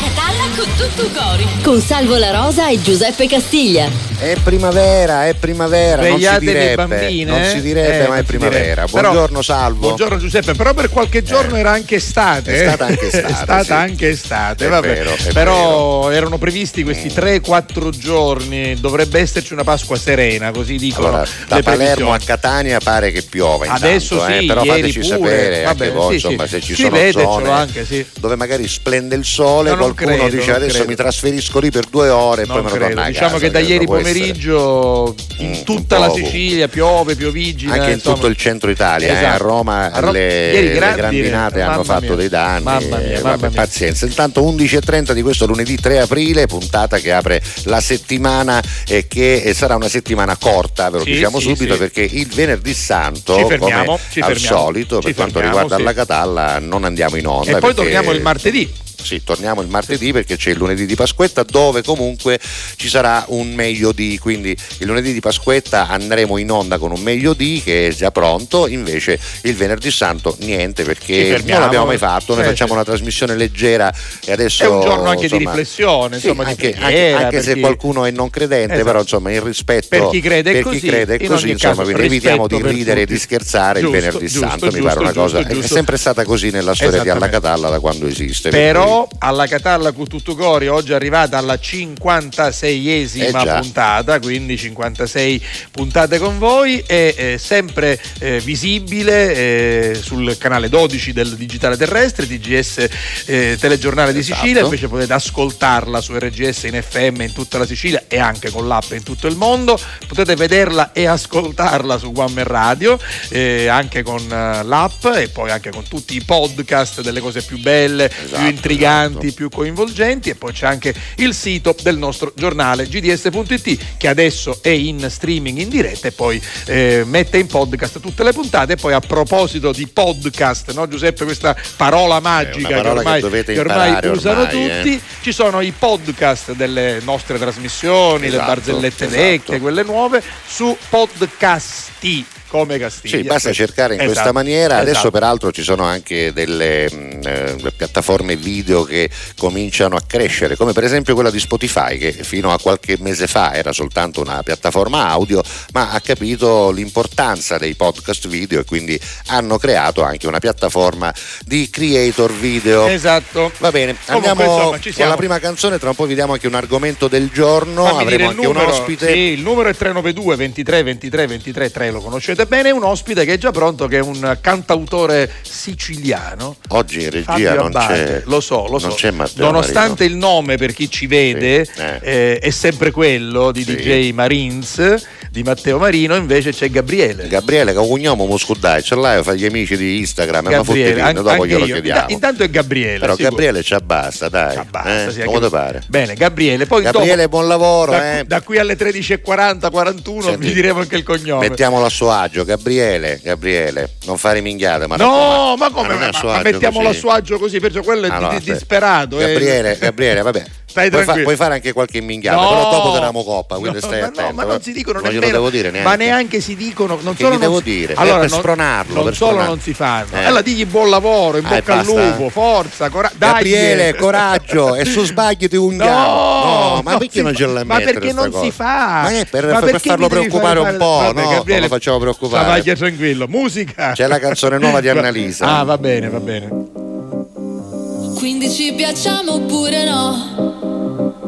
Alla Catalla con tutto cori. Con Salvo La Rosa e Giuseppe Castiglia. È primavera, è primavera, non si Svegliate le direbbe, bambine, non eh? si direbbe, Eh, ma è primavera. Però- Buongiorno Salvo. Buongiorno Giuseppe, però per qualche giorno era anche estate. È eh. stata anche estate, È stata sì. anche estate, È vabbè. vero, è però erano previsti questi 3-4 giorni, dovrebbe esserci una Pasqua serena, così dicono Allora, da le Palermo a. Catania pare che piova intanto, Adesso eh, sì, però ieri fateci pure. sapere Vabbè, anche voi, sì, insomma, sì. se ci sono zone anche, sì. dove magari splende il sole, No, qualcuno credo, dice adesso credo. mi trasferisco lì per due ore e poi Non me ne credo. torno a Diciamo casa, che da credo, ieri può essere. pomeriggio in Mm, tutta la Sicilia piove, piovigina. anche in insomma. tutto il centro Italia, eh, a Esatto. Roma, A Ro- le, ieri le grandinate hanno fatto mia. dei danni. Mamma mia, eh, mamma mia. pazienza. Intanto 11.30 di questo lunedì 3 aprile, puntata che apre la settimana e che eh, sarà una settimana corta, ve lo Sì, diciamo sì, subito, sì. perché il venerdì santo, Ci fermiamo, come ci al fermiamo, solito, per quanto riguarda la Catalla, non andiamo in onda. E poi torniamo il martedì. Sì, torniamo il martedì perché c'è il lunedì di Pasquetta dove comunque ci sarà un meglio di, quindi il lunedì di Pasquetta andremo in onda con un meglio di che è già pronto, invece il venerdì santo niente perché non l'abbiamo mai fatto, noi Eh, facciamo una trasmissione leggera e adesso È un giorno anche di insomma, riflessione, sì, insomma, di anche, anche- anche se chi- qualcuno è non credente, Esatto. però insomma il rispetto Per chi crede è per così, chi crede è così, insomma, caso, evitiamo di ridere e di scherzare Giusto, il venerdì giusto, santo, mi giusto, pare una cosa, è sempre stata così nella storia di Alla. Catalla da quando esiste. per cui- Però alla Catalla con tutto cori oggi è arrivata alla 56esima Eh puntata, quindi 56 puntate con voi, è eh, sempre eh, visibile eh, sul canale 12 del Digitale Terrestre, TGS eh, Telegiornale di Esatto. Sicilia, invece potete ascoltarla su RGS in FM in tutta la Sicilia e anche con l'app in tutto il mondo, potete vederla e ascoltarla su One Man Radio, eh, anche con l'app e poi anche con tutti i podcast delle cose più belle, Esatto, più intriganti, esatto. più coinvolgenti e poi c'è anche il sito del nostro giornale gds.it che adesso è in streaming in diretta e poi eh, mette in podcast tutte le puntate e poi a proposito di podcast, no Giuseppe, questa parola magica parola che ormai, dovete ormai imparare usano ormai, eh. tutti, ci sono i podcast delle nostre trasmissioni, le Esatto, barzellette esatto. vecchie, quelle nuove su podcasti come Castiglia. Sì, basta cercare in Esatto, questa maniera. Adesso esatto. peraltro ci sono anche delle mh, eh, piattaforme video che cominciano a crescere, come per esempio quella di Spotify che fino a qualche mese fa era soltanto una piattaforma audio, ma ha capito l'importanza dei podcast video e quindi hanno creato anche una piattaforma di creator video. Esatto. Va bene, Comunque, andiamo insomma, ci con la prima canzone, tra un po' vi diamo anche un argomento del giorno, Fammi avremo anche un numero. ospite. Sì, il numero è 392 23 23 23 3, lo conoscete bene, un ospite che è già pronto che è un cantautore siciliano. Oggi in regia Fabio non c'è lo so, lo so. Nonostante il nome per chi ci vede Sì, eh. eh, è sempre quello di Sì. DJ Marines, di Matteo Marino, invece c'è Gabriele. Gabriele che è un cognome muscudai, ce l'hai, fa gli amici di Instagram, ma Gabriele, fottitino, an- dopo glielo io. chiediamo. Inta- Intanto è Gabriele. Però sicuro. Gabriele ci abbassa, dai. Abbassa, eh? sì, come ti pare? Bene, Gabriele. Poi Gabriele, dopo, buon lavoro, da, eh. da qui alle 13.40, 41 Senti, vi diremo anche il cognome. Mettiamolo a suo agio, Gabriele, Gabriele, non fare minghiate, ma No, ma come? non è Ma, ma agio mettiamolo così. a suo agio così, perciò quello è Ah, di- no, di- disperato. eh. Gabriele, Gabriele, vabbè. Stai puoi, fa- puoi fare anche qualche minghiata, No, però dopo teniamo coppa, quindi no, stai ma attento. No, ma non si dicono non nemmeno. devo dire neanche. Ma neanche si dicono. Non Che solo gli non devo si- dire? Allora, per non, spronarlo, Non per solo spronarlo. non si fanno. Eh. Allora digli buon lavoro, in Ah, bocca al lupo, forza, coraggio. Gabriele, coraggio, e su sbagli ti unghiamo. No, ma non perché si non fa- ce la Ma perché non si fa? Ma è per, Ma farlo preoccupare un po', no? Non lo facciamo preoccupare. Savaglia tranquillo. Musica. C'è la canzone nuova di Annalisa. Ah, va bene, va bene. Quindi ci piacciamo oppure no?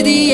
con gli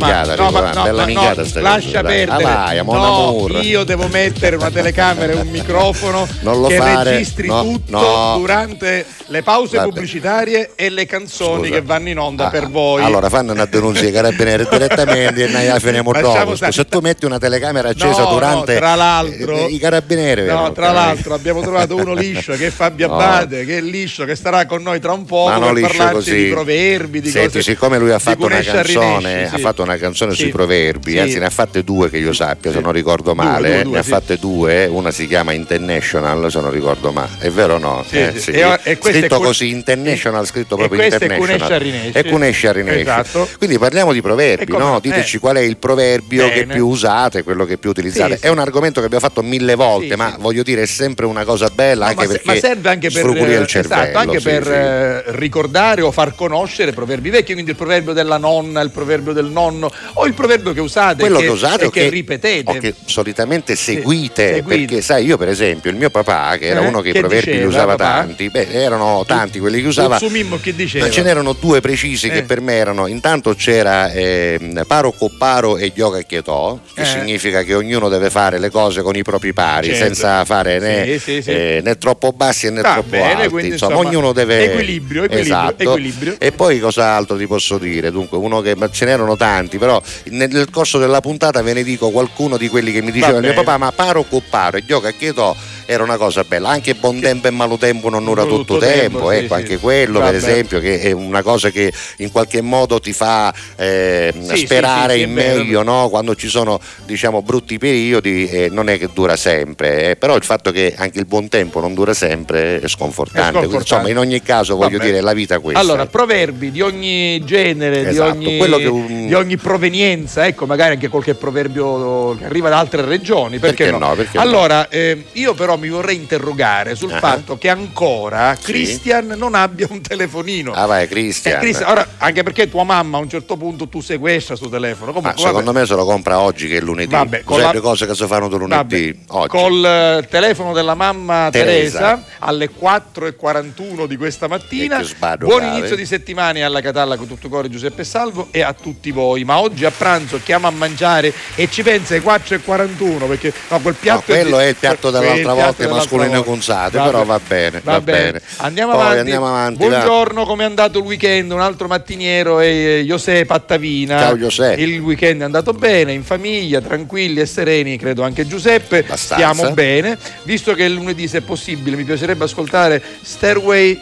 minchiata, no, ma- no, bella minchiata no, sta lascia perdere. Ah, vai, mon no, amour. io devo mettere una telecamera e un microfono Non lo che fare, registri no, tutto no. durante le pause Vabbè. pubblicitarie e le canzoni Scusa. che vanno in onda Ah, per voi. Allora fanno una denuncia ai carabinieri direttamente e noi la finiamo dopo. Se tu metti una telecamera accesa No, no, durante tra l'altro- i carabinieri No, tra l'altro abbiamo trovato uno liscio che è Fabio No. Abate, che è liscio, che starà con noi tra un po' Ma non per liscio parlarci così. di proverbi, di Senti, cose siccome lui ha fatto una canzone, Rinesci, ha sì. fatto una canzone Sì. sui proverbi, Sì. anzi ne ha fatte due che io sappia, se Sì. non ricordo Due, male, due, eh, due, ne ha sì. fatte due, una si chiama International, se non ricordo male, è vero o no? Sì, Eh, sì. sì. E- e scritto Cun- così, International, scritto e proprio è International. Cunescia Rinesci. E Cunescia Rinesci. Esatto. Quindi parliamo di proverbi, E come no? Diteci Eh. qual è il proverbio che è Bene. più usato e quello che è più utilizzato. Sì, È un argomento che abbiamo fatto mille volte, Sì, ma sì. voglio dire è sempre una cosa bella No, anche ma, perché ma serve anche per, il eh, cervello. esatto, anche sì, per sì. eh, ricordare o far conoscere proverbi vecchi, quindi il proverbio della nonna, il proverbio del nonno o il proverbio che usate quello che, che usate e o che, ripetete. o che solitamente seguite, seguite. perché sai io per esempio il mio papà che era Eh, uno che, che i proverbi li diceva, usava papà? tanti beh erano tanti quelli che usava che diceva? ma ce n'erano due precisi che Eh. per me erano intanto c'era ehm, paro copparo e yoga chietò che Eh. significa che ognuno deve fare le cose con i propri pari Certo. senza fare né, Sì, sì, sì. eh, né troppo bassi né Va troppo bene, alti insomma, insomma, ognuno deve equilibrio, equilibrio, Esatto. equilibrio. e poi cos'altro ti posso dire dunque uno che ce n'erano tanti però nel, corso della puntata ve ne dico qualcuno di quelli che mi diceva mio papà ma paro copparo e yoga chietò era una cosa bella anche buon tempo e malo tempo non dura Tutto tutto tempo, tempo sì, ecco sì. anche quello per Vabbè. esempio che è una cosa che in qualche modo ti fa eh, Sì, sì, sperare sì, sì, in meglio no? quando ci sono diciamo brutti periodi eh, non è che dura sempre eh, però il fatto che anche il buon tempo non dura sempre è sconfortante, È sconfortante. Quindi, insomma in ogni caso voglio Vabbè. dire la vita è questa Allora, proverbi di ogni genere, Esatto, di, ogni, quello che un- di ogni provenienza, ecco, magari anche qualche proverbio che arriva da altre regioni, perché, Perché no, perché no. allora, eh, io però mi vorrei interrogare sul Ah. fatto che ancora Sì. Christian non abbia un telefonino. ah vai Eh, Cristian Christian, ora, anche perché tua mamma a un certo punto tu sequestra sul telefono. Ma Comunque, secondo vabbè. me se lo compra oggi che è lunedì Vabbè, con la- le cose che si fanno da lunedì Vabbè, Col eh, telefono della mamma Teresa, Teresa. alle 4.41 di questa mattina. Sbado Buon grave. inizio di settimana alla Catalla con tutto cuore Giuseppe Salvo e a tutti voi. Ma oggi a pranzo chiama a mangiare e ci pensa ai 4.41 perché no, quel piatto No, quello è il piatto dell'altra volta, piatto mascolino consate, volta. però va bene, va bene. Andiamo, Poi avanti. andiamo avanti, va. Buongiorno, come è andato il weekend? Un altro mattiniero è José Pattavina. Ciao, José. Il weekend è andato bene, in famiglia, tranquilli e sereni, credo anche Giuseppe. Abbastanza. Stiamo bene. Visto che il lunedì, se è possibile, mi piacerebbe ascoltare Stairway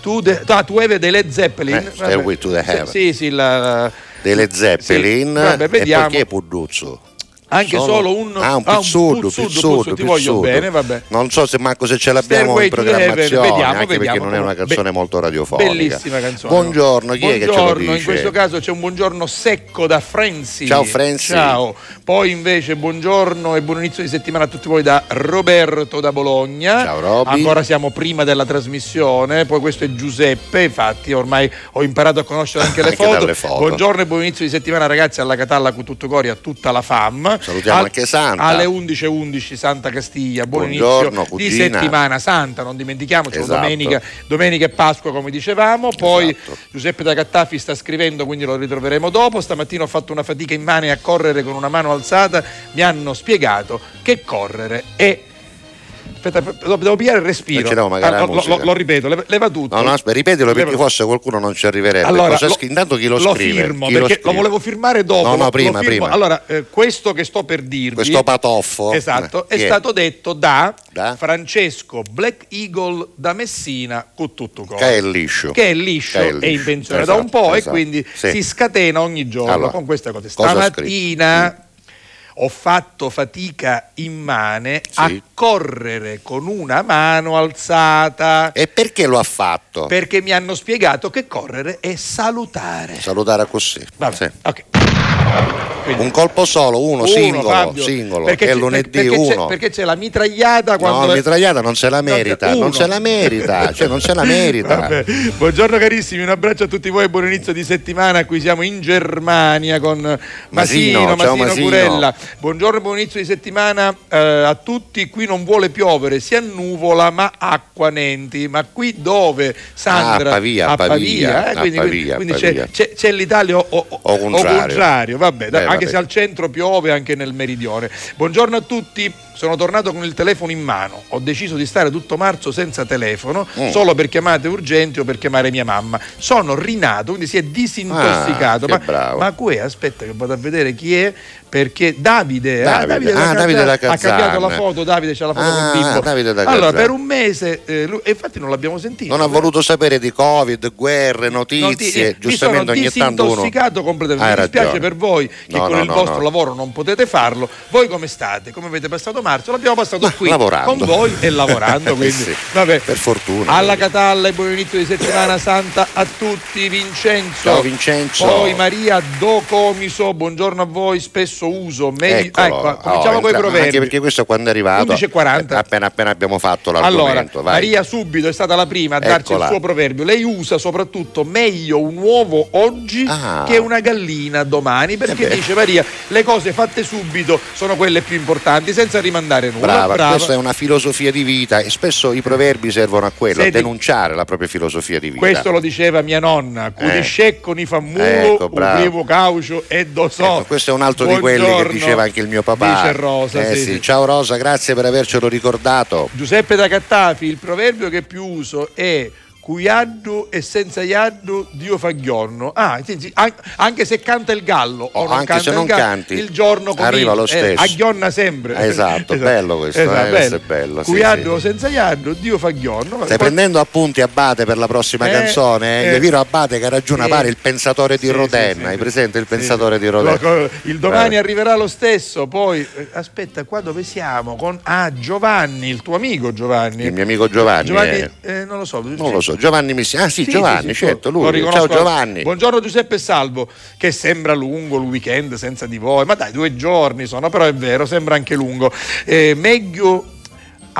to the ah, to Heaven dei Led Zeppelin. Eh, Stairway to the Heaven. Sì, sì, la- delle Zeppelin Sì, vabbè, e vediamo. poi chi è Puduzzo? Anche Solo- solo un, ah, un ah, pizzudo, pizzudo, ti voglio pizzudo. bene, vabbè. Non so se manco se ce l'abbiamo Stairway in Heaven, programmazione, vediamo, anche perché vediamo. non è una canzone Be- molto radiofonica. Bellissima canzone. Buongiorno, chi è che ce lo Buongiorno, dice? in questo caso c'è un buongiorno secco da Frenzy. Ciao, Frenzy. Ciao. Poi invece buongiorno e buon inizio di settimana a tutti voi da Roberto da Bologna. Ciao, Roby. Ancora siamo prima della trasmissione, poi questo è Giuseppe, infatti ormai ho imparato a conoscere anche le Anche foto. foto. Buongiorno e buon inizio di settimana ragazzi alla Catalla con tutto cori a tutta la fam. Salutiamo anche Santa. Alle 11.11 Santa Castiglia, buon Buongiorno, inizio di cugina. settimana santa, non dimentichiamocelo, Esatto. domenica, domenica e Pasqua come dicevamo, poi Esatto. Giuseppe da Cattafi sta scrivendo, quindi lo ritroveremo dopo. Stamattina ho fatto una fatica immane a correre con una mano alzata. Mi hanno spiegato che correre è. Aspetta, devo pigliare il respiro. Ah, lo, lo- lo ripeto, leva, tutto. No, no, aspetta, ripetilo perché forse qualcuno non ci arriverebbe. allora, Cosa lo- intanto chi lo, lo scrive? firmo Chi lo perché lo, volevo firmare dopo. No, no, prima, prima. Allora, eh, questo che sto per dirvi. Questo patoffo. Esatto, Eh, è è? stato detto da, Da? Francesco Black Eagle da Messina con tutto. Che è liscio. Che è liscio, Che è è, liscio. in pensione Esatto, da un po' esatto. e quindi Sì. si scatena ogni giorno Allora, con queste cose. Stamattina ho fatto fatica immane a Sì. correre con una mano alzata E perché lo ha fatto? perché mi hanno spiegato che correre è salutare. Salutare così. Vabbè, Sì. ok. Quindi- Un colpo solo, uno, uno, singolo, Fabio, singolo, perché che è c'è- lunedì perché c'è- uno. perché c'è la mitragliata quando No, la mitragliata non se la merita, Uno. non se la merita, cioè non se la merita. Buongiorno carissimi, un abbraccio a tutti voi, buon inizio di settimana. Qui siamo in Germania con Masino, Masino, Masino Masino. Curella. Buongiorno e buon inizio di settimana eh, a tutti. Qui non vuole piovere, si annuvola, ma acqua nenti. Ma qui dove? Sandra? Ah, a Pavia, a Pavia, eh, a quindi, Pavia, quindi a c'è, Pavia. c'è- c'è l'Italia o, o- O contrario. contrario. Vabbè, dai, Eh, anche vabbè. se al centro piove, anche nel meridione. Buongiorno a tutti. Sono tornato con il telefono in mano. Ho deciso di stare tutto marzo senza telefono, Mm. solo per chiamate urgenti o per chiamare mia mamma. Sono rinato, quindi si è disintossicato. Ah, ma, bravo. ma qui, aspetta che vado a vedere chi è, perché Davide, ah, Davide. da Ah, Cazzan- Davide da ha cambiato la foto, Davide c'ha la foto Ah, con bimbo. Davide da allora, per un mese, eh, lui- infatti non l'abbiamo sentito. Non ha voluto sapere di Covid, guerre, notizie, Notizie. Mi giustamente ogni tanto uno... disintossicato completamente. Mi dispiace per voi che No, con no, il no, vostro lavoro non potete farlo. Voi come state? Come avete passato marzo? L'abbiamo passato Ma qui lavorando. con voi e lavorando. quindi, Sì, vabbè. per fortuna. Alla Catalla e buon inizio di settimana santa a tutti. Vincenzo. Ciao, Vincenzo. Poi Maria Do Comiso. Buongiorno a voi. Spesso uso. Meglio... Eccolo. Ecco, cominciamo Oh, con i proverbi. Anche perché questo quando è arrivato 11.40. appena appena abbiamo fatto Allora, l'argomento. vai. Maria subito è stata la prima a darci Eccola. il suo proverbio. Lei usa soprattutto meglio un uovo oggi Ah. che una gallina domani, perché Eh dice Maria, le cose fatte subito sono quelle più importanti, senza rimandare nulla. Brava, questa è una filosofia di vita e spesso i proverbi servono a quello, Senti- a denunciare la propria filosofia di vita. Questo lo diceva mia nonna, Cudiscecco ni fa mulo, Ecco, ubrivo caucio e do so. Ecco, questo è un altro di quelli che Buongiorno, diceva anche il mio papà. Dice Rosa, Eh sì, sì. sì. Ciao Rosa, grazie per avercelo ricordato. Giuseppe da Cattafi, il proverbio che più uso è Cuiaddu e senza iaddu Dio fa ghiorno. Ah, sì, sì, an- anche se canta il gallo o Oh, non anche canta se il non gallo, canti, il giorno comincia. arriva lo Eh, stesso. agghionna sempre. Esatto, bello questo, eh, questo è bello, sì, Cuiaddu sì. o senza iaddu Dio fa ghiorno. Stai Poi- prendendo appunti Abate per la prossima Eh, canzone? Eh? eh. Viro Abate che ha ragione Sì. pare il pensatore di Sì, Rodenna. sì, sì, Hai sì. presente il Sì. pensatore di Rodenna? Il domani Vabbè. arriverà lo stesso, poi eh, aspetta, qua dove siamo? Con ah, Giovanni, il tuo amico Giovanni. Il mio amico Giovanni. Giovanni, eh. eh, non lo so. Non lo so, Giovanni Missi. Ah sì, Sì, Giovanni, sì, sì, certo, lui. Ciao Giovanni. Buongiorno Giuseppe Salvo, che sembra lungo il weekend senza di voi, ma dai, due giorni sono, però è vero, sembra anche lungo. Eh, meglio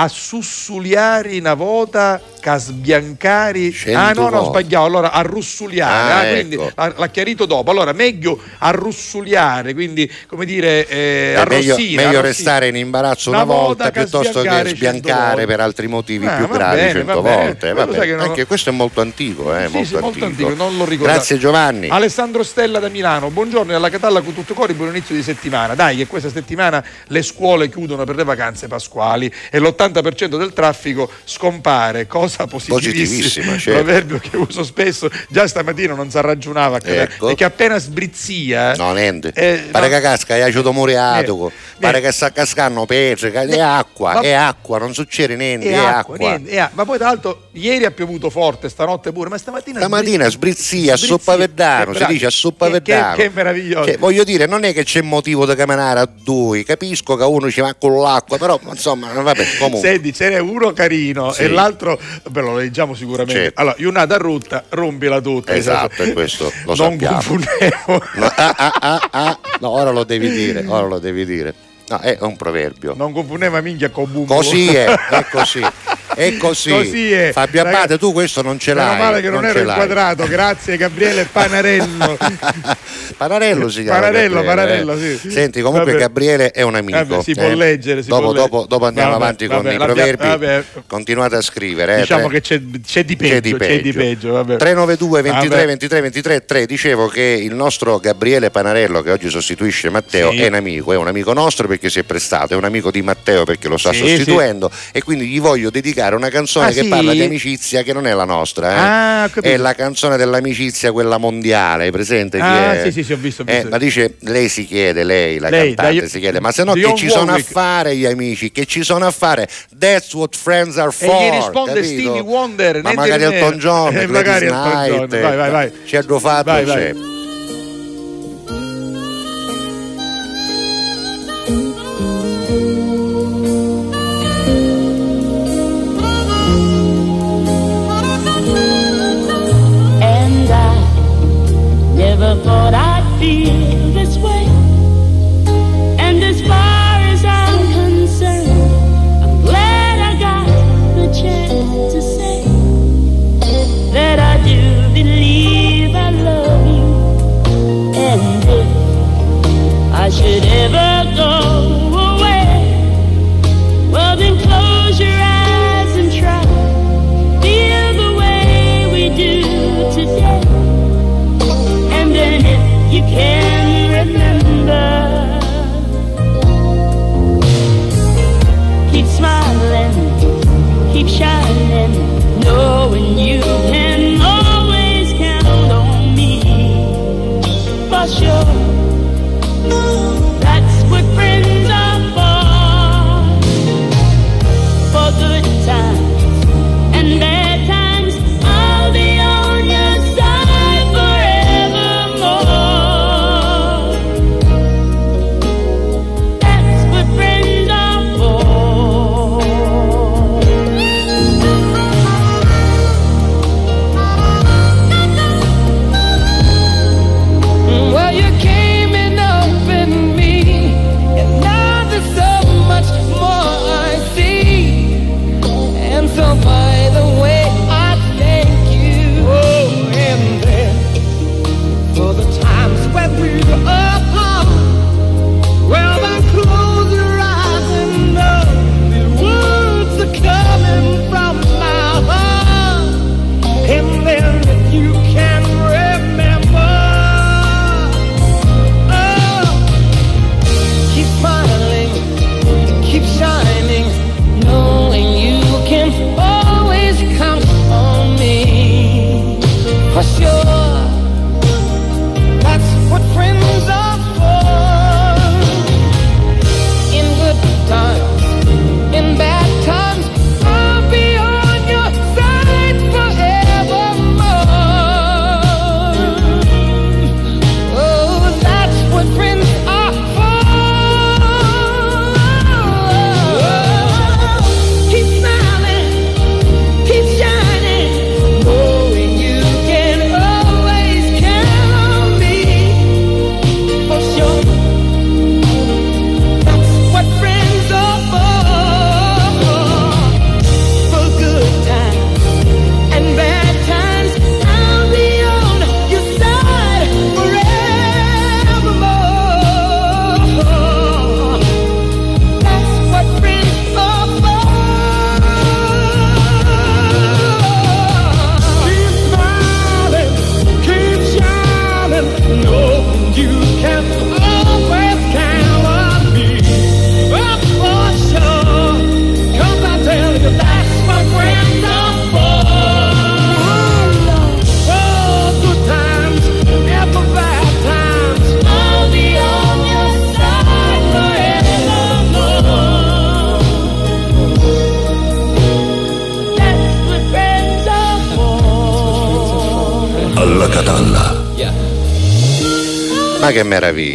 a sussuliare una volta a sbiancare. Ah no, no, sbagliavo, allora a russuliare, Ah, ah, quindi ecco. l'ha l'ha chiarito dopo. Allora, meglio a russuliare, quindi come dire, eh, È meglio, arrossire. meglio arrossire. restare in imbarazzo Una una volta piuttosto che sbiancare per altri motivi Ah, più va gravi bene, cento va bene. volte. Sai che non- Anche questo è molto antico, eh, Sì, molto, sì, molto antico. lo ricordo. Grazie Giovanni. Alessandro Stella da Milano, buongiorno alla Catalla con tutto cori, buon inizio di settimana. Dai, che questa settimana le scuole chiudono per le vacanze pasquali e l'80% del traffico scompare, cosa positivissima, Positivissima, certo. proverbio che uso spesso, già stamattina non si ragionava, Ecco. e che appena sbrizzia, No, niente. Eh, pare no. che casca, è aiuto muriatico. Niente, Pare niente. che sta cascando pezzi, che è acqua, Ma- è acqua, non succede niente, è è acqua, acqua. niente, è ma poi tra l'altro ieri ha piovuto forte, stanotte pure, ma stamattina Stamattina sbrizzia a sbrizzia. Soppaveddano, Eh, si dice a Soppaveddano. Che, che meraviglioso. Cioè, voglio dire, non è che c'è motivo da camminare a due, capisco che uno ci va con l'acqua, però insomma, vabbè, comunque. Senti, ce n'è uno carino Sì. e l'altro, beh, lo leggiamo sicuramente. Certo. Allora, Iunata Rutta, rompila tutta. Esatto, e questo lo non sappiamo. confondevo. No, ah, ah, ah, ah. No, ora lo devi dire, ora lo devi dire. No, è un proverbio. Non confondeva minchia con bumbo. Così è, è così. È così. Così è. Fabio Ragazzi, Abate, tu questo non ce Meno l'hai. male che non, ero ce l'hai. inquadrato, grazie Gabriele Panarello. Panarello si chiama. Panarello, Panarello, eh. sì. Senti, comunque Vabbè. Gabriele è un amico. Vabbè, si può eh. leggere, si dopo, può dopo- dopo andiamo Vabbè, avanti con i proverbi. Continuate a scrivere. eh, diciamo che c'è, c'è di peggio, c'è di peggio. vabbè. 392 23 Vabbè. 23 23 3 dicevo che il nostro Gabriele Panarello che oggi sostituisce Matteo Sì. è un amico, è un amico nostro perché si è prestato, è un amico di Matteo perché lo sta Sì, sostituendo e quindi gli voglio dedicare una canzone Ah, che sì? parla di amicizia che non è la nostra, eh. Ah, è la canzone dell'amicizia quella mondiale, hai presente chi Ah, è? sì, sì, sì, ho visto, ho Eh, visto. ma dice, lei si chiede, lei la Lei, cantante dai- si chiede, ma se no che ci sono a fare gli amici, che ci sono a fare? That's what friends are E for. gli risponde capito? Stevie Wonder, ma niente magari. Elton John, Eh, magari Elton John. Vai, vai, vai. ci hanno fatto Vai, vai. c'è.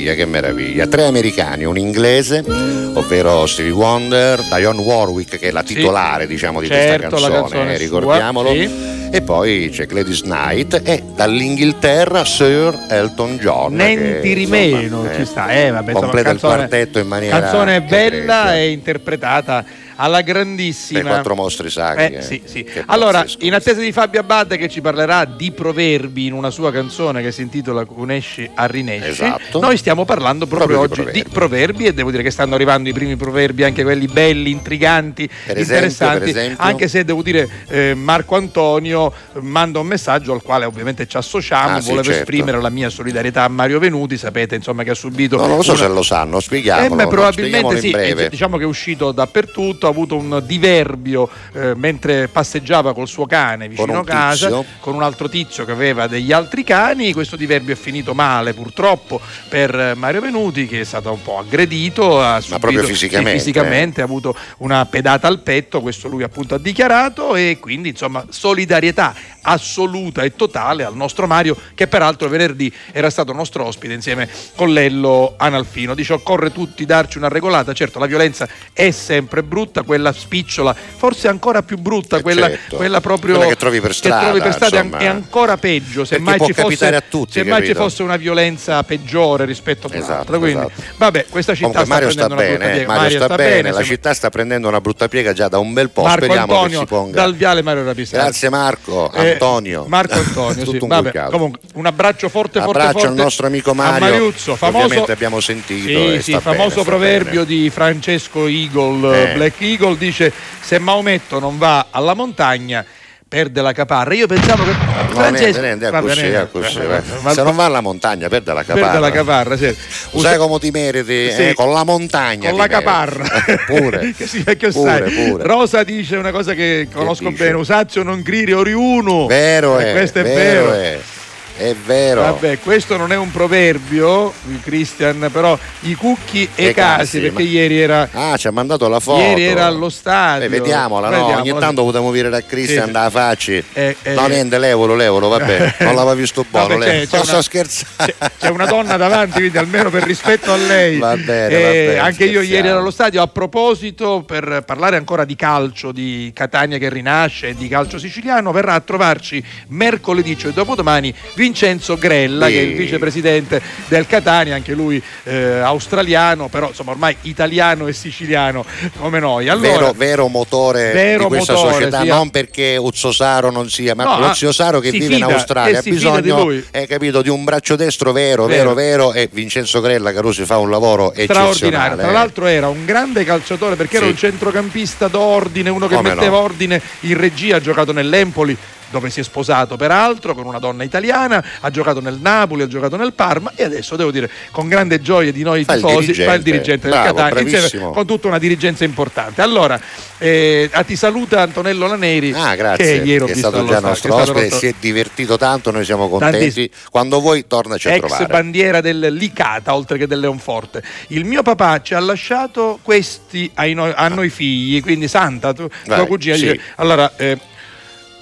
Meraviglia, che meraviglia. Tre americani, un inglese, ovvero Stevie Wonder, Dionne Warwick, che è la titolare, diciamo, di Certo, questa canzone, canzone eh, sua, ricordiamolo. sì. E poi c'è Gladys Knight e dall'Inghilterra Sir Elton John. Niente che, di insomma, meno, eh, ci sta. Eh, vabbè, insomma, completa il canzone- quartetto in maniera Canzone bella e interpretata alla grandissima. Per quattro mostri sacri. Eh, eh. sì, sì. Allora, pazzesco. in attesa di Fabio Abad che ci parlerà di proverbi in una sua canzone che si intitola Unesci a Rinesci, Esatto. noi stiamo parlando proprio, Proprio di oggi di proverbi. proverbi e devo dire che stanno arrivando i primi proverbi, anche quelli belli, intriganti, Per esempio, interessanti, per esempio? anche se devo dire eh, Marco Antonio eh, manda un messaggio al quale ovviamente ci associamo, Ah, sì, volevo certo. esprimere la mia solidarietà a Mario Venuti, sapete insomma che ha subito... No, non lo so una- se lo sanno, eh, spieghiamolo. beh, no? probabilmente Spieghiamolo sì, eh, diciamo che è uscito dappertutto, ha avuto un diverbio eh, mentre passeggiava col suo cane vicino un casa, tizio. con un altro tizio che aveva degli altri cani, questo diverbio è finito male purtroppo per eh, Mario Venuti che è stato un po' aggredito, ha subito- proprio sì, fisicamente, eh. fisicamente, ha avuto una pedata al petto, questo lui appunto ha dichiarato e quindi insomma solidarietà assoluta e totale al nostro Mario che peraltro venerdì era stato nostro ospite insieme con Lello Analfino. Dice occorre tutti darci una regolata, certo la violenza è sempre brutta, quella spicciola forse ancora più brutta, Eh, quella, certo. quella proprio Quella che trovi per strada, trovi per strada insomma. è ancora peggio, se Perché mai può ci fosse, a tutti, se mai ci fosse una violenza peggiore rispetto Esatto, un'altra. Quindi, esatto. vabbè, questa città Comunque sta Mario sta prendendo una brutta bene, eh, piega. Mario sta bene, la sembra- città sta prendendo una brutta piega già da un bel po', Marco speriamo Antonio che si ponga. dal viale Mario Rapisani. Grazie Marco, Eh, Antonio. Marco Antonio, sì. Tutto un Vabbè, comunque un abbraccio forte forte Abbraccio forte al nostro amico Mario, Mariuzzo, famoso ovviamente abbiamo sentito Sì, sì, famoso bene, proverbio di Francesco Eagle, Eh. Black Eagle dice se Maometto non va alla montagna perde la caparra. Io pensavo che No, niente, niente, è va così, bene, così, eh, vai. ma- Se non va alla montagna, perde la caparra. perde la caparra, sì. Sai come ti meriti? Sì. Eh, con la montagna. con la meriti. caparra Eh, pure. che sì, che Pure, pure. Rosa dice una cosa che conosco dice? bene usazio non griri oriuno Vero E è, questo è vero, vero, è. È vero. Vabbè, questo non è un proverbio, Christian, però i cucchi e, E casi, casi, perché ma- ieri era, Ah, ci ha mandato la foto. ieri era allo stadio. Eh, vediamola, no? Vediamola, Ogni tanto potremmo dire da Cristian Sì. da facci. Eh, eh. No, niente, levolo, levolo, vabbè. Non l'aveva visto buono. No, lei. c'è- una- sto scherzando. C'è, c'è una donna davanti, quindi almeno per rispetto a lei. Va bene, Eh, va bene, anche io scherziamo. ieri ero allo stadio. A proposito, per parlare ancora di calcio, di Catania che rinasce e di calcio siciliano, verrà a trovarci mercoledì, cioè dopodomani, Vincenzo Grella, Sì. che è il vicepresidente del Catania, anche lui eh, australiano, però insomma ormai italiano e siciliano come noi. Allora, vero, vero motore Vero di questa motore, società, sì, non perché Uzzo Saro non sia, ma No, lo ah, che vive in Australia ha fida di bisogno lui. eh, capito, di un braccio destro vero, vero, Vero. vero, e Vincenzo Grella Carusi fa un lavoro straordinario. Tra l'altro era un grande calciatore perché era Sì. un centrocampista d'ordine, uno che Come metteva no. ordine in regia, ha giocato nell'Empoli dove si è sposato peraltro con una donna italiana, ha giocato nel Napoli, ha giocato nel Parma e adesso devo dire con grande gioia di noi Fa il tifosi dirigente. fa il dirigente del Bravo, Catania insieme con tutta una dirigenza importante. Allora, eh, ti saluta Antonello Laneri Ah, grazie. che ieri ho che è visto stato già nostro ospite, si è divertito tanto, noi siamo contenti. Tantissimo. Quando vuoi tornaci a ex trovare. bandiera del Licata oltre che del Leonforte. Il mio papà ci ha lasciato questi ai noi- a noi figli, quindi Santa, tu, tua Vai, cugina, sì. dice, allora, eh,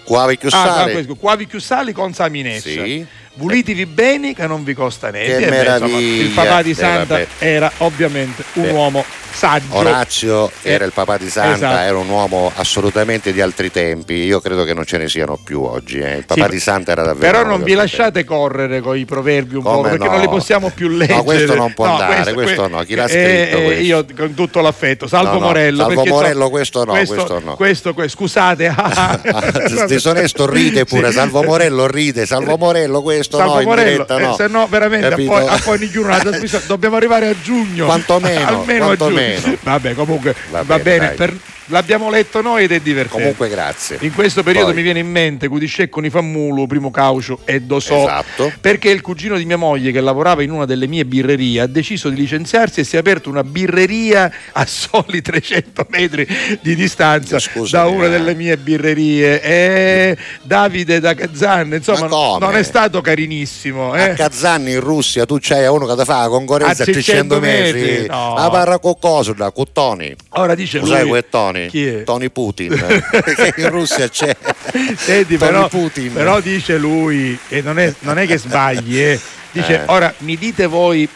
Quavi più ah, questo, quavi sali con saminessa. Sì. Vulitivi beni che non vi costa niente. Che E beh, insomma, il papà di Eh, Santa vabbè. era ovviamente un Eh. uomo saggio. Orazio Eh, era il papà di Santa, esatto. era un uomo assolutamente di altri tempi. Io credo che non ce ne siano più oggi. eh. Il papà Sì, di Santa era davvero. Però non vi lasciate correre con i proverbi un po' Come perché no? non li possiamo più leggere. No, questo non può andare, questo que- no. Chi l'ha eh, scritto eh, questo? Io con tutto l'affetto, Salvo No, no, Morello. Salvo perché so- Morello, questo no, questo no. questo- que- scusate. Disonesto ride pure. Salvo Morello ride, Salvo Morello questo Salvo no, Morello, diretta no. eh, se no veramente a Capito? poi, a poi una trasmissione, dobbiamo arrivare a giugno. Quantomeno, Almeno a giugno. Vabbè, comunque Va va, bene, bene. dai. per- l'abbiamo letto noi ed è divertente. Comunque grazie. In questo periodo Poi. mi viene in mente Cudiscè con i Fammulu, primo caucio e Dosò. Esatto. Perché il cugino di mia moglie, che lavorava in una delle mie birrerie, ha deciso di licenziarsi e si è aperto una birreria a soli 300 metri di distanza Scusami, da una eh. delle mie birrerie. E Davide da Kazan, insomma, non è stato carinissimo. A Eh? Kazan in Russia tu c'hai uno che ti fa la concorrenza A a 300 600 metri. metri, no. La parra con cosa? Da Cuttoni. Ora dice Usai lui, quei toni? Tony? Chi è? Tony Putin, perché in Russia c'è Senti, Tony però, Putin. però dice lui, e non è, non è che sbagli, eh, dice Eh. ora mi dite voi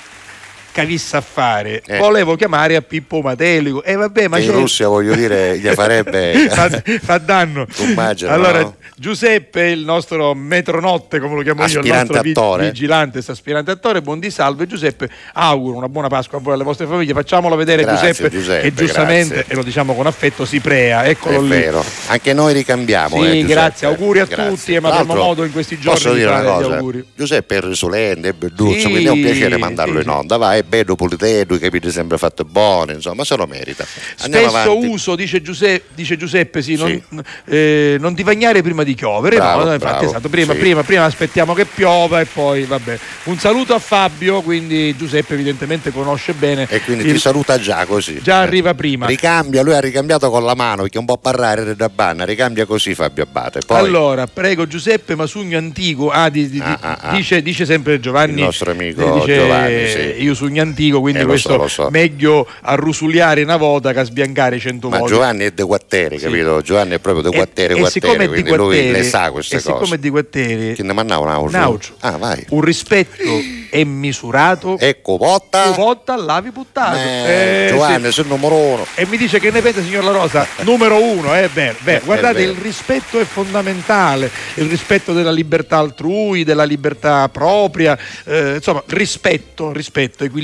vi sa fare, Eh. volevo chiamare a Pippo Matelico e vabbè ma in c'è- Russia voglio dire gli farebbe fa, fa danno. Tu immagina, allora, no? Giuseppe, il nostro metronotte, come lo chiamo io, il Aspirante nostro attore. vigilante, aspirante attore, buon di salve. Giuseppe, auguro una buona Pasqua a voi e alle vostre famiglie. Facciamolo vedere Grazie, Giuseppe, Giuseppe, che giustamente, grazie. e lo diciamo con affetto, si prea. Eccolo è lì. vero anche noi ricambiamo Sì, eh, grazie, auguri a Grazie. tutti, e ma Tra avremo modo in questi giorni posso di dire una fare gli cosa auguri. Giuseppe è risolente è belluzzo Sì, quindi è un piacere mandarlo in onda va è bello pulitello capite sempre fatto buono insomma se lo merita Andiamo Spesso avanti. uso, dice Giuseppe, dice Giuseppe sì, non, Sì. eh, non ti bagnare prima di piovere. Bravo, no, infatti, esatto, prima, sì. prima, prima aspettiamo che piova e poi vabbè. Un saluto a Fabio, quindi Giuseppe evidentemente conosce bene. e quindi il- ti saluta già così Già Eh. arriva prima. ricambia lui ha ricambiato con la mano perché un po' parlare da banna ricambia così Fabio Abate poi Allora, prego Giuseppe Masugno Antico, ah, di- di- Ah, ah, ah. Dice, dice sempre Giovanni, Il nostro amico eh, dice, Giovanni, sì. io sugno antico, quindi Eh, questo so, so. meglio arrusuliare una volta che a sbiancare cento ma volte. Giovanni è de Guattere Sì. capito? Giovanni è proprio de E- Guattere e, siccome è di quindi lui Guattere- le sa queste e siccome cose. è di Guattere chi ne manna un Naucio. ah vai. Un rispetto è misurato. Ecco potta Potta l'avi buttato. Eh, Eh, Giovanni sì. sei il numero uno. E mi dice che ne pensa signor La Rosa? Numero uno eh, beh, beh, Eh, guardate il rispetto è fondamentale. Il rispetto della libertà altrui della libertà propria eh, insomma rispetto rispetto equilibrio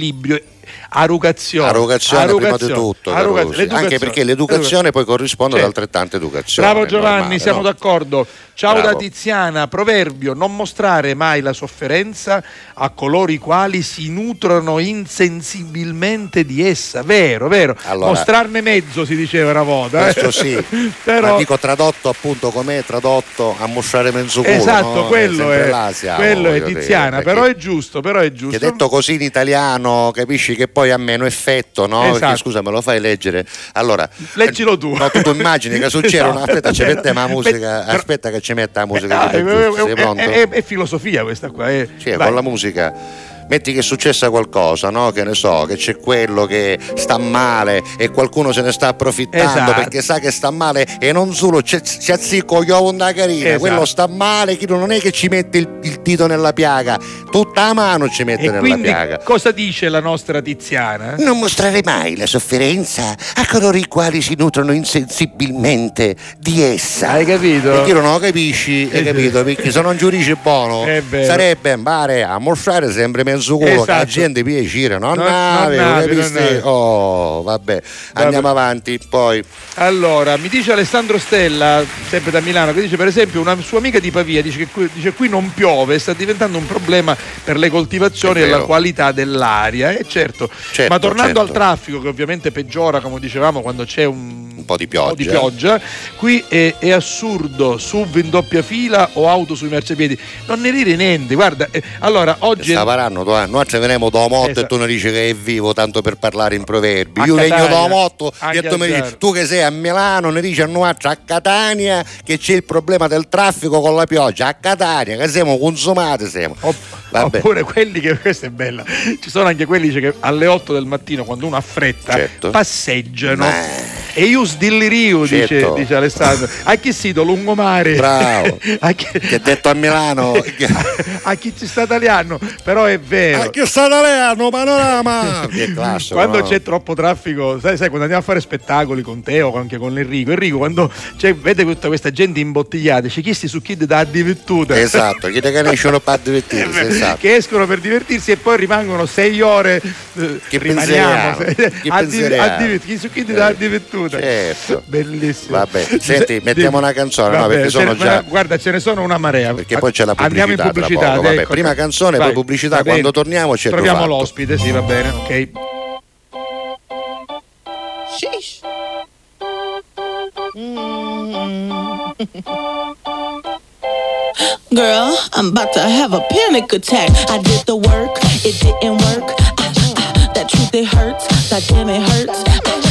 Arrogazione, Arrogazione, prima di tutto, l'educazione. anche perché l'educazione poi corrisponde ad altrettanta educazione. Bravo Giovanni, normale, siamo no? d'accordo. Ciao Bravo. da Tiziana, proverbio, non mostrare mai la sofferenza a coloro i quali si nutrono insensibilmente di essa. Vero, vero. Allora- Mostrarne mezzo si diceva una volta. eh. Questo sì, Però ma dico tradotto appunto com'è tradotto a mostrare mezzo culo. esatto, no? quello è, siamo, quello è dire, Tiziana, perché- però è giusto, però è giusto. Che detto così in italiano capisci che poi ha meno effetto, no? Esatto. Perché scusa, me lo fai leggere. Allora, Leggilo tu. No, tu, immagini che succede Esatto. aspetta, ci mette la musica, aspetta che ci metta la musica. Ah, di è, è- è- è filosofia questa qua. eh. Sì, Vai. con la musica. Metti che è successa qualcosa, no? Che ne so, che c'è quello che sta male e qualcuno se ne sta approfittando Esatto. perché sa che sta male e non solo c'è, c'è zicco io una carina, Esatto. quello sta male, chi non è che ci mette il, il dito nella piaga, tutta la mano ci mette E nella piaga. cosa dice la nostra Tiziana? Non mostrare mai la sofferenza a coloro i quali si nutrono insensibilmente di essa. Hai capito? Perché non lo capisci, hai Eh, capito? Perché se non giudice buono sarebbe andare a mostrare sempre mezzo culo che la Esatto. gente piacere, non Non- nave, non nave, non nave. Oh, vabbè, andiamo avanti, poi Allora, mi dice Alessandro Stella, sempre da Milano, che dice per esempio una sua amica di Pavia dice che qui, dice, qui non piove, sta diventando un problema per le coltivazioni e la qualità dell'aria. E certo, Certo, ma tornando certo. al traffico che ovviamente peggiora, come dicevamo, quando c'è un, Un po' di po' di pioggia. pioggia, qui è, è assurdo, SUV in doppia fila o auto sui marciapiedi. Non ne ride niente, guarda, eh, allora oggi... sta tu, eh, noi ci veniamo da motto e Esatto. tu ne dici che è vivo tanto per parlare in proverbi. A Io vengo da Catania, motto e tu mi dici tu che sei a Milano ne dici a noi a Catania che c'è il problema del traffico con la pioggia. A Catania che siamo consumati siamo. Opp-. Oppure quelli che, questa è bella, ci sono anche quelli che alle 8 del mattino quando uno ha fretta Certo. passeggiano Ma- e io sdilliriu dice, Certo. dice Alessandro. A chi sito? Lungomare. Bravo. a chi, Che detto a Milano. A chi ci sta italiano. Però è vero. Ah, che sta italiano panorama. Che classico quando no? c'è troppo traffico, sai, sai, quando andiamo a fare spettacoli con te o anche con Enrico, Enrico quando c'è, vede tutta questa gente imbottigliata, c'è chi sti su chi da addirittura. esatto che te ne escono per divertirsi esatto. che escono per divertirsi e poi rimangono sei ore eh, Che rimaniamo pensieriamo, che addi- pensieriamo. addi- chi su chi ti dà addirittura Certo. bellissimo Vabbè, senti, se- mettiamo una canzone, no, Vabbè, perché ce sono ne- già- guarda ce ne sono una marea perché poi c'è la andiamo in pubblicità pubblicità poco, vabbè. ecco. Prima canzone, poi Vai, pubblicità, va bene. quando torniamo c'è troviamo l'ospite sì va bene ok Girl, I'm about to have a panic attack. I did the work, it didn't work. Ah, ah, that truth, it hurts. God damn, it hurts.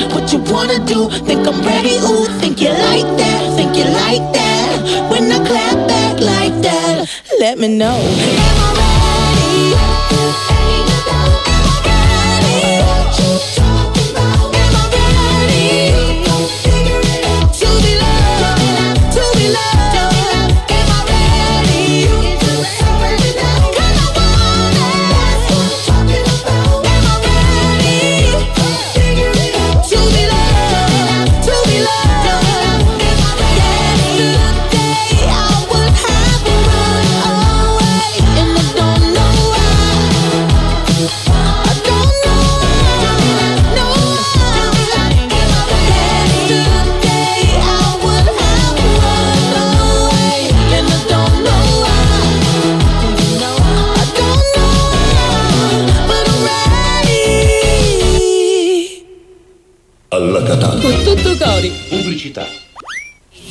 What you wanna do? Think I'm ready? Ooh, think you like that? Think you like that? When I clap back like that, let me know. Am I ready?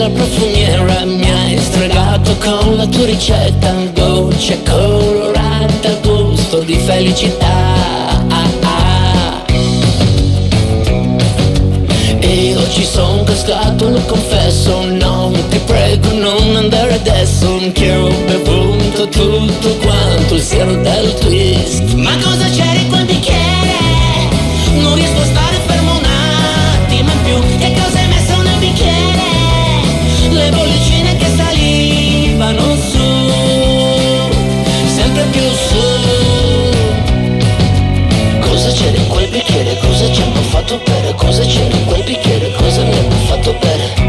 La profumiera, mi hai stregato con la tua ricetta, dolce colorata, gusto di felicità. Io ci son cascato, lo confesso, non ti prego non andare adesso, che ho bevuto tutto quanto il siero del twist. Ma cosa c'era in hanno fatto bere? Cosa c'era in quel bicchiere? Cosa mi hanno fatto bere?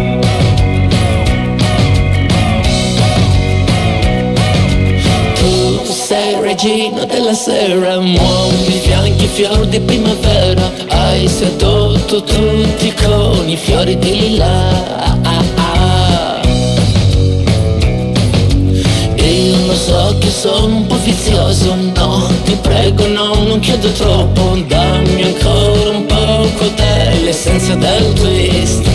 Tu sei regina della sera Muovi fianchi fior di primavera Hai sedotto tutti con i fiori di lilla. Io lo so che sono un po' vizioso No, ti prego no, non chiedo troppo Dammi ancora un poco dell'essenza del Ma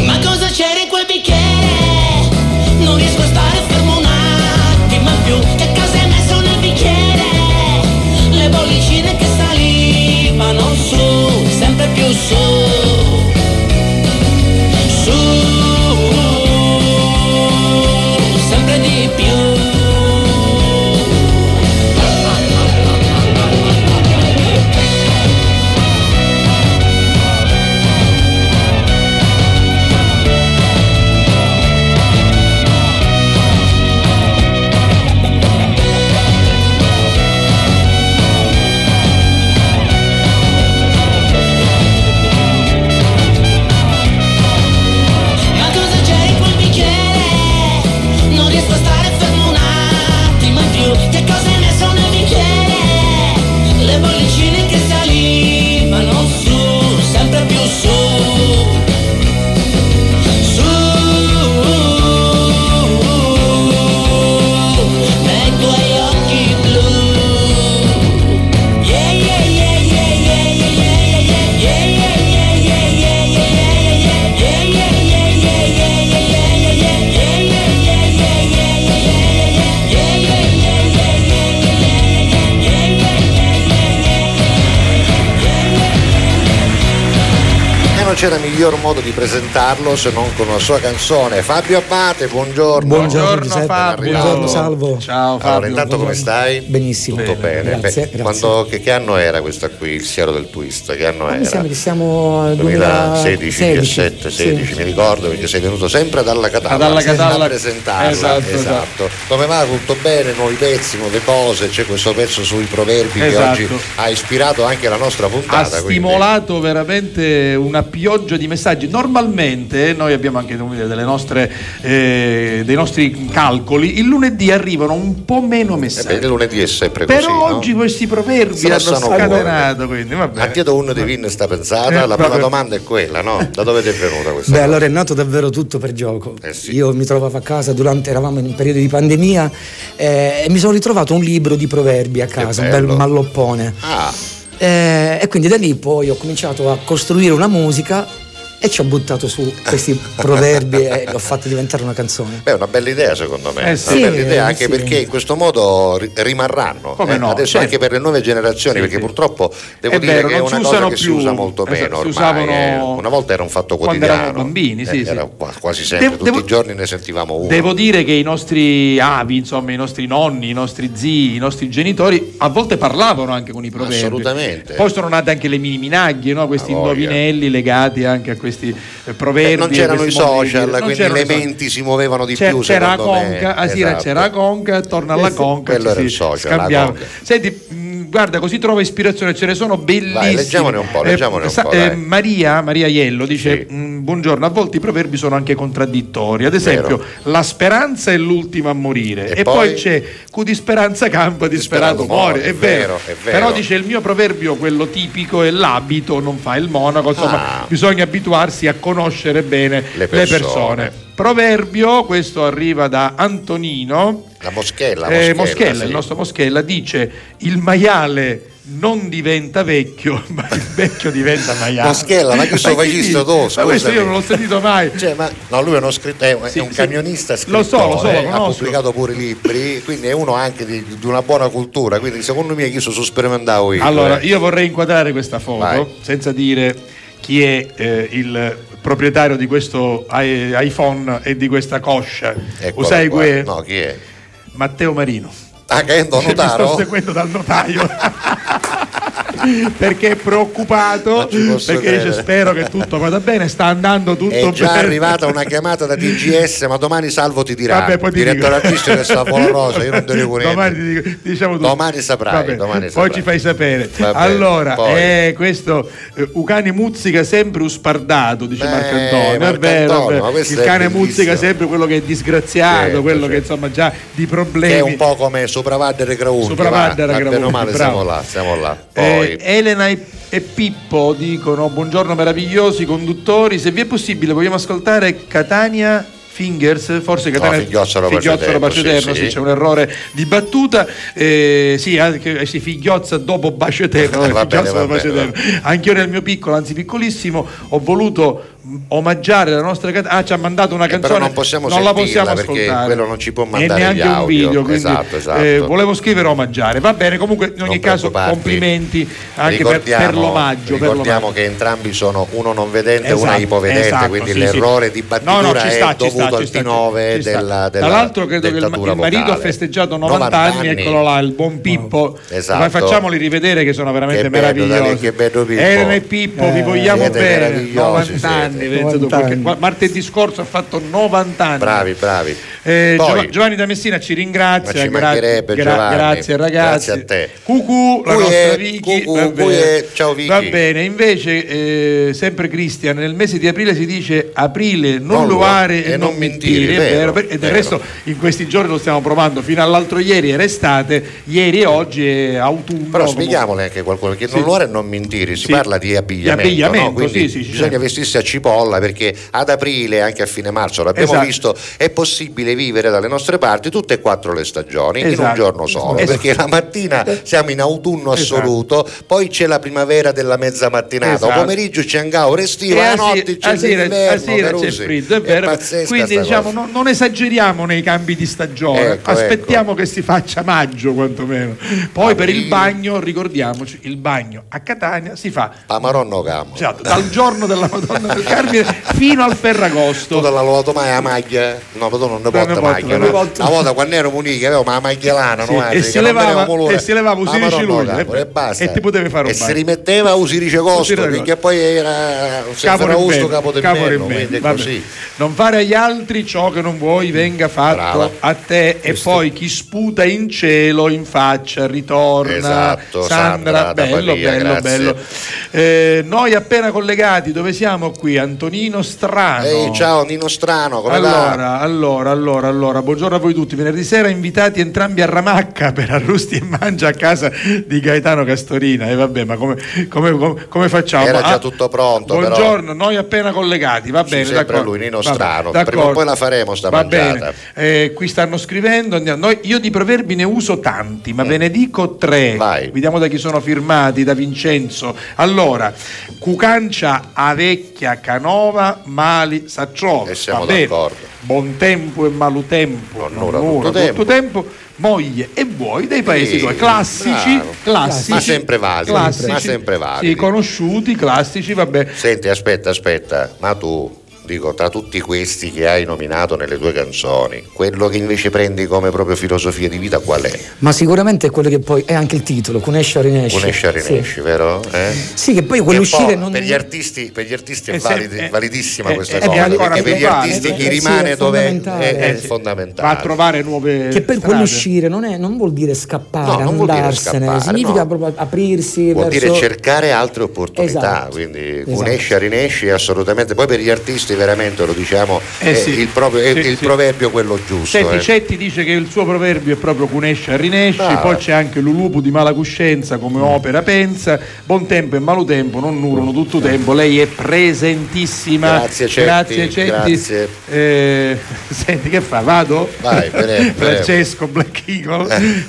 c'era miglior modo di presentarlo se non con una sua canzone. Fabio Abbate, buongiorno. Buongiorno, Giuseppe. Fabio. Buongiorno, salvo. Ciao Allora, intanto come stai? Benissimo. Tutto bene. Grazie, Beh, grazie. quando- che, che anno era questa qui, il siero del twist? Che anno era? siamo al 2016, 2016, 17, 16, mi ricordo perché sei venuto sempre dalla Catalla, dalla Catalla. a presentarla. Esatto, esatto. Come va? Tutto bene? Nuovi pezzi, nuove cose? C'è questo pezzo sui proverbi Esatto. che oggi ha ispirato anche la nostra ha puntata. quindi- stimolato veramente una pioggia di messaggi. Normalmente noi abbiamo anche delle nostre, eh, dei nostri calcoli. Il lunedì arrivano un po' meno Eh messaggi. beh, il lunedì è sempre così. Però no? oggi questi proverbi Se hanno scatenato. Quindi, vabbè. A Tiedo uno di Vin sta pensata, Eh, la prima proprio. domanda è quella, no? Da dove ti è venuta questa Beh, cosa? allora è nato davvero tutto per gioco. Eh sì. Io mi trovavo a casa durante, eravamo in un periodo di pandemia eh, e mi sono ritrovato un libro di proverbi a casa, un bel malloppone. Ah, Eh, e quindi da lì poi ho cominciato a costruire una musica e ci ho buttato su questi proverbi e li ho fatti diventare una canzone. beh, è una bella idea secondo me. Eh sì. una bella idea Sì, anche sì. perché in questo modo ri- rimarranno. Come eh, no, Adesso certo. anche per le nuove generazioni, Sì, perché sì. purtroppo devo È dire vero, che è non una si cosa usano che si più. usa molto Esatto, meno si ormai. usavano eh. Una volta era un fatto quando quotidiano. bambini, sì, Eh, sì. era qua- quasi sempre, Devo- tutti devo- i giorni ne sentivamo uno. Devo dire che i nostri avi, insomma, i nostri nonni, i nostri zii, i nostri genitori a volte parlavano anche con i proverbi. Assolutamente. Poi sono nate anche le mini minaglie, no? questi A voglia. indovinelli legati anche a questi proverbi. Eh, non c'erano i social, non quindi le menti si muovevano di c'era, più. C'era la conca, me. a Sira esatto. c'era la conca, attorno alla esatto. conca. Quello era il social. Senti, guarda, così trova ispirazione, ce ne sono bellissimi. Vai, leggiamone un po', leggiamone un sa- po', eh. Maria, Maria Iello dice: Sì. "Mm, Buongiorno, a volte i proverbi sono anche contraddittori. Ad esempio, la speranza è l'ultima a morire. E E, poi, poi c'è cu di speranza campa, di sperato muore. È vero, è vero. Però dice il mio proverbio, quello tipico, è l'abito non fa il monaco. Insomma, Ah. bisogna abituarsi a conoscere bene Le le persone. Proverbio, questo arriva da Antonino. La moschella, Eh, Moschella, Moschella, sì. il nostro Moschella dice il maiale non diventa vecchio, ma il vecchio diventa maiale. Moschella, ma che so chi facista dice? tu, Ma questo io non l'ho sentito mai. Cioè, ma no, lui è uno scritto, è, un- è un sì. camionista Lo so, scrittore, lo so, lo ha conosco. pubblicato pure libri, quindi è uno anche di, di una buona cultura, quindi secondo me chi so sperimentavo io. Allora, eh. io vorrei inquadrare questa foto Vai. senza dire chi è eh, il proprietario di questo iPhone e di questa coscia. Eccolo Lo sai qua. qui? No, chi è? Matteo Marino. Ah, che è Che mi sto notaro? seguendo dal notaio. perché è preoccupato perché dice credere. spero che tutto vada bene, sta andando tutto È già bene. arrivata una chiamata da TGS, ma domani Salvo ti dirà. Vabbè, poi ti Direttore artistico del Savolo Rosa, io non ti dico niente. Domani ti dico- ti diciamo tutto. Domani saprai, bene, domani Poi saprai. ci fai sapere. Bene, allora, poi. eh, questo eh, Ucani muzzica sempre uspardato, dice Beh, Marco Antonio. È vero, è il cane muzzica sempre quello che è disgraziato, Certo, quello certo. che insomma già di Che problemi. è un po' come Sopravvaddere Graunchi. Sopravvaddere bene Graunchi, male bravo. siamo là, siamo là. Eh, Poi, Elena e, e Pippo dicono buongiorno meravigliosi conduttori, se vi è possibile vogliamo ascoltare Catania Fingers, forse Catania Figliozzolo Pace Figliozzolo Eterno, sì, sì. sì, c'è un errore di battuta, eh, sì, anche, eh, sì, Figliozza dopo Bacio Eterno, Va bene, Figliozzolo va Pace bene, Eterno. Anche io nel mio piccolo, anzi piccolissimo, ho voluto omaggiare la nostra Catania, ah ci ha mandato una Eh, però canzone, non possiamo non la possiamo perché ascoltare. quello non ci può e mandare neanche gli un audio. video, quindi Esatto, esatto. eh, volevo scrivere omaggiare, va bene, comunque in ogni caso complimenti anche per, per l'omaggio. per ricordiamo l'omaggio. che entrambi sono uno non vedente e Esatto, una ipovedente, esatto, quindi sì, l'errore sì. di battitura No, no, ci sta, è sta, dovuto al sta, T9 ci sta. della, della Tra l'altro credo che il, il marito ha festeggiato 90, anni, anni. eccolo là, il buon Pippo. Esatto. Ma facciamoli rivedere che sono veramente meravigliosi. Elena e Pippo, vi Eh, vogliamo bene. meravigliosi, 90 anni, tu, 90 perché anni. martedì scorso ha fatto 90 anni. Bravi, bravi. Eh, Poi- Giova- Giovanni da Messina ci ringrazia, Ma ci gra- mancherebbe, Giovanni. grazie ragazzi. Grazie a te. Cucù, la nostra Vicky. ciao, Vicky. Va bene, invece eh, sempre Cristian, nel mese di aprile si dice aprile non, Non luare lu- e, non mentire, è vero, vero, e del resto in questi giorni lo stiamo provando, fino all'altro ieri era estate, ieri e oggi è autunno. Però spieghiamole anche a qualcuno che non luare e non mentire, si Sì. parla di abbigliamento, Di abbigliamento, no? quindi sì, sì, bisogna certo. vestirsi a cipolla perché ad aprile, anche a fine marzo, l'abbiamo Esatto. visto, è possibile vivere dalle nostre parti tutte e quattro le stagioni in un Esatto. giorno solo, Esatto. perché la mattina siamo in autunno assoluto, poi c'è la primavera della mezza mattinata, Esatto. pomeriggio c'è angauro estivo, E la notte c'è l'inverno, c'è freddo, è vero. Quindi diciamo non, non esageriamo nei cambi di stagione, Ecco, aspettiamo che si faccia maggio quantomeno. Poi per il bagno, ricordiamoci, il bagno a Catania si fa A Maronno Camo. esatto, dal giorno della Madonna del Carmine fino al Tu Ferragosto. dalla lavato mai la maglia? No, tu non ne Non non ne no? porto. Una volta quando ero Munichi avevo la maglia lana, Sì, no? e si levava- e si levava Usirici Madonna, Luglio, e- basta. e ti potevi fare un E si rimetteva Usirice Usirice Costo, che poi era Capo Rimbeino, capo del Capo quindi così. Non fare agli altri ciò che non vuoi venga fatto Brava. a te e poi chi sputa in cielo in faccia ritorna. Esatto, Sandra, Sandra bello, Pavia, bello, grazie. bello. Eh, noi appena collegati, dove siamo qui? Antonino Strano. Ehi, ciao Nino Strano, come va? Allora, allora, allora, allora, buongiorno a voi tutti. Venerdì sera invitati entrambi a Ramacca per arrosti e mangia a casa di Gaetano Castorina. E vabbè, ma come, come- come- come facciamo? Era già Ah, tutto pronto, però. Buongiorno, noi appena collegati, va Sì, bene. sempre d'accordo. lui, Nino Va Strano. d'accordo. Prima o poi la faremo sta Va mangiata. bene. Eh, qui stanno scrivendo, noi- io di proverbi ne uso tanti, ma ve ne dico tre. Mm. Vai. Vediamo da chi sono firmati, da Vincenzo. Allora, Cucancia a vecchia canova, mali s'acciova. E siamo d'accordo. Buon tempo e malutempo, Non ora tutto tempo. moglie e vuoi dei paesi tuoi. Classici, bravo. classici. Ma sempre validi, classici. ma sempre validi. Sì, conosciuti, classici, vabbè. Senti, aspetta, aspetta, ma tu, dico, tra tutti questi che hai nominato nelle tue canzoni, quello che invece prendi come proprio filosofia di vita qual è? Ma sicuramente è quello che poi è anche il titolo, Cunescia Rinesce. Unescia Rinesci, vero? Eh? Sì, che poi quell'uscire non per gli artisti, per gli artisti è, È validi- è- validissima è- questa è- cosa, è perché per gli artisti eh, chi sì, rimane è dove è, fondamentale. è Eh, sì. Va a trovare nuove Che poi strade. quell'uscire non, è- non vuol dire scappare, No, non vuol dire andarsene, scappare, significa no. proprio aprirsi Vuol verso... dire cercare altre opportunità, Esatto. quindi Esatto. Cunescia Rinesci assolutamente. Poi per gli artisti veramente lo diciamo, Eh sì. il, proprio- Sì, il sì. proverbio quello giusto. Senti, eh. Cetti dice che il suo proverbio è proprio Cunesce a Rinesci, Brava. poi c'è anche Lulupu di mala coscienza come opera pensa, buon tempo e malo tempo non nurono tutto tempo, lei è presentissima. Grazie, Cetti, Grazie Cetti. grazie. Eh, senti che fa? Vado? Vai, vedremo. Francesco Black Eagle.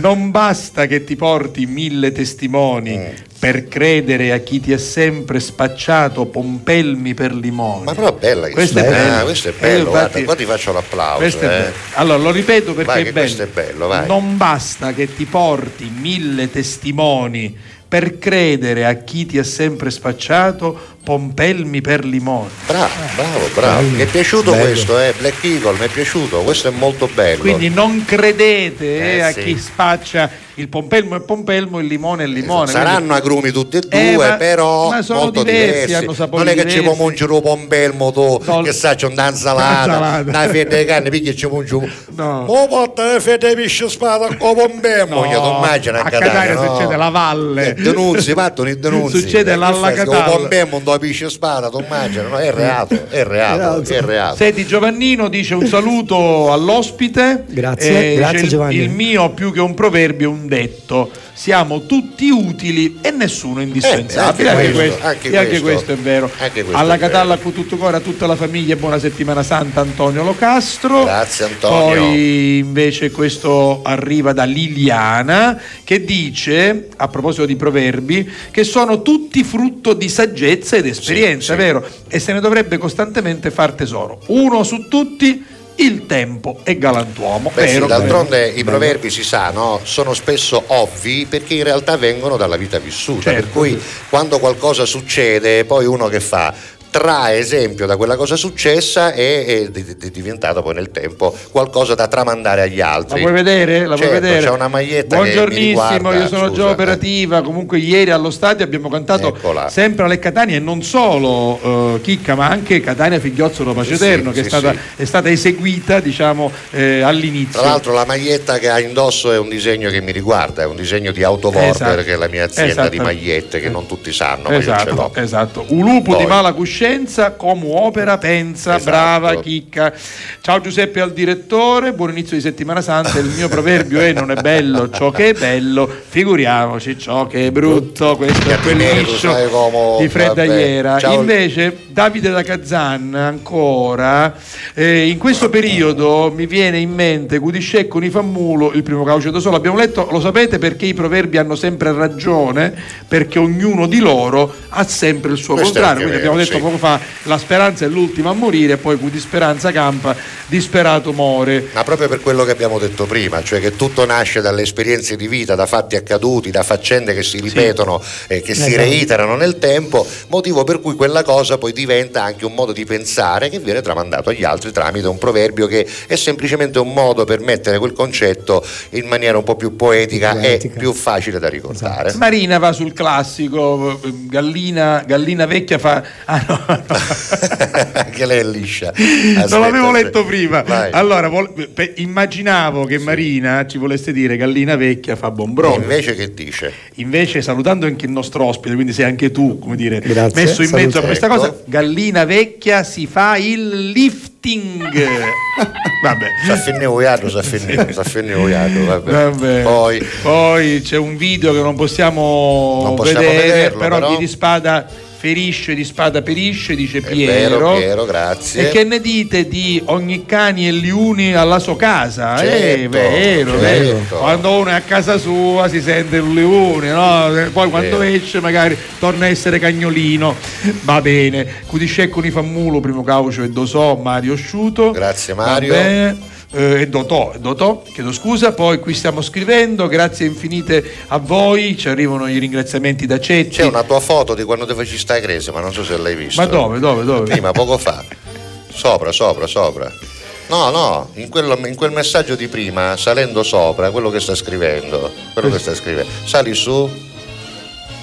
non basta che ti porti mille testimoni Mm. Per credere a chi ti ha sempre spacciato pompelmi per limoni. Ma però bella che Questo è bello. ah, questo è Eh, bello, infatti- guarda, qua ti faccio l'applauso. è eh. Allora lo ripeto perché Vai, è bello. questo è bello, vai. Non basta che ti porti mille testimoni per credere a chi ti ha sempre spacciato pompelmi per limone. Bravo, bravo, bravo. Mi è piaciuto Bello. questo, eh, Black Eagle, mi è piaciuto, questo è molto bello. Quindi non credete eh, Eh, a sì. chi spaccia il pompelmo è pompelmo, il limone è limone. Saranno agrumi tutti e Eh, due, ma- però ma sono molto diversi, diversi. hanno sapori non è che ci diversi. può mungere un pompelmo tu, che sa c'è Un'insalata. una fetta di carne, picchia ci mungi un... No. Ma porta le fette di pesce spada con pompelmo, io tu immagini a a Catania, Catania no? succede la valle. denunzi, fatto i denunzi. Succede l'alla Catalla. Un pompelmo, un do pesce spada, tu immagini, no? È reato, è reato, è reato. Senti, Giovannino dice un saluto all'ospite. Grazie, Eh, grazie, dice il- Giovanni. Il mio più che un proverbio è un detto. Siamo tutti utili e nessuno indispensabile. Eh, anche anche, questo, questo, anche e anche questo. questo è vero. Questo Alla è vero. Catalla con tutto cuore a tutta la famiglia, buona settimana santa Antonio Locastro. Grazie, Antonio. Poi invece questo arriva da Liliana che dice, a proposito di proverbi, che sono tutti frutto di saggezza ed esperienza, sì. vero? E se ne dovrebbe costantemente far tesoro. Uno su tutti, il tempo è galantuomo. Beh, sì, vero, d'altronde vero. i proverbi si sa, no? sono spesso ovvi perché in realtà vengono dalla vita vissuta, Certo. per cui quando qualcosa succede, poi uno che fa? Trae esempio da quella cosa successa e è di- di- diventato poi nel tempo qualcosa da tramandare agli La altri. vuoi vedere? La vuoi Certo, vedere? C'è una maglietta Buongiornissimo, riguarda, io sono già operativa. Comunque, ieri allo stadio abbiamo cantato Eccola. sempre alle Catania e non solo eh, Chicca, ma anche Catania Figliozzolo Pace Sì, Eterno, sì, che è, sì, stata, sì. è stata eseguita diciamo eh, all'inizio. Tra l'altro la maglietta che ha indosso è un disegno che mi riguarda, è un disegno di Autovorber Esatto. che è la mia azienda di Esatto. magliette che non tutti sanno, ma io ce Esatto, l'ho. esatto. Un lupo Poi. di mala coscienza, come opera, pensa, Esatto. brava chicca. Ciao Giuseppe al direttore, buon inizio di settimana santa. Il mio proverbio è non è bello ciò che è bello, figuriamoci ciò che è brutto. Questo è liscio di Fredda vabbè. Iera. Ciao. Invece Davide da Kazan ancora, eh, in questo periodo mi viene in mente Cudiscecco Nifammulo, il primo cauce da solo. Abbiamo letto, lo sapete perché i proverbi hanno sempre ragione, perché ognuno di loro ha sempre il suo Questo contrario. Quindi abbiamo vero, detto sì. Poco fa la speranza è l'ultima a morire, poi chi di speranza campa, disperato muore. Ma proprio per quello che abbiamo detto prima, cioè che tutto nasce dalle esperienze di vita, da fatti accaduti, da faccende che si ripetono e che si Esatto. reiterano nel tempo, motivo per cui quella cosa poi diventa anche un modo di pensare che viene tramandato agli altri tramite un proverbio che è semplicemente un modo per mettere quel concetto in maniera un po' più poetica, Poetica. e più facile da ricordare. Marina va sul classico, eh, gallina, gallina vecchia fa... Ah no, anche lei è liscia. non Aspetta, l'avevo aspetta. letto prima. Vai. Allora, vol- pe- immaginavo che Marina ci volesse dire gallina vecchia fa bombrone. invece che dice? Invece, salutando anche il nostro ospite, quindi sei anche tu, come dire, Grazie, messo in mezzo a questa Ecco. cosa, gallina vecchia si fa il lifting. Vabbè. Sa finire uiato, sa finire, sa finire uiato, vabbè. Vabbè. Poi Poi c'è un video che non possiamo, Non possiamo vedere, vederlo, però, però. chi di spada ferisce, di spada perisce, dice Piero. vero, Piero, grazie. E che ne dite di ogni cani e liuni alla sua casa? eh, Certo, vero, certo. vero. Quando uno è a casa sua si sente il lione, no? E poi quando Vero. esce magari torna a essere cagnolino. Va bene. Cudiscecco ni fammulo, primo caucio e dosò Mario Sciuto. Grazie, Mario. Eh, e Dotò, Dotò, chiedo scusa, poi qui stiamo scrivendo, grazie infinite a voi, ci arrivano i ringraziamenti da Cetti. C'è una tua foto di quando ti facci sta a Grese, ma non so se l'hai vista. Ma dove, dove, dove? Prima, poco fa. Sopra, sopra, sopra. No, no, in, quello- in quel messaggio di prima, salendo sopra, quello che sta scrivendo, quello che sta scrivendo. Sali su.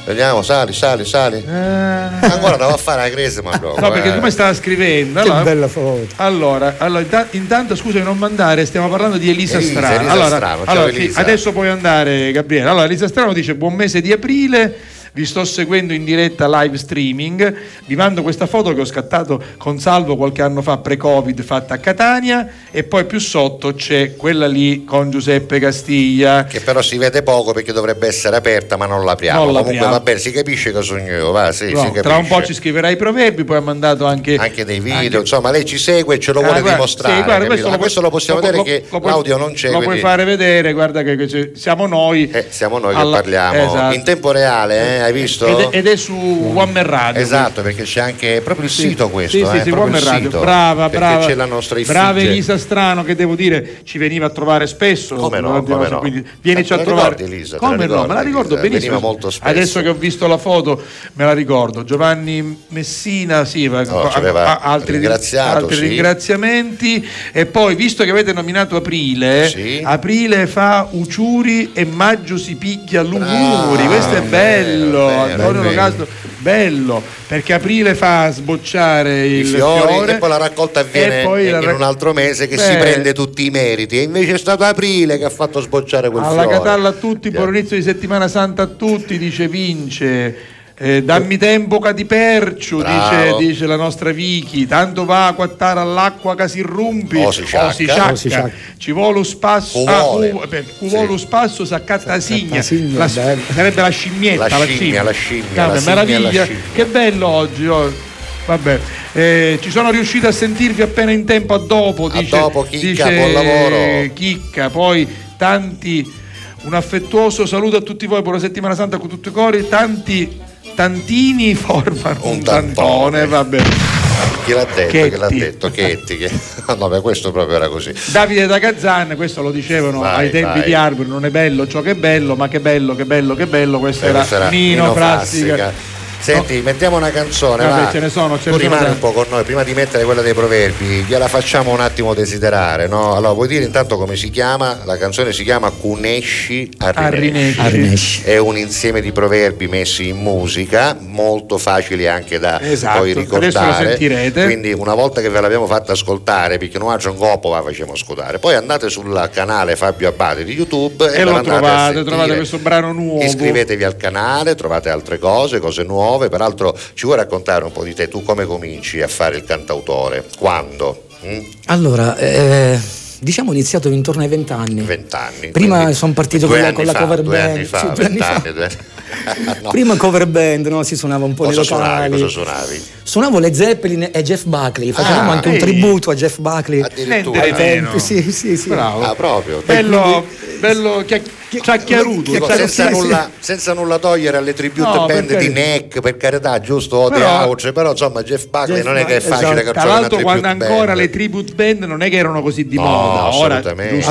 Vediamo, sali, sali, sali. Ancora andavo a fare la Grese, ma no. No, perché eh. tu mi stava scrivendo. Che Allora, bella foto. allora, allora, inta- intanto scusa di non mandare, stiamo parlando di Elisa, Elisa, Strano. Elisa allora, Strano, ciao allora, sì, Elisa. adesso puoi andare, Gabriele. Allora, Elisa Strano dice buon mese di aprile. Vi sto seguendo in diretta live streaming. Vi mando questa foto che ho scattato con Salvo qualche anno fa, pre-Covid, fatta a Catania. E poi più sotto c'è quella lì con Giuseppe Castiglia. Che però si vede poco perché dovrebbe essere aperta, ma non l'apriamo. Non Comunque l'apriamo. va bene, si capisce che sogno io, va, sì, No, tra un po' ci scriverà i proverbi, poi ha mandato anche, anche dei video, anche- insomma, lei ci segue e ce lo Ah, vuole guarda, dimostrare. sì, guarda, questo, lo, questo lo possiamo puoi- vedere che lo puoi- l'audio non c'è. Lo puoi quindi- fare vedere, guarda che, che siamo noi. Eh, siamo noi alla- che parliamo Esatto. in tempo reale, eh, hai visto? Ed è, ed è su One Man Radio. Esatto, perché c'è anche proprio il Sì. sito questo, Sì, eh, sì, sì, proprio One Man Radio. sito, Brava, perché brava. c'è la nostra Brava effigie. Elisa Strano che devo dire ci veniva a trovare spesso. Come no, come no. quindi vienici Te a trovare. ricordi, Elisa? Come la no? Me la ricordi, ricordo Elisa? benissimo. Veniva molto spesso. Adesso che ho visto la foto me la ricordo. Giovanni Messina, sì, ma- No, a- aveva a- altri, altri sì. ringraziamenti. E poi, visto che avete nominato Aprile, Sì. Aprile fa Uciuri e Maggio si picchia l'Uguri. Bravo, Questo è bello, vero, Antonio vero. Locastro, bello, perché Aprile fa sbocciare I il fiori fiore e poi la raccolta avviene in rac- un altro mese che Beh, si prende tutti i meriti e invece è stato Aprile che ha fatto sbocciare quel Alla fiore Catalla a tutti, buon inizio di settimana santa a tutti, dice Vince. Eh, dammi tempo che di perciu, dice, dice la nostra Vicky. Tanto va a quattare all'acqua che si rompi O si sciacca. sciacca. O si sciacca. Ci vuole lo spasso. Cu Ah, cu- eh, cu vuole lo spasso, si accatta la signa. signa, La- sarebbe la scimmietta. La scimmia, la scimmia, Vabbè, la scimmia, meraviglia. la scimmia. Che bello oggi. oh. Vabbè, eh, ci sono riuscito a sentirvi appena in tempo a dopo. A Dice, dopo, Chicca, dice buon lavoro. Chicca, poi tanti, un affettuoso saluto a tutti voi, buona settimana santa con tutti i cori, tanti tantini formano un, Un tantone, tantone. vabbè. chi l'ha detto Chetti. che l'ha detto Chetti che... no beh questo proprio era così Davide da Gazzan, questo lo dicevano Vai, ai tempi vai. di Arbor, non è bello ciò che è bello, ma che bello, che bello, che bello, questo Eh, era Nino, Nino Frassica. Frassica. Senti, mettiamo una canzone, Vabbè, va. ce ne sono, ce tu rimani tante. un po' con noi, prima di mettere quella dei proverbi, gliela facciamo un attimo desiderare, no? Allora, vuoi dire intanto come si chiama? La canzone si chiama Cunesci Arrinesci. Arrinesci. È un insieme di proverbi messi in musica, molto facili anche da Esatto, poi adesso lo ricordare. sentirete. Quindi una volta che ve l'abbiamo fatta ascoltare, perché noi un coppo la facciamo ascoltare, poi andate sul canale Fabio Abbate di YouTube e, E lo trovate, trovate questo brano nuovo. Iscrivetevi al canale, trovate altre cose, cose nuove. Peraltro, ci vuoi raccontare un po' di te? Tu come cominci a fare il cantautore? Quando? Mm? Allora, eh, diciamo ho iniziato intorno ai vent'anni. Vent'anni. Prima sono partito con la- anni con la fa, cover due band. Anni fa, Sì, due anni fa. No. Prima cover band, no? si suonava un po' Cosa nei suonavi? locali. Cosa suonavi? Suonavo le Zeppelin e Jeff Buckley, facevamo Ah, anche un ehi. tributo a Jeff Buckley. Addirittura. Ai tempi, sì, sì, sì. Bravo. Ah, proprio. Bello, bello chia- chiacchieruto. Dico, sai? senza, sì, sì. nulla, senza nulla togliere alle tribute No, band di. Neck, per carità, giusto? O The Però- Ouch, però insomma Jeff Buckley Jeff non è che è facile esatto. Tra l'altro quando ancora band. le tribute band non è che erano così di No, moda, ora assolutamente. giustamente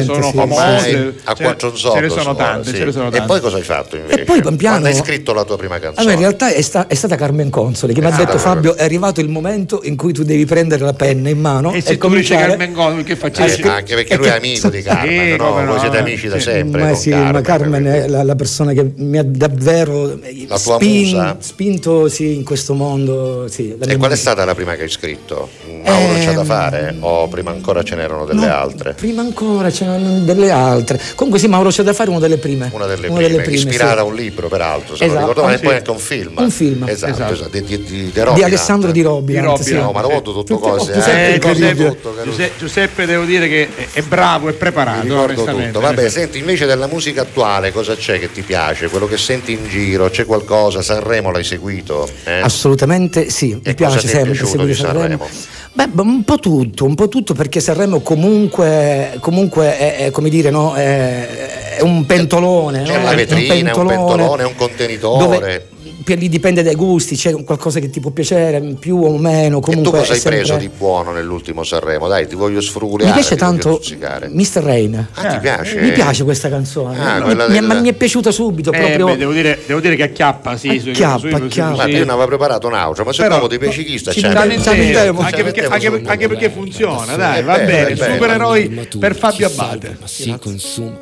Assolutamente, sono sì, famose. Ormai a quattro ce ne sono tante, sì. ce ne sono E poi cosa hai fatto invece? E poi pian piano- Quando hai scritto la tua prima canzone? Allora, in realtà è, sta- è stata Carmen Consoli che mi ha Ah, detto. Fabio è arrivato il momento in cui tu devi prendere la penna in mano E e, cominciare Carmen Gomez, che Eh, facessi? anche perché lui è amico di Carmen, Sì, no? Voi siete eh. amici da Sì. sempre. ma sì, Carmen, ma Carmen è la, la persona che mi ha davvero eh, musa? spinto sì, in questo mondo. Sì, la E qual è musa. stata la prima che hai scritto? Mauro c'è da Ehm, fare? O prima ancora ce n'erano delle No, altre? Prima ancora c'erano delle altre. Comunque sì, Mauro c'è da fare una delle prime. Una delle prime, ispirata sì. a un libro peraltro, se non Esatto. ricordo male, e Sì. poi anche un film. Un film. Esatto, Esatto. esatto, di, di, di, di Di. Alessandro Di Robinant, Di Robinant, sì. No, ma l'ho avuto tutto Tutte- cose. Giuseppe eh, Eh, Giuseppe, tutto. Giuseppe- Giuseppe devo dire che è, è bravo e preparato. Mi ricordo tutto. Vabbè, senti, invece della musica attuale, cosa c'è che ti piace? Quello che senti in giro, c'è qualcosa? Sanremo l'hai seguito? Eh? Assolutamente sì, mi E piace è sempre seguire di Sanremo? Beh, un po' tutto, un po' tutto perché Sanremo comunque, comunque è, è, come dire, no, è, è un pentolone. C'è no? la È vetrina, è un pentolone, è un contenitore. dove lì dipende dai gusti, c'è qualcosa che ti può piacere più o meno. E tu Comunque cosa è hai preso sempre- di buono nell'ultimo Sanremo? Dai, ti voglio sfruguliare. Mi piace tanto. Mr. Rain. Ah, ti piace? Mi piace questa canzone. Ah, mi, quella mi- ma mi è piaciuta subito. Eh, proprio... beh, devo, dire, devo dire che acchiappa, sì. sui- Acchiappa, sui- sui- acchiappa. Guarda, io non avevo preparato un'audio, ma se Però- proprio di pescichista ci c'è. mettiamo- C'è- ci mettiamo. c'è- anche, perché, anche anche perché funziona, dai, È va bene. è. Supereroi per Fabio Abate. ma si consuma.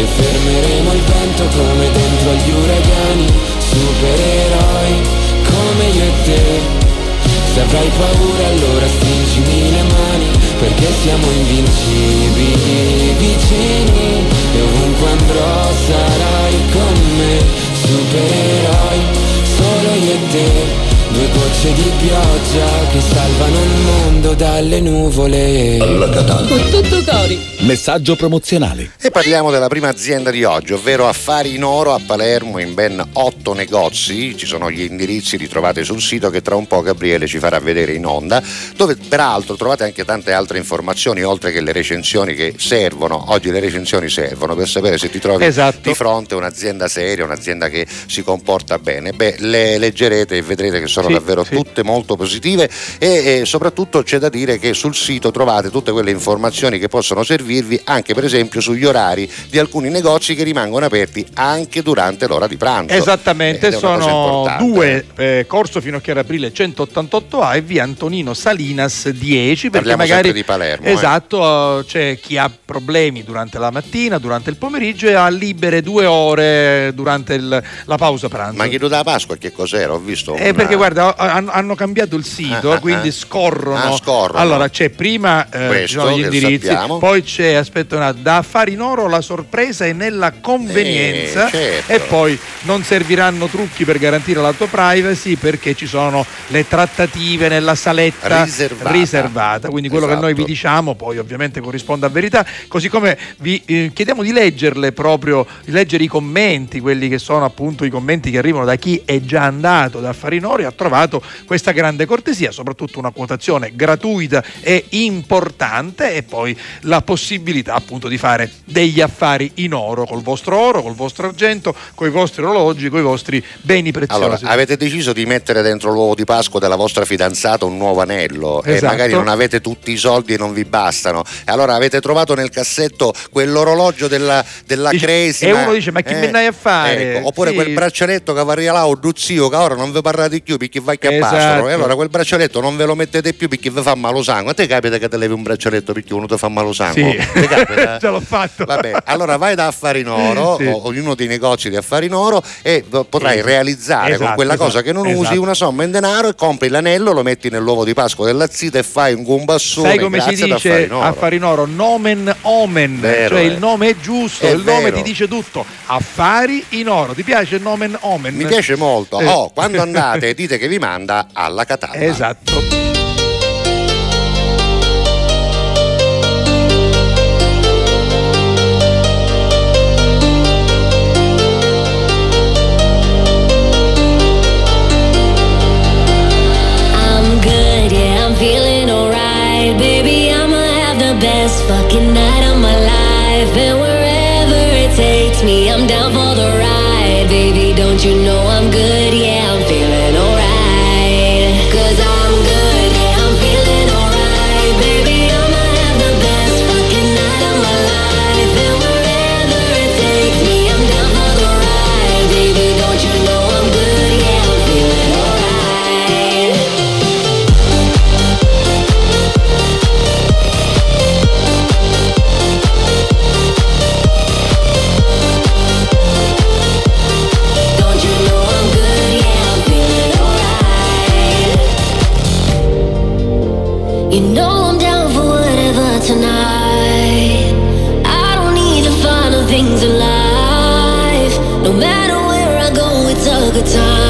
E fermeremo il vento come dentro agli uragani, supereroi come io e te. Se avrai paura allora stringimi le mani, perché siamo invincibili vicini e ovunque andrò sarai con me, supereroi solo io e te. Due gocce di pioggia che salvano il mondo dalle nuvole. Alla Catalla. Con tutto cori. Messaggio promozionale. E parliamo della prima azienda di oggi, ovvero Affari in Oro a Palermo in ben otto negozi. Ci sono gli indirizzi, li trovate sul sito che tra un po' Gabriele ci farà vedere in onda, dove peraltro trovate anche tante altre informazioni, oltre che le recensioni che servono. Oggi le recensioni servono per sapere se ti trovi Esatto. di fronte a un'azienda seria, un'azienda che si comporta bene. Beh, le leggerete e vedrete che sono Sì, davvero sì. tutte molto positive e, e soprattutto c'è da dire che sul sito trovate tutte quelle informazioni che possono servirvi anche per esempio sugli orari di alcuni negozi che rimangono aperti anche durante l'ora di pranzo. Esattamente, cosa sono due, eh, Corso Finocchiaro Aprile 188A e via Antonino Salinas 10, perché Parliamo magari di Palermo, eh. Esatto, eh, c'è chi ha problemi durante la mattina, durante il pomeriggio e ha libere due ore durante il- la pausa pranzo. Ma chiedo da Pasqua che cos'era? Ho visto Eh, una- perché guarda, hanno, cambiato il sito, Ah, ah, quindi ah. scorrono. Ah, scorrono. Allora c'è prima eh, Questo, ci sono gli indirizzi, poi c'è aspetta un attimo, da affari in oro la sorpresa è nella convenienza Eh, certo. e poi non serviranno trucchi per garantire la tua privacy perché ci sono le trattative nella saletta Riservata. riservata. Quindi quello che noi vi Esatto. diciamo poi ovviamente corrisponde a verità, così come vi eh, chiediamo di leggerle proprio, di leggere i commenti, quelli che sono appunto i commenti che arrivano da chi è già andato da Affari in Oro e ha trovato questa grande cortesia, soprattutto una quotazione gratuita e importante e poi la possibilità appunto di fare degli affari in oro col vostro oro, col vostro argento, con i vostri orologi, con i vostri beni preziosi. Allora, avete deciso di mettere dentro l'uovo di Pasqua della vostra fidanzata un nuovo anello e Esatto. magari non avete tutti i soldi e non vi bastano. E allora avete trovato nel cassetto quell'orologio della, della Dice- Crazy. e uno dice, "Ma chi me ne a fare?" Ecco, oppure Sì. quel braccialetto che va là o zio che ora non vi parlate più perché va a Esatto. passano. E allora quel braccialetto non ve lo mettete più perché vi fa malo sangue. A te capita che te levi un braccialetto perché uno ti fa malo sangue? Sì. Ti capita? Ce l'ho fatto. Vabbè, allora vai da Affari in Oro, Sì. o- ognuno dei negozi di Affari in Oro e potrai Sì. realizzare con Esatto, quella esatto, cosa che non usi esatto. una somma in denaro e compri l'anello, lo metti nell'uovo di Pasqua della zita e fai un gombassone. Sai come si dice Affari in Oro. Nomen omen, Vero, cioè eh. il nome è giusto, È il nome vero. ti dice tutto. Affari in oro, ti piace il nomen omen? Mi piace molto. Eh. Oh, quando andate dite che vi manda alla Catalla. Esatto. Baby, I'ma have the best fucking night of my life. And wherever it takes me, I'm down for the ride. Baby, don't you know I'm good? Yeah. Time.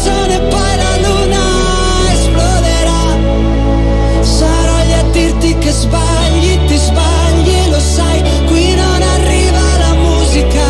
canzone poi la luna esploderà. Sarò lì a dirti che sbagli, ti sbagli, lo sai, qui non arriva la musica.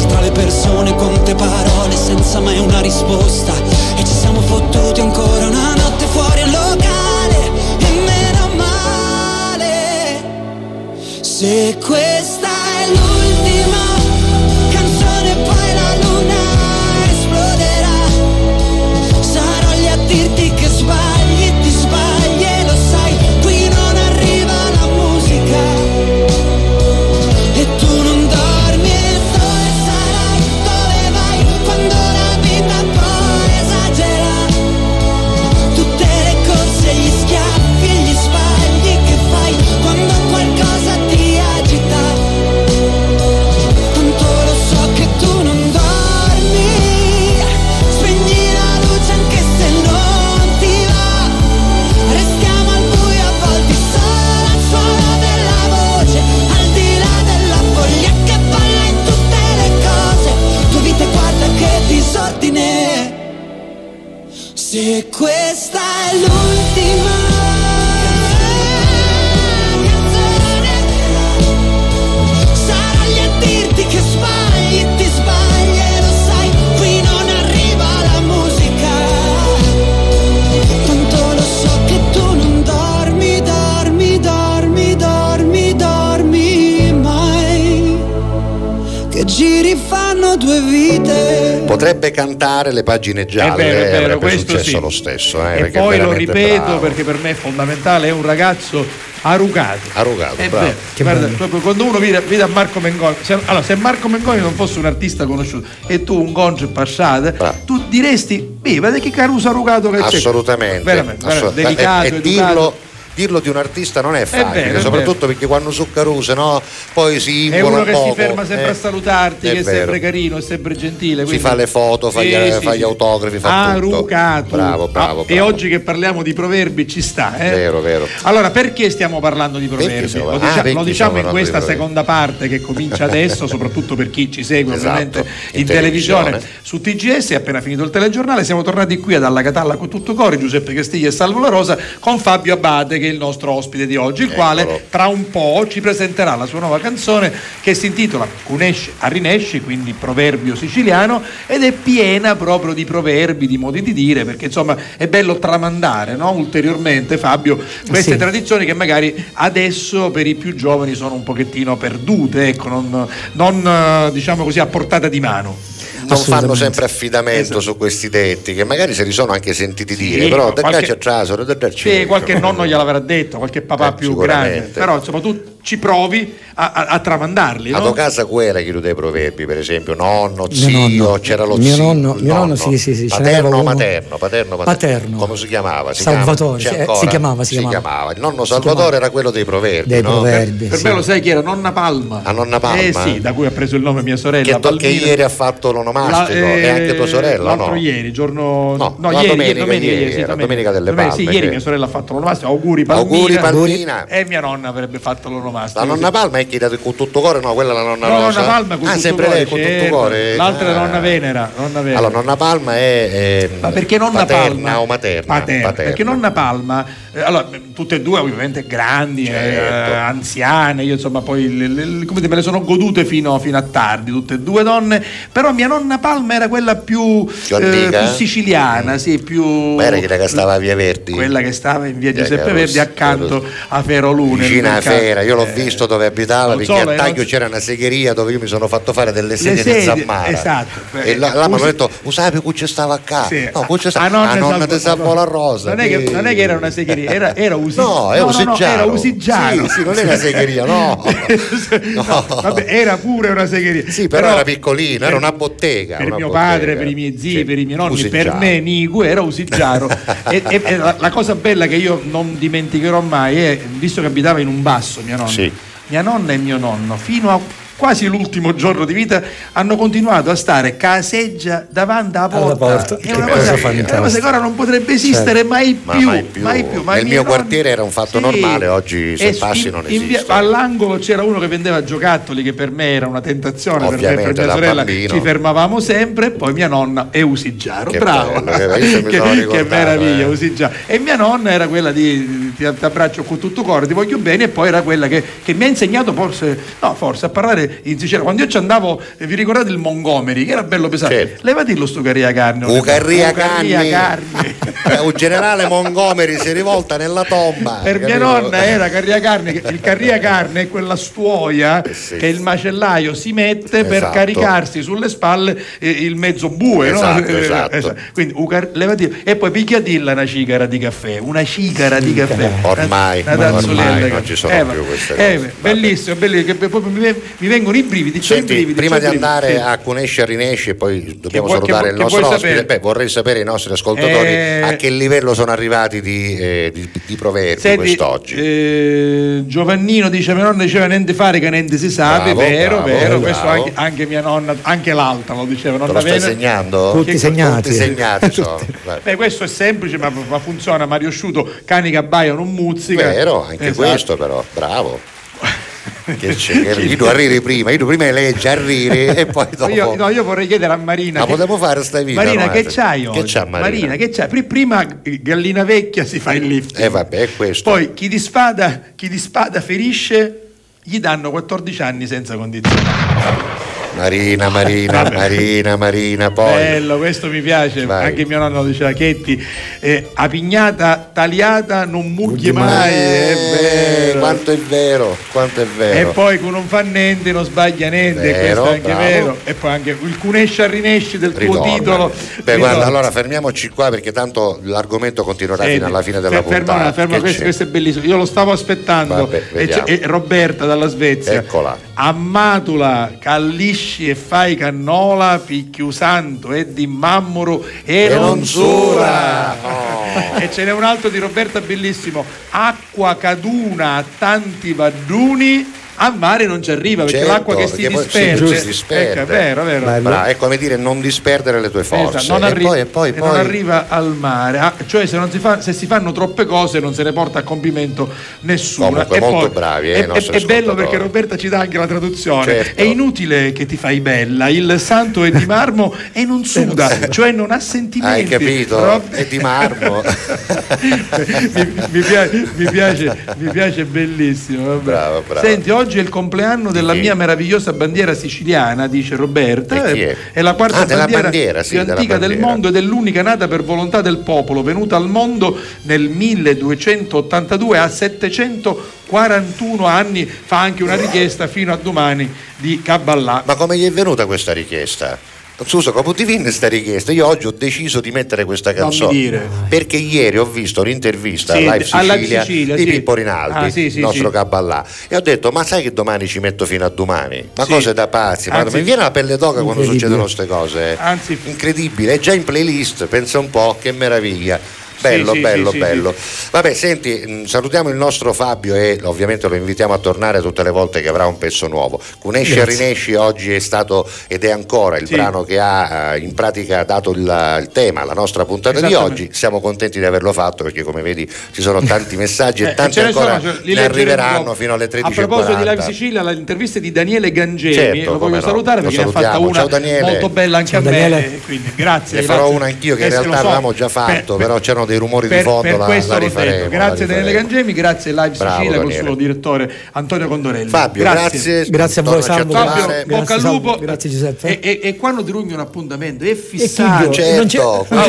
persi tra le persone, quante parole senza mai una risposta. E ci siamo fottuti ancora una notte fuori al locale, e meno male. Se questa Potrebbe cantare le pagine gialle, È vero, è vero, questo successo sì. lo stesso. Eh, e poi lo ripeto bravo. perché per me è fondamentale, è un ragazzo arrugato. Arrugato, È bravo. vero. Guarda, proprio quando uno vede, vede a Marco Mengoni, se, allora se Marco Mengoni non fosse un artista conosciuto e tu un goncio passato, tu diresti, beh, vedi che caruso arrugato che c'è. Assolutamente, Veramente, veramente, delicato, e, e educato. dirlo, dirlo di un artista non è facile, vero, è soprattutto perché quando su Caruse no, poi si È invola uno un che poco, si ferma sempre eh. a salutarti, È che è vero. sempre carino, è sempre gentile. Si quindi- fa le foto, fa, Sì, gli, sì, fa gli autografi, fa tutto. Arrucato. Bravo, bravo, Ah, E bravo. oggi che parliamo di proverbi ci sta, eh? Vero, vero. Allora, perché stiamo parlando di proverbi? Lo, ah, dicia- perché lo diciamo in questa seconda parte che comincia adesso, soprattutto per chi ci segue Esatto, ovviamente in, in televisione. televisione. su TGS, è appena finito il telegiornale, siamo tornati qui ad Alla Catalla con tutto cori, Giuseppe Castiglia e Salvo La Rosa, con Fabio Abate che è il nostro ospite di oggi, il quale tra un po' ci presenterà la sua nuova canzone che si intitola Cunesce a Rinesci, quindi proverbio siciliano, ed è piena proprio di proverbi, di modi di dire, perché insomma è bello tramandare no? ulteriormente, Fabio, queste Sì. tradizioni che magari adesso per i più giovani sono un pochettino perdute, ecco, non, non, diciamo così a portata di mano. Non fanno sempre affidamento su questi detti che magari se li sono anche sentiti dire però da qualche- caccia trasero da darci Sì, qualche nonno gliel'avrà detto, qualche papà Eh, più grande, però insomma tu ci provi a, a- a tramandarli. a no? tua casa quella chi dei proverbi per esempio nonno, zio nonno. c'era lo Mio zio nonno- mio nonno, sì, sì, sì, paterno o uno. materno paterno, Paterno. come si chiamava si Salvatore, chiama? Eh, si chiamava, si chiamava. il nonno Si Salvatore chiamava. era quello dei proverbi Dei no? proverbi, Per sì. me lo sai chi era? Nonna Palma. a nonna Palma Eh sì, da cui ha preso il nome mia sorella. che, to- che ieri ha fatto l'onomastico La- e anche tua sorella L'altro no? ieri, giorno. No, No, ieri, domenica, ieri, sì, domenica delle Domenica, Sì, Palme, ieri che- mia sorella ha fatto l'onomastico. Auguri Palmina. Auguri, Palmina. E mia nonna avrebbe fatto l'onomastico. La nonna Palma è chi da con tutto cuore no quella è la nonna No, Rosa nonna Palma con ah tutto sempre cuore, lei con tutto certo. cuore L'altra è Ah. nonna Venera. Nonna Venera. allora nonna Palma è, è Ma perché nonna paterna Palma o materna? Paterna, perché nonna Palma eh, allora m- tutte e due ovviamente grandi eh, Certo. anziane io insomma poi le- le- come dire, me le sono godute fino, fino a tardi tutte e due donne però mia nonna Palma era quella più, Più antica? più siciliana sì più Ma era quella che stava a Via Verdi quella che stava in via Giuseppe Verdi accanto a Ferolune vicina a. Fera, io l'ho Eh, visto dove abitava perché solo, a Taglio c'era una segheria dove io mi sono fatto fare delle sedie di sedie, zammara esatto. e là, là mi hanno detto usavi che ci stava qua Sì. no, qui c'è sta- Ah, nonna ah, nonna di Rosa non è che era una segheria, era, era usi- No, è no, no, era usigiano. Sì, sì, non una segheria, no. No, vabbè, era pure una segheria. sì però, era piccolina era una bottega per una mio bottega. padre, per i miei zii, Sì, per i miei nonni, per usigiano. me Nigu era usigiaro. e, e- e la, la cosa bella che io non dimenticherò mai è, visto che abitava in un basso mia nonna, Sì. mia nonna e mio nonno, fino a quasi l'ultimo giorno di vita, hanno continuato a stare caseggia davanti alla porta. Alla porta. È una cosa, cosa è una cosa che ora non potrebbe esistere Certo. mai Ma più. mai più. mai più. Ma Nel mio miei quartiere nonni- era un fatto Sì. normale, oggi se E passi in- non in via- esiste. all'angolo c'era uno che vendeva giocattoli, che per me era una tentazione, per me e per Ovviamente, mia sorella bambino. ci fermavamo sempre, e poi mia nonna e Usigiaro. Che Bravo! bello, che- che, meraviglia, eh. Usigiaro. E mia nonna era quella di ti, ti abbraccio con tutto cuore, ti voglio bene, e poi era quella che, che mi ha insegnato forse, no, forse a parlare in siciliano. Quando io ci andavo, eh, vi ricordate il Montgomery, che era bello pesante? Certo. Levatillo sto carria carne. Ucarria carne. Un generale Montgomery si rivolta nella tomba. Per mia capito? nonna era carria carne, il carria carne è quella stuoia Eh sì. che il macellaio si mette per Esatto. caricarsi sulle spalle eh, il mezzo bue, no? Esatto, Eh, esatto. Quindi ucar- levati- e poi picchiatilla una cicara di caffè, una cicara di caffè. Ormai, Una ormai non ci sono eh, più queste eh, cose. bellissimo, bellissimo, che mi, mi vengono i brividi, c'ho i Senti, brividi, prima di brividi, andare sì. a Cunesci e Rinesci e poi dobbiamo vuoi- salutare che il nostro ospite, sapere? beh, vorrei sapere i nostri ascoltatori Eh, a che livello sono arrivati di, eh, di- di proverbi Senti, quest'oggi. eh, Giovannino dice mia nonna diceva niente fare che niente si sa, Bravo, vero, bravo, vero, bravo. questo anche, anche mia nonna, anche l'altra lo diceva, Te nonna lo stai Venere. segnando? Tutti Che- segnati. Tutti segnati sono. Beh, questo è semplice, ma, ma funziona. Mario Asciuto, cani che abbaiano, non muzzica. Vero, anche Esatto. questo però, bravo. Che c'è, che io devo arriri prima, io devo prima legge, arriri e poi dopo. Io, no, io vorrei chiedere a Marina. Ma che- potremmo fare sta vita? Marina, no? che c'hai Che c'ha Marina? che c'hai? Pri- Prima eh, gallina vecchia si fa il lift. Eh vabbè, è questo. Poi chi di spada, chi di spada ferisce, gli danno 14 anni senza condizione. Marina, Marina, Marina, Marina, poi. Bello, questo mi piace. Vai. Anche mio nonno diceva Chetti. eh, a pignata tagliata non mucchi mai. È Eh, vero. quanto è vero, quanto è E vero. poi con non fa niente non sbaglia niente, Vero, questo è anche bravo. vero. E poi anche il cunesci a rinesci del tuo Ritorna. titolo. Beh, guarda, allora fermiamoci qua perché tanto l'argomento continuerà Senti, fino alla fine della fer- ferma, puntata. ferma, Che questo, questo è bellissimo. Io lo stavo aspettando. Vabbè, e, e Roberta dalla Svezia. Eccola. Ammatula, callisci e fai cannola, picchiu santo e di mammuro e, E sura. sura. e ce n'è un altro di Roberta bellissimo. Acqua caduna a tanti vadduni. Al mare non ci arriva perché Certo, l'acqua che si disperde. si disperde. Ecco, è vero, è vero. Brava, è come dire non disperdere le tue forze. Esatto, non, e arri- poi, e poi, e non poi- arriva al mare, Ah, cioè se, non si fa- se si fanno troppe cose non se ne porta a compimento nessuno. Comunque, E molto poi- bravi, eh, è, è- bello perché Roberta ci dà anche la traduzione. Certo. È inutile che ti fai bella, il santo è di marmo e non suda, cioè non ha sentimenti. Hai capito? Rob- È di marmo. mi, mi piace, mi, piace, mi piace bellissimo. vabbè. Bravo, bravo. Senti, oggi è il compleanno della mia meravigliosa bandiera siciliana, dice Roberta. E chi è? È la quarta Ah, bandiera, bandiera, sì, più antica del bandiera. mondo ed è l'unica nata per volontà del popolo, venuta al mondo nel 1282 a 741 anni. Fa anche una richiesta fino a domani di Caballà. Ma come gli è venuta questa richiesta? Ti viene questa richiesta? Io oggi ho deciso di mettere questa canzone perché ieri ho visto un'intervista Sì, a Live Sicilia, Sicilia, di sì. Pippo Rinaldi, Ah, sì, il nostro caballà, e ho detto: Ma sai che domani ci metto fino a domani? Ma cose da pazzi, ma Anzi- mi viene la pelle d'oca quando succedono queste cose. Anzi, Incredibile, è già in playlist, pensa un po', che meraviglia. Bello, Sì, sì, bello, sì, sì, bello. Vabbè, senti, mh, salutiamo il nostro Fabio e ovviamente lo invitiamo a tornare tutte le volte che avrà un pezzo nuovo. Cunesci e. Rinesci oggi è stato ed è ancora il Sì. brano che ha eh, in pratica dato il, il tema, la nostra puntata di oggi. Siamo contenti di averlo fatto perché come vedi ci sono tanti messaggi Eh, e tanti ne sono, ancora li ne arriveranno fino alle A proposito di Live 13.40. Sicilia, l'intervista di Daniele Gangemi, Certo, lo voglio no. salutare Lo perché ne ha fatta salutiamo. una Ciao, Daniele. molto bella anche Ciao, a me. Daniele. e Quindi grazie. Ne farò grazie. una anch'io che in Eh, sì, lo realtà so. avevamo già fatto, per- però c'erano dei rumori di per, fondo, per la, questo la rifaremo. Grazie la Daniele. Gangemi, grazie Live Bravo, Sicilia col Daniele. suo direttore Antonio Condorelli. Fabio, grazie. Grazie a voi, Salvo. Fabio, Grazie, bocca al lupo. Grazie, Giuseppe. E, e- e quando ti rugni un appuntamento è fissato. Certo, non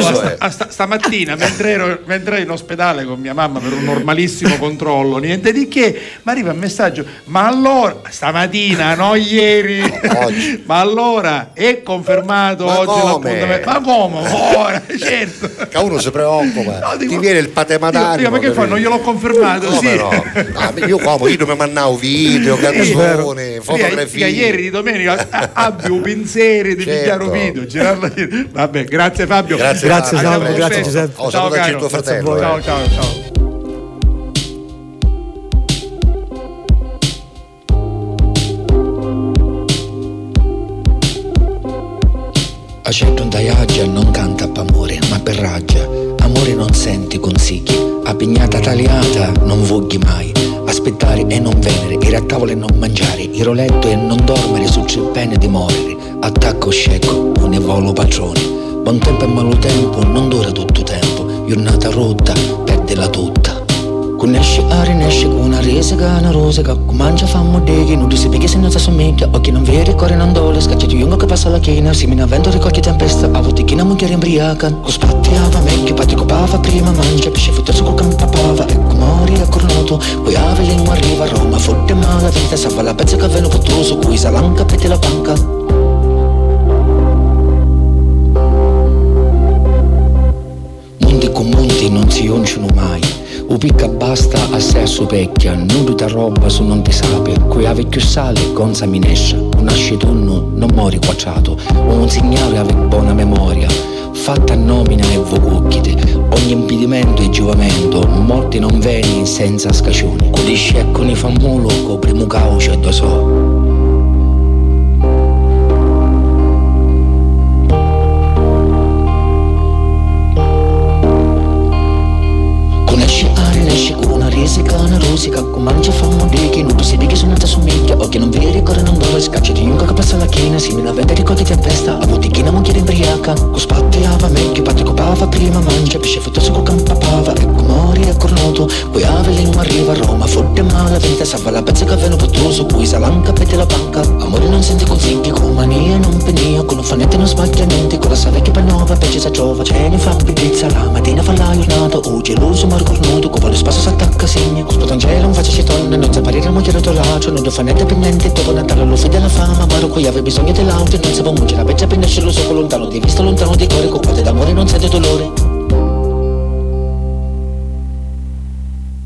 sta- stamattina mentre ero, mentre ero in ospedale con mia mamma per un normalissimo controllo, niente di che, mi arriva un messaggio, ma allora, stamattina, no ieri, Oggi. ma allora è confermato Ma oggi come? l'appuntamento? Ma come? Ora, certo. Che uno si preoccupa, no, dico, ti viene il patematarico. Ma che fa? Non glielò confermato? No, sì. no. Ah, io come? Io mi mandavo video, canzone, fotografie. Ieri di domenica abbi un pensiero di certo. pigliare un video, girarlo. Vabbè, grazie Fabio. Grazie, grazie Salvo, grazie Giuseppe. Oh, ciao, caro, tuo fratello. Eh. Ciao, ciao, ciao. Accetto un taiaggia non canta per amore, ma per raggia Amore non senti consigli, a pignata tagliata non voghi mai. Aspettare e non venere, ir a tavola e non mangiare, ir a letto e non dormire su c'è pene di morire. Attacco scecco, un evolo patrone. Buon tempo e malo tempo non dura tutto tempo, giornata rotta, perdela tutta. Conosci a rinesce con una risica, una rosica Comincia a fare modeghi, non si pighi se non si assomiglia Occhi non veri, cuore non dole Scacci di lungo che passa la china. Simina vento, ricordi tempesta A volte chi non mucchiere imbriaca. Con spatti ava mecchi, patti copava prima mangia Pesce futto su campa pava. Ecco mori a cornuto Poi ave lingua arriva. A Roma Forte mala vita, salva la pezza che avveno pottoso Cui salanca, pete la banca. Monti con monti non si onciano mai o picca basta a sé a supecchia, nudo da roba su non ti sape, qui ave più sale, gonza minescia, un ascetunno non mori quacciato, un segnale ave buona memoria, fatta a nomina e vocucchite, ogni impedimento e giovamento, morti non veni senza scacioni, codisce e con i fammulo, coprimu cauce e do so. Non lo fa niente per niente Dopo Natale lo fede la fama Ma qui aveva bisogno dell'auto E non si può muggere La vecchia per nascere so lontano Di vista lontano di cuore Coppate d'amore non sente dolore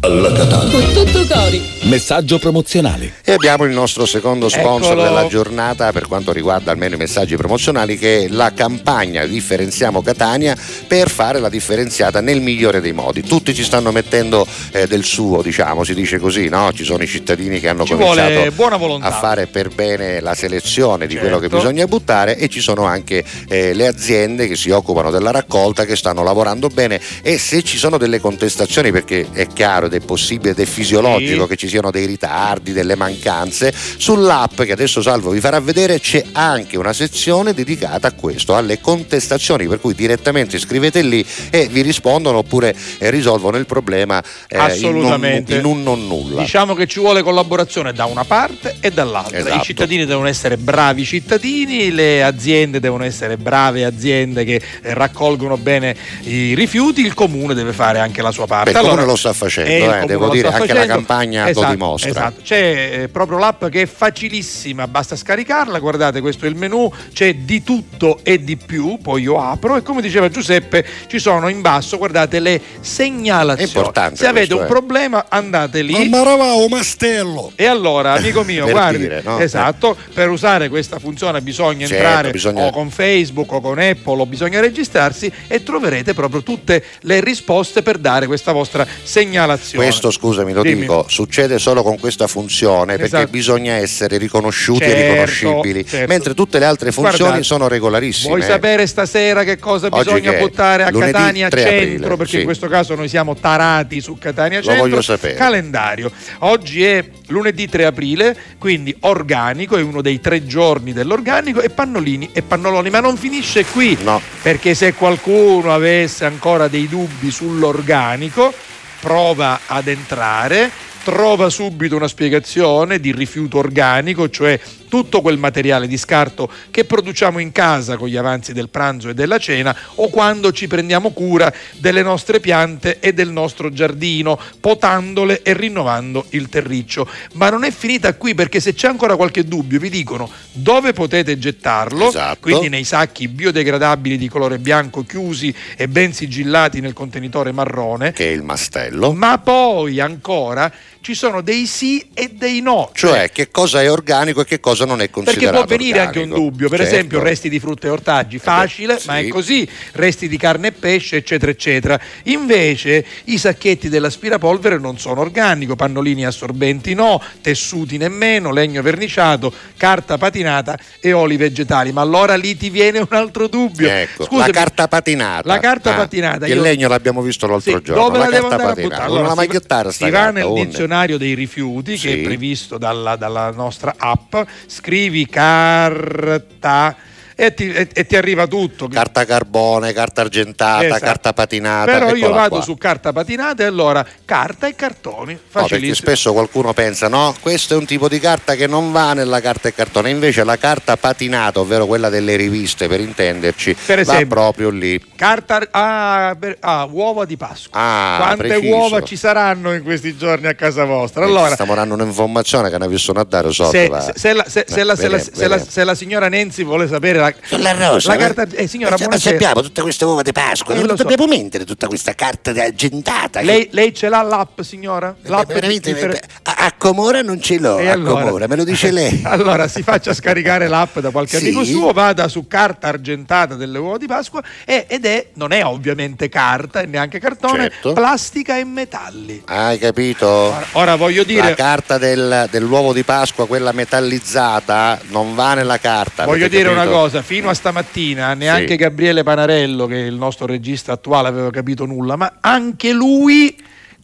alla Catania. Con tutto cori. Messaggio promozionale. E abbiamo il nostro secondo sponsor Eccolo. della giornata per quanto riguarda almeno i messaggi promozionali che è la campagna Differenziamo Catania per fare la differenziata nel migliore dei modi. Tutti ci stanno mettendo eh, del suo, diciamo, si dice così, no? Ci sono i cittadini che hanno Ci cominciato a fare per bene la selezione di Certo. quello che bisogna buttare e ci sono anche eh, le aziende che si occupano della raccolta che stanno lavorando bene e se ci sono delle contestazioni perché è chiaro ed è possibile ed è fisiologico Sì. che ci siano dei ritardi, delle mancanze, sull'app che adesso Salvo vi farà vedere c'è anche una sezione dedicata a questo, alle contestazioni, per cui direttamente scrivete lì e vi rispondono oppure eh, risolvono il problema eh, in, un, Assolutamente. in un non nulla. Diciamo che ci vuole collaborazione da una parte e dall'altra. Esatto. I cittadini devono essere bravi cittadini, le aziende devono essere brave aziende che eh, raccolgono bene i rifiuti, il comune deve fare anche la sua parte. Beh, il comune lo sta facendo, eh, comune devo dire, anche la facendo. campagna lo Esatto, dimostra. Esatto. C'è eh, proprio l'app che è facilissima, basta scaricarla, guardate questo è il menu, c'è di tutto e di più, poi io apro e come diceva Giuseppe ci sono in basso, guardate le segnalazioni. È importante Se avete questo, un eh. problema andate lì. Ma maravao mastello. E allora, amico mio, guardi, dire, no? esatto, per usare questa funzione bisogna Certo, entrare bisogna- o con Facebook o con Apple o bisogna registrarsi e troverete proprio tutte le risposte per dare questa vostra segnalazione. Questo, scusami, lo Dimmi. dico, succede solo con questa funzione perché Esatto. bisogna essere riconosciuti e Certo, riconoscibili, certo. mentre tutte le altre funzioni Guardate, sono regolarissime. Vuoi sapere stasera che cosa Oggi bisogna che buttare a Catania 3 Centro? aprile, perché sì. in questo caso noi siamo tarati su Catania Lo Centro. voglio sapere. Calendario. Oggi è lunedì 3 aprile, quindi organico, è uno dei tre giorni dell'organico e pannolini e pannoloni, ma non finisce qui. No. Perché se qualcuno avesse ancora dei dubbi sull'organico, prova ad entrare, trova subito una spiegazione di rifiuto organico, cioè tutto quel materiale di scarto che produciamo in casa con gli avanzi del pranzo e della cena o quando ci prendiamo cura delle nostre piante e del nostro giardino, potandole e rinnovando il terriccio. Ma non è finita qui perché se c'è ancora qualche dubbio vi dicono dove potete gettarlo, Esatto. quindi nei sacchi biodegradabili di colore bianco chiusi e ben sigillati nel contenitore marrone, che è il mastello. ma poi ancora ci sono dei sì e dei no. Cioè, che cosa è organico e che cosa non è Perché considerato può venire anche un organico. dubbio, per Certo. Eh esempio resti di frutta e ortaggi, facile, ma è sì. così, resti di carne e pesce, eccetera, eccetera. Invece i sacchetti dell'aspirapolvere non sono organico, pannolini assorbenti no, tessuti nemmeno, legno verniciato, carta patinata e oli vegetali. Ma allora lì ti viene un altro dubbio. Ecco, Scusami, la carta patinata. La carta Ah, patinata. Il io- legno l'abbiamo visto l'altro sì, giorno. dove la, devo carta andare a patinata. buttare? Con Allora, una si, magliettara sta si va nel onde. dizionario dei rifiuti che Sì. è previsto dalla, dalla nostra app, scrivi carta e ti, e- e ti arriva tutto. Carta carbone, carta argentata, Esatto. carta patinata. Però io vado qua. su carta patinata e allora carta e cartoni, No, perché facilissimo. spesso qualcuno pensa, no, questo è un tipo di carta che non va nella carta e cartone, invece la carta patinata, ovvero quella delle riviste per intenderci, Per va esempio. proprio lì. Carta ah, per- ah, uova di Pasqua. Ah, Quante preciso. uova ci saranno in questi giorni a casa vostra? Eh, Allora, Stiamo dando un'informazione che ne possono dare sotto. se, va. se- la, se- se la- la- la- se la signora Nenzi vuole sapere la, rosa, la eh? carta eh, signora Eh, ma sappiamo tutte queste uova di Pasqua, Eh, non lo so. dobbiamo mettere tutta questa carta argentata. che- Lei, lei ce l'ha l'app, signora? L'app veramente, differ- a, a Comora non ce l'ho, E a allora? Comora, me lo dice lei. Allora si faccia scaricare l'app da qualche Sì. amico suo, vada su carta argentata delle uova di Pasqua e- ed è, non è ovviamente carta e neanche cartone, Certo. plastica e metalli. Hai capito? Ora voglio La dire, carta del- dell'uovo di Pasqua, quella metallizzata, non va nella carta. voglio dire una capito? Cosa, fino a stamattina neanche Sì. Gabriele Panarello, che è il nostro regista attuale, aveva capito nulla, ma anche lui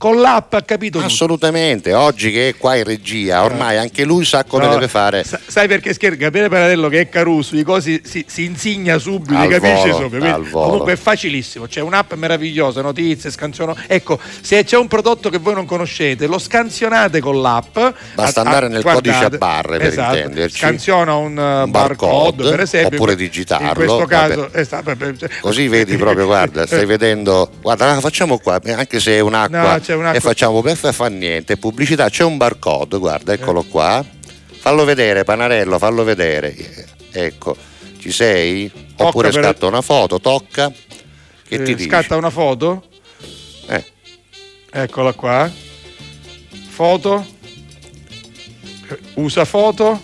con l'app ha capito tutto. Assolutamente, oggi che è qua in regia, ormai anche lui sa come No, deve fare. sa- Sai perché scherzo? Gabriele Panarello che è Caruso, di cose si, si insigna subito, Al capisce volo, subito. Comunque è facilissimo, c'è un'app meravigliosa, notizie, scansiono. Ecco, se c'è un prodotto che voi non conoscete, lo scansionate con l'app. Basta A- andare nel guardate, codice a barre, per esatto, intenderci. Scansiona un, uh, Un barcode, per esempio. oppure digitarlo, In questo caso, esatto, Così vedi proprio, guarda, stai vedendo, guarda, facciamo qua, anche se è un'acqua No, un'acqua. e facciamo per fa niente, pubblicità, c'è un barcode, guarda, eccolo qua. Fallo vedere, Panarello, fallo vedere. Ecco, ci sei? Oppure per- scatta una foto, tocca. Che eh, ti dice? scatta una foto. Eh. Eccola qua. Foto. Eh, Usa foto.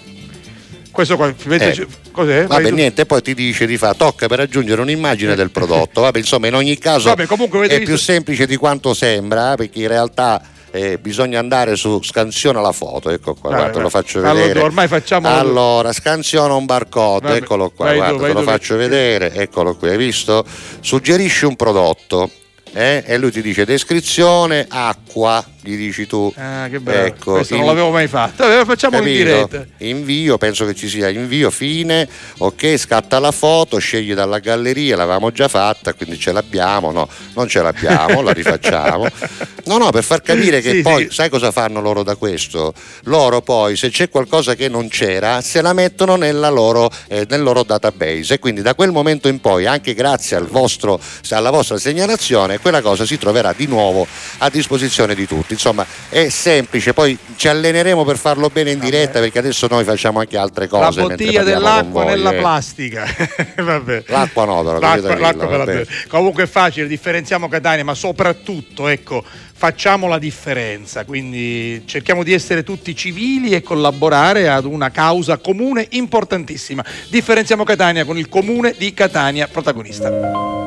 Questo qua, vedete, Eh. Cos'è? Vai Vabbè, tu. niente, poi ti dice di fa, tocca per aggiungere un'immagine del prodotto. Vabbè, insomma, in ogni caso Vabbè, comunque è visto- più semplice di quanto sembra, perché in realtà eh, bisogna andare su scansiona la foto, ecco qua, Vabbè, guarda, te lo vai. faccio vedere. tu, ormai facciamo- Allora, scansiona un barcode, Vabbè, eccolo qua, vai tu, guarda, vai te lo tu, faccio vedere, eccolo qui, hai visto? Suggerisci un prodotto. Eh, E lui ti dice descrizione acqua, gli dici tu. Ah, che bello. Ecco, Questo non in- l'avevo mai fatto. Facciamolo in Capito? diretta. Invio, penso che ci sia invio, fine, ok, scatta la foto, scegli dalla galleria, l'avevamo già fatta, quindi ce l'abbiamo, no, non ce l'abbiamo, la rifacciamo. No, no, per far capire che Sì, poi, sì. sai cosa fanno loro da questo? Loro poi, se c'è qualcosa che non c'era, se la mettono nella loro, eh, nel loro database e quindi da quel momento in poi, anche grazie al vostro, alla vostra segnalazione, quella cosa si troverà di nuovo a disposizione di tutti. Insomma, è semplice, poi ci alleneremo per farlo bene in diretta perché adesso noi facciamo anche altre La cose. mentre bottiglia dell'acqua voi, nella eh. plastica. L'acqua no, lo L'acqua, l'acqua me la. Comunque è facile, differenziamo Catania, ma soprattutto, ecco, facciamo la differenza. Quindi cerchiamo di essere tutti civili e collaborare ad una causa comune importantissima. Differenziamo Catania con il comune di Catania protagonista.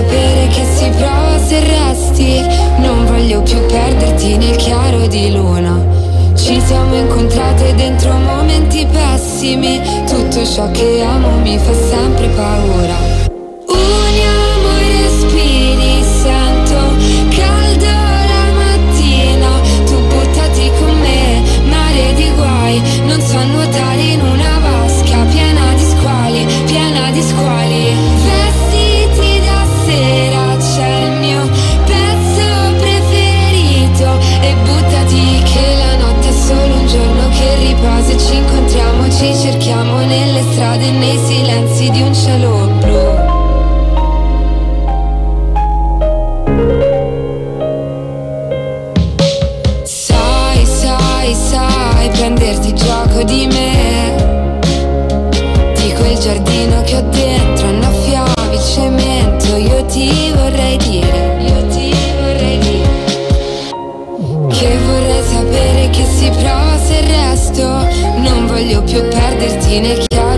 Sapere che si prova se resti Non voglio più perderti nel chiaro di luna. Ci siamo incontrate dentro momenti pessimi Tutto ciò che amo mi fa sempre paura strade nei silenzi di un cielo blu. Sai, sai, sai prenderti gioco di me Di quel giardino che ho dentro annaffiavi cemento Io ti vorrei dire Io ti vorrei dire Che vorrei sapere che si prova se resto Non voglio più perderti nel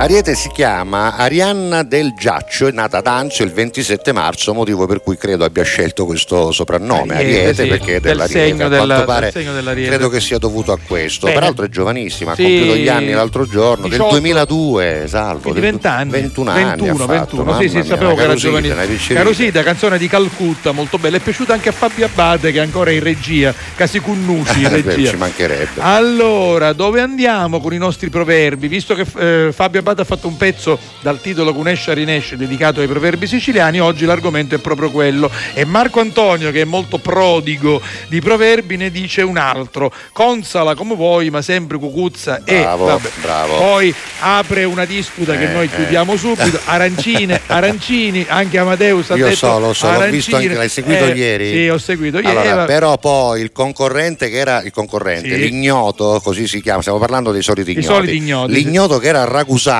Ariete si chiama Arianna del Giaccio, è nata ad Anzio il 27 marzo, motivo per cui credo abbia scelto questo soprannome Ariete, Ariete, sì, perché è del dell'Ariete. segno A del- quanto del pare segno dell'Ariete. credo che sia dovuto a questo. Bene. Peraltro è giovanissima, Sì, ha compiuto gli anni l'altro giorno, 18. del 2002, salvo. Del 20 anni 21 anni 21, ha fatto, 21. mamma sì sì mia, sapevo che era piccerina. Carosita canzone di Calcutta molto bella è piaciuta anche a Fabio Abate che è ancora in regia Casi Cunnucci in Eh, beh, regia ci mancherebbe. allora dove andiamo con i nostri proverbi visto che eh, Fabio Abate ha fatto un pezzo dal titolo Cunescia Rinesce dedicato ai proverbi siciliani oggi l'argomento è proprio quello e Marco Antonio che è molto prodigo di proverbi ne dice un altro consala come vuoi ma sempre cucuzza e Bravo, vabbè. bravo. poi apre una disputa che Eh, noi eh. chiudiamo subito arancine arancini anche Amadeus ha Io detto so, lo so, l'ho visto anche, l'hai seguito Eh, ieri? sì ho seguito ieri Allora, Eh, però poi il concorrente che era il concorrente, Sì. l'ignoto, così si chiama, stiamo parlando dei soliti I ignoti. soliti ignoti, L'ignoto che era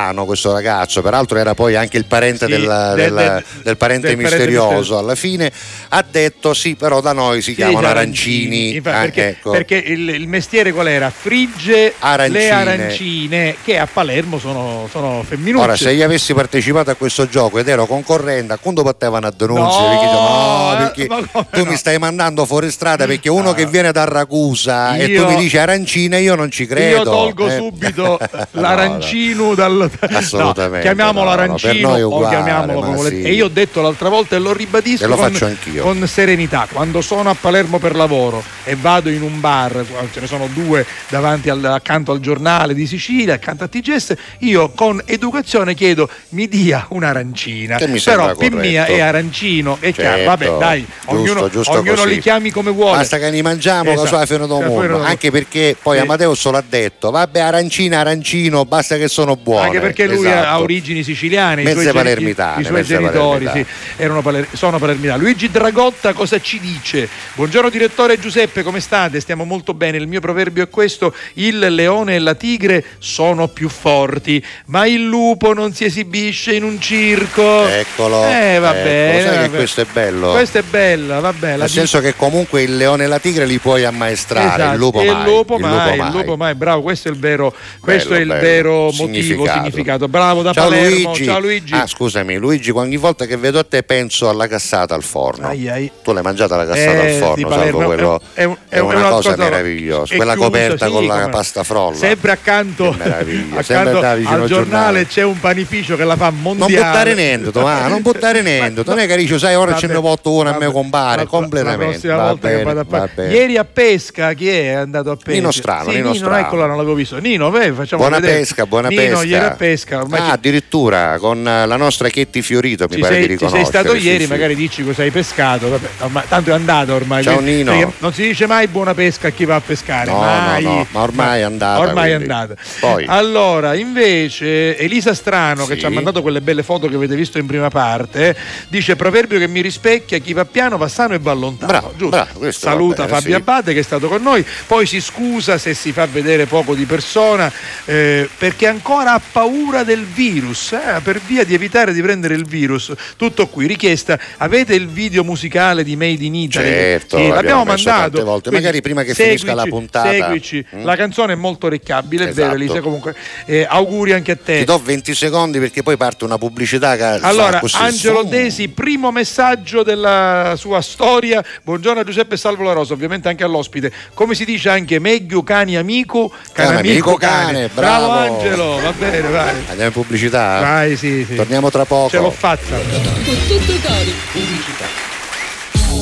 ragusano, questo ragazzo, peraltro era poi anche il parente, Sì, del, del- del- del- del parente del parente misterioso. misterioso. Alla fine ha detto sì, però da noi si Sì, chiamano arancini. Infatti, Ah, perché, ecco. perché il, il mestiere qual era? Frigge Arancine. le arancine che a Palermo sono, sono femminucce. Ora, se io avessi partecipato a questo gioco ed ero concorrente, a quando battevano a denunzia? No, perché, no, perché ma tu no? mi stai mandando fuori strada perché uno che viene da Ragusa e Io- tu mi dici arancine, io non ci credo. Io tolgo eh. subito No, l'arancino dal Assolutamente, no, chiamiamolo no, no, arancino noi è o uguale, chiamiamolo come volete. sì. E io ho detto l'altra volta e lo ribadisco E lo con, con serenità. Quando sono a Palermo per lavoro e vado in un bar, ce ne sono due davanti al- accanto al giornale di Sicilia, accanto a TGS, io con educazione chiedo mi dia un'arancina. Che mi Però sembra per mia corretto. è arancino. Chiaro, Certo, vabbè, dai, giusto, ognuno, giusto ognuno li chiami come vuole. Basta che ne mangiamo Esatto. la sua da- Anche perché poi Sì. Amadeus l'ha detto, vabbè arancina, arancino, basta che sono buone. Anche perché lui ha- ha Esatto. origini siciliane, i Mezze suoi, geni- palermitane, i suoi genitori palermitane. sì, erano paler- sono palermitani. Luigi Dragotta cosa ci dice? Buongiorno direttore Giuseppe, come state? Stiamo molto bene. Il mio proverbio è questo: il leone e la tigre sono più forti, ma il lupo non si esibisce in un circo. Eccolo. Eh, va Ecco, bene. sai va che bene. questo è bello. Questa è bella, vabbè. Nel di- senso che comunque il leone e la tigre li puoi ammaestrare, Esatto, il lupo e mai. il lupo il mai, lupo il mai. lupo mai, bravo, questo è il vero, questo Bello, è il bello. vero motivo, Significato. Significato. Bravo da Ciao Palermo, Luigi. ciao Luigi. Ah, scusami, Luigi, ogni volta che vedo te penso alla cassata al forno. Ai, ai. Tu l'hai mangiata la cassata Eh, al forno, Palermo. quello. È un- È, è un- è una, una cosa cosa- meravigliosa. Quella chiuso, coperta sì, con la pasta frolla. Sempre accanto, accanto sempre al al giornale giornale. c'è un panificio che la fa Non mondiale. buttare niente, ma non buttare niente. Non è dice, sai, ora ce ne porto una, vabbè, me compare La completamente. a bene. Ieri a pesca, chi è andato a pesca? Nino Strano, Nino Strano. eccolo, non l'avevo visto. Nino, beh, facciamo Buona vedere. pesca, buona Nino, pesca. ieri a pesca. Ormai Ah, ci- addirittura con eh, la nostra Chetti Fiorito mi ci pare sei, di ci sei riconoscere. stato sì, ieri, sì. magari dici cosa hai pescato. Vabbè, ormai- tanto è andato ormai. Ciao, Quindi- Nino. Non si dice mai buona pesca a chi va a pescare. No, mai. no, no, ma ormai è andata, Ormai è quindi. andata. Poi. Allora, invece, Elisa Strano, che Sì. ci ha mandato quelle belle foto che avete visto in prima parte, dice: Proverbio che mi rispecchia, chi va piano va sano e va lontano. Bravo, Giusto? bravo, Saluta bene, Fabio sì. Abate che è stato con noi, poi si scusa se si fa vedere poco di persona eh, perché ancora ha paura del virus, eh, per via di evitare di prendere il virus. Tutto qui, richiesta, avete il video musicale di Made in Italy? Certo, Sì, l'abbiamo mandato. tante volte. quindi Magari prima che finisca la seguici, puntata. Seguici, Mm? la canzone è molto orecchiabile, è vero Esatto. Elisa, comunque eh, auguri anche a te. Ti do 20 secondi perché poi parte una pubblicità che Allora. Angelo. Desi, primo messaggio della sua storia. Buongiorno a Giuseppe Salvo La Rosa, ovviamente anche all'ospite. Come si dice anche meglio cani amico, Cane canamico amico cane. cane, bravo. bravo. Angelo, va bene, vai. Andiamo in pubblicità? Vai, sì, sì. Torniamo tra poco. Ce l'ho fatta. Tutto cori.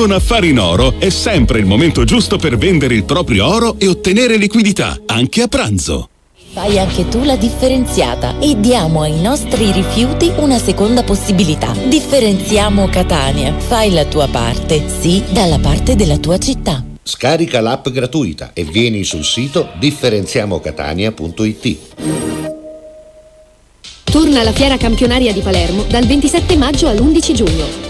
Con Affari in Oro è sempre il momento giusto per vendere il proprio oro e ottenere liquidità, anche a pranzo. Fai anche tu la differenziata e diamo ai nostri rifiuti una seconda possibilità. Differenziamo Catania. Fai la tua parte, sì, dalla parte della tua città. Scarica l'app gratuita e vieni sul sito differenziamocatania.it. Torna la fiera campionaria di Palermo dal 27 maggio all'11 giugno.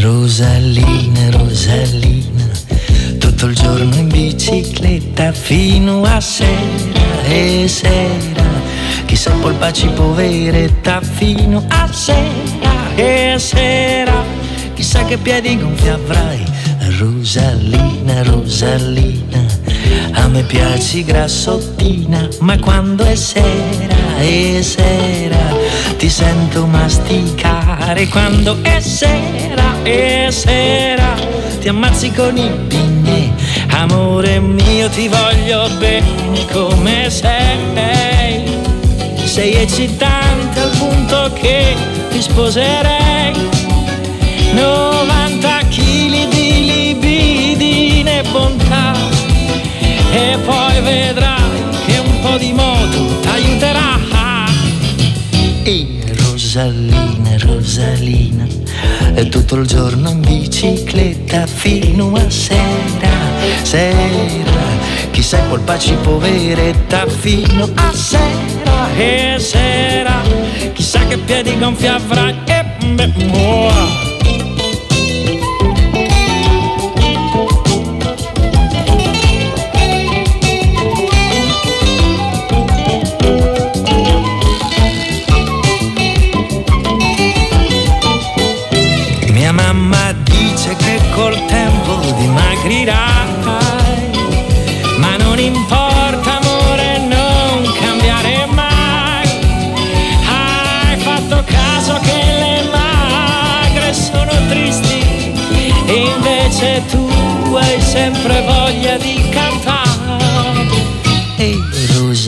Rosalina, Rosalina, tutto il giorno in bicicletta fino a sera e sera. Chissà polpaci poveretta fino a sera e sera. Chissà che piedi gonfi avrai, Rosalina, Rosalina. A me piaci grassottina, ma quando è sera e sera ti sento masticare. Quando è sera e sera ti ammazzi con i pigni. Amore mio, ti voglio bene come sei. Sei eccitante al punto che ti sposerei. 90 kg di libidine e bontà e poi vedrai che un po' di moto t'aiuterà. E Rosalina, Rosalina, è tutto il giorno in bicicletta fino a sera, sera. Chissà colpaci poveretta fino a sera e sera. Chissà che piedi gonfi avrai e beh,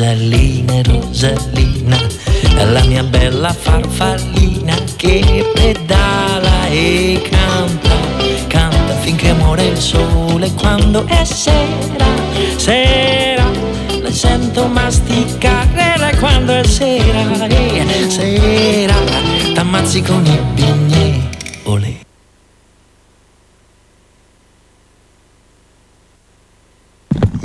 Rosalina, Rosalina, la mia bella farfallina che pedala e canta, canta finché muore il sole quando è sera, sera, le sento masticare quando è sera, eh, sera, t'ammazzi con i bignè,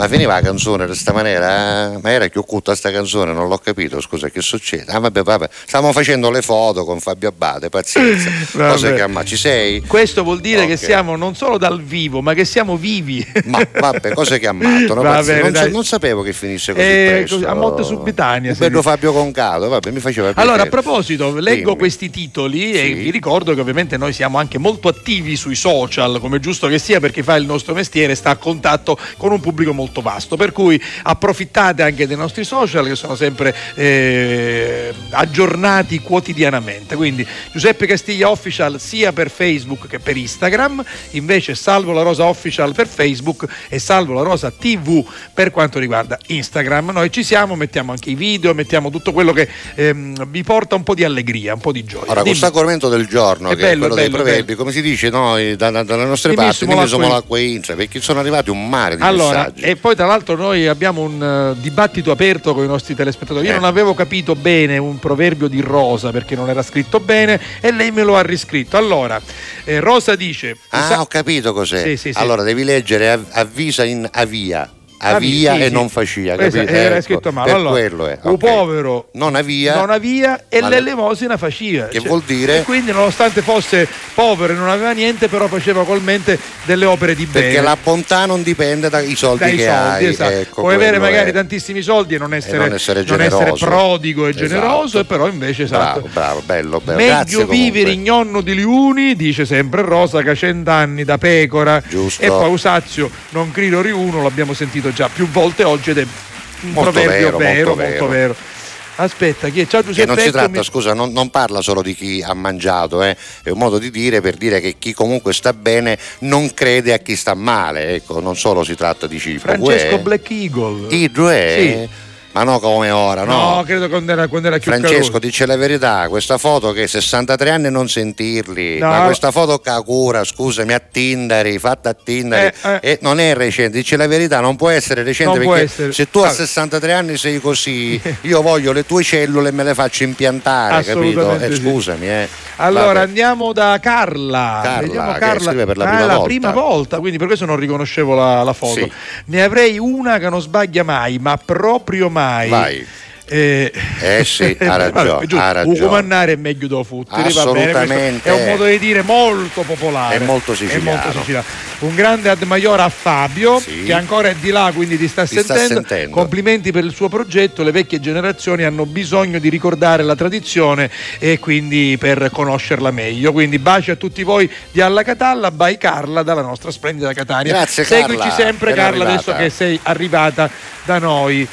Ma finiva la canzone in questa maniera? eh? Ma era più occulta sta canzone, non l'ho capito, scusa, che succede? Ah vabbè, vabbè, stavamo facendo le foto con Fabio Abate, pazienza. Cose che amma, ci sei? Questo vuol dire che Ok. siamo non solo dal vivo, ma che siamo vivi. Ma vabbè, cose che ammattono, Va pazienza. bene, non, non sapevo che finisse così Eh, presto. a morte subitanea. si Bello. Fabio Concato, vabbè, mi faceva piacere. Allora, a proposito, leggo Dimmi. questi titoli e Sì. vi ricordo che ovviamente noi siamo anche molto attivi sui social, come è giusto che sia, perché fa il nostro mestiere, sta a contatto con un pubblico molto vasto. Per cui approfittate anche dei nostri social che sono sempre eh, aggiornati quotidianamente. Quindi Giuseppe Castiglia Official sia per Facebook che per Instagram, invece Salvo la Rosa Official per Facebook e Salvo la Rosa TV per quanto riguarda Instagram. Noi ci siamo, mettiamo anche i video, mettiamo tutto quello che ehm, vi porta un po' di allegria, un po' di gioia. Ora, Dimmi. questo argomento del giorno, È che bello, è quello è dei bello, proverbi, come si dice noi da- da- dalle nostre Dimmi parti, noi siamo l'acqua intra, perché sono arrivati un mare di Allora, messaggi. e poi tra l'altro noi abbiamo un eh, dibattito aperto con i nostri telespettatori. Io Eh. non avevo capito bene un proverbio di Rosa perché non era scritto bene e lei me lo ha riscritto. Allora, eh, Rosa dice... Ah, ho capito cos'è. Sì, sì, sì. Allora, devi leggere av- avvisa in avia. Avia, Avia sì, e sì. non facia, Esatto, capito? era Ecco, scritto male. Per Allora, quello è. un ok. povero non avia, non aveva e ma- l'elemosina faceva. Che vuol dire? E quindi nonostante fosse povero e non aveva niente, però faceva ugualmente delle opere di bene. perché la bontà non dipende dai soldi dai che soldi, hai. esatto. ecco, Puoi avere magari è. tantissimi soldi e non essere, non essere non essere prodigo e Esatto. generoso, e però invece esatto. Bravo, bravo, bello, bello. Meglio Grazie vivere comunque. in nonno di liuni, dice sempre Rosa, che ha cent'anni da pecora. Giusto. E poi Usazio, non grido riuno, l'abbiamo sentito già più volte oggi ed è un Molto proverbio vero, vero, molto molto vero. vero. Aspetta, chi è? Ciao Che Giuseppe. non si tratta, eccomi. scusa, non, non parla solo di chi ha mangiato, eh, è un modo di dire per dire che chi comunque sta bene non crede a chi sta male, ecco, non solo si tratta di cibo. Francesco Uè. Black Eagle. Idro è? Ma no come ora, no? No, credo quando era, quando era più Francesco, caruso. dice la verità, questa foto che 63 anni non sentirli, No. ma questa foto Kakura, scusami, a Tindari, fatta a Tindari, Eh, e non è recente, dice la verità, non può essere recente Non perché essere. se tu a Ah. 63 anni sei così, io voglio le tue cellule e me le faccio impiantare, capito? Eh, sì. scusami, eh. Allora Vabbè. andiamo da Carla. Carla, Vediamo che Carla. scrive per la Ah, prima la volta. prima volta, quindi per questo non riconoscevo la, la foto. Sì. Ne avrei una che non sbaglia mai, ma proprio mai. Vai. Eh, Eh sì, ha ragione, vabbè, ha ragione. Ucumannare è meglio bene, questo Assolutamente. È un modo di dire molto popolare. È molto siciliano. siciliano. Un grande ad maior a Fabio, Sì. che ancora è di là, quindi ti sta, Ti sta sentendo. sentendo. Complimenti per il suo progetto. Le vecchie generazioni hanno bisogno di ricordare la tradizione e quindi per conoscerla meglio. Quindi baci a tutti voi di Alla Catalla, by Carla dalla nostra splendida Catania. Grazie, Seguici Carla, sempre Carla arrivata. adesso che sei arrivata da noi.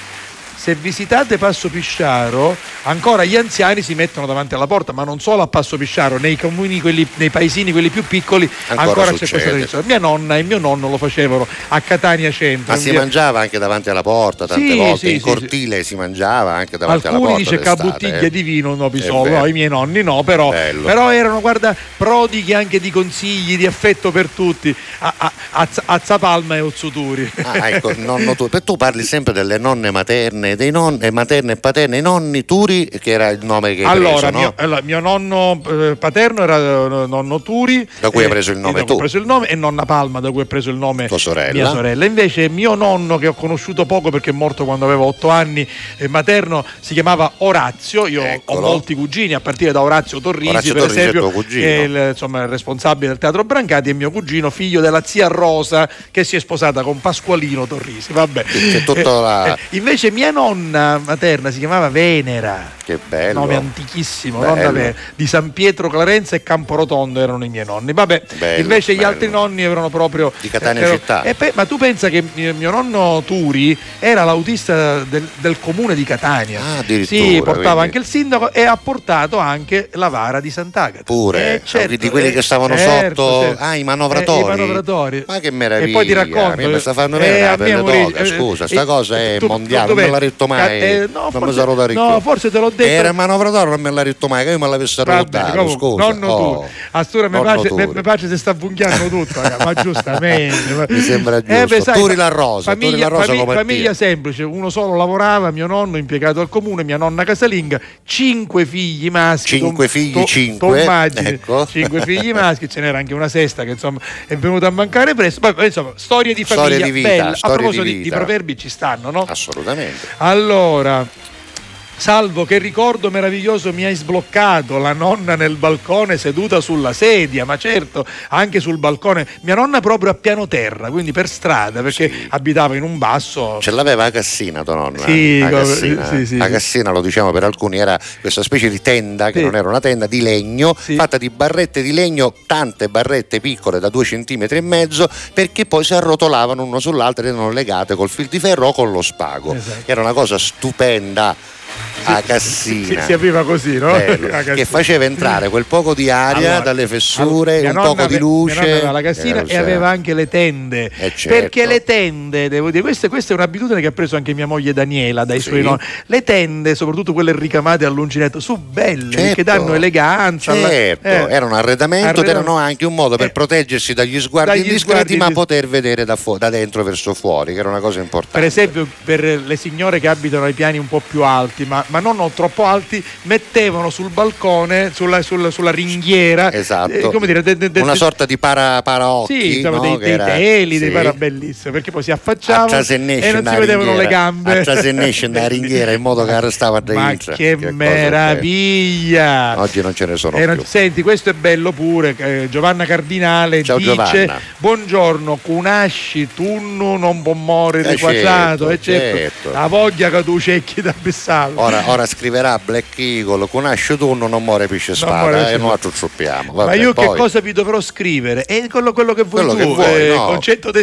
Se visitate Passo Pisciaro, ancora gli anziani si mettono davanti alla porta, ma non solo a Passo Pisciaro, nei comuni, quelli, nei paesini, quelli più piccoli, Ancora ancora, c'è questa tradizione. Mia nonna e mio nonno lo facevano a Catania Centro. Ma in si via- mangiava anche davanti alla porta tante Sì, volte, sì, in sì, cortile si mangiava anche davanti alla Alcuni porta. dice che a bottiglia eh. di vino sono, vero. no, i miei nonni no, però, però erano, guarda, prodighi anche di consigli, di affetto per tutti, a, a, a, a Zapalma e Ozzuturi. Ah, ecco, nonno tu. Per tu parli sempre delle nonne materne, dei nonni materne e paterne, i nonni Turi, che era il nome che hai Allora, preso, no? mio, allora, mio nonno eh, paterno era eh, nonno Turi, Da cui hai eh, preso il nome ho tu. preso il nome, e nonna Palma, da cui ho preso il nome Tua sorella. mia sorella. Invece mio nonno, che ho conosciuto poco perché è morto quando avevo otto anni, eh, materno, si chiamava Orazio. Io ho Eccolo. molti cugini, a partire da Orazio Torrisi, Orazio per Torrisi esempio, che è il, insomma, il responsabile del teatro Brancati, e mio cugino, figlio della zia Rosa, che si è sposata con Pasqualino Torrisi. Vabbè. Che tutta la- Eh, invece mia nonna materna si chiamava Venera Che bello. nome antichissimo, Bello. di San Pietro Clarenza e Camporotondo erano i miei nonni. Vabbè, Bello, invece gli bello. altri nonni erano proprio Di Catania erano- città. e pe- ma tu pensa che mio, nonno Turi era l'autista del, del comune di Catania? Ah, addirittura, Sì, portava quindi- anche il sindaco e ha portato anche la vara di Sant'Agata. Pure, Eh, certo, di quelli eh, che stavano certo, sotto, certo. ah, i manovratori. Eh, i manovratori. Ma che meraviglia! E poi ti racconto. Mi sta fanno eh, vedere a la me morì- d'oca, eh, scusa, eh, sta cosa è mondiale, non me l'ha detto mai. Ca- eh, no, non forse- mi sarò da ricco. No, forse te l'ho detto. Era manovratore, non me l'ha detto mai, che io me l'avessi rodato, scusa. nonno oh. tu. A stura mi piace, mi- se sta bunchiando tutto, ma giustamente. ma- Mi sembra Eh, giusto. sai, Turi la rosa, famiglia, Turi la rosa famiglia- famiglia semplice, uno solo lavorava, mio nonno impiegato al comune, mia nonna casalinga, cinque figli maschi. Cinque figli, tu- cinque, tu immagini, ecco. cinque figli maschi, ce n'era anche una sesta che insomma è venuta a mancare presto. Poi, insomma, storie di famiglia Storie di vita, belle. A proposito di di, proverbi ci stanno, no? Assolutamente. Allora, Salvo, che ricordo meraviglioso mi hai sbloccato, la nonna nel balcone seduta sulla sedia, ma certo, anche sul balcone, mia nonna proprio a piano terra, quindi per strada, perché abitava in un basso. Ce l'aveva a Cassina tua nonna? Sì, a Cassina, sì, sì, a sì. Cassina lo diciamo per alcuni era questa specie di tenda che Sì. non era una tenda di legno fatta di barrette di legno tante barrette piccole da due centimetri e mezzo perché poi si arrotolavano una sull'altra ed erano legate col fil di ferro o con lo spago Esatto. era una cosa stupenda a Cassina Si, si apriva così, no? Bello, che faceva entrare quel poco di aria Allora, dalle fessure, un nonna poco di luce. La cassina Eh, e aveva anche le tende. Eh, certo. Perché le tende, devo dire, questa, questa è un'abitudine che ha preso anche mia moglie Daniela dai Sì. suoi nonni. Le tende, soprattutto quelle ricamate all'uncinetto, sono belle, Certo. che danno eleganza. alla- Certo, eh. era un arredamento ed erano anche un modo per proteggersi dagli sguardi Dagli indiscreti, sguardi ma indis- poter vedere da, fu- da dentro verso fuori, che era una cosa importante. Per esempio, per le signore che abitano ai piani un po' più alti, ma, ma non troppo alti, mettevano sul balcone, sulla, sulla- sulla ringhiera, Esatto. eh, come dire, de- de- de- una sorta di para, paraocchi, Sì, insomma, no? dei, Che dei era- teli, dei sì. para bellissimi, perché poi si affacciavano e non si vedevano le gambe. a trasennesce una ringhiera in modo che restava Ma dentro. che cosa meraviglia! Oggi non ce ne sono Eh, non- più. senti, questo è bello pure. eh, Giovanna Cardinale Ciao, dice: Giovanna. Buongiorno, Cunasci, tunnu non può morire Eh, quadrato. certo, e certo. La voglia che tu cecchi da Bessalo. Ora, ora scriverà Black Eagle, con ascio tu non muore pesce muore spada pesce e noi ciuppiamo. Ma io poi- che cosa vi dovrò scrivere? È quello, quello che vuoi Quello tu, che vuoi, eh, no, concetto ti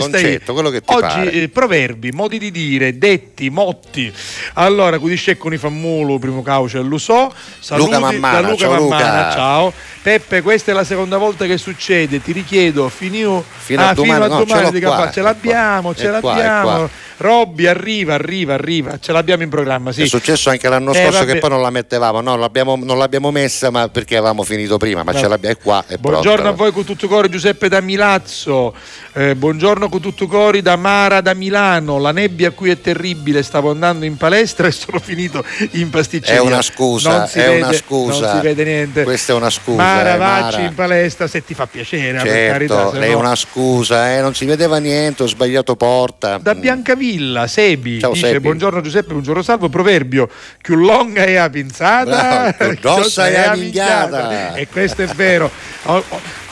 Oggi eh, proverbi, modi di dire, detti, motti. Allora, Cudisce con i fammulo, primo cauce l'usò. Saluti Luca Mammana, da Luca ciao, Mammana, Luca. ciao. Peppe, questa è la seconda volta che succede, ti richiedo finio- Fino a ah, domani, fino a no, domani di qua. Ce l'abbiamo, ce l'abbiamo. Robby arriva, arriva, arriva, ce l'abbiamo in programma, sì. È successo anche l'anno Eh, scorso vabbè. che poi non la mettevamo, no, l'abbiamo- non l'abbiamo messa ma perché avevamo finito prima, ma No. ce l'abbiamo qua, è Buongiorno pronta. a voi con tutto cori Giuseppe da Milazzo, Eh, buongiorno con tutto cori da Mara da Milano, la nebbia qui è terribile, stavo andando in palestra e sono finito in pasticceria. È una scusa, Non si è vede- una scusa. Non si vede niente. Questa è una scusa. Mara, eh, vacci Mara. in palestra se ti fa piacere, eh, per carità. Certo, lei è no- una scusa, eh, non si vedeva niente, ho sbagliato porta. Da Biancavilla, Sebi, Ciao, dice Sebi. buongiorno Giuseppe, buongiorno Salvo, proverbio, più lunga è la pinzata, Bravo, più grossa è la minchiata. E questo è vero.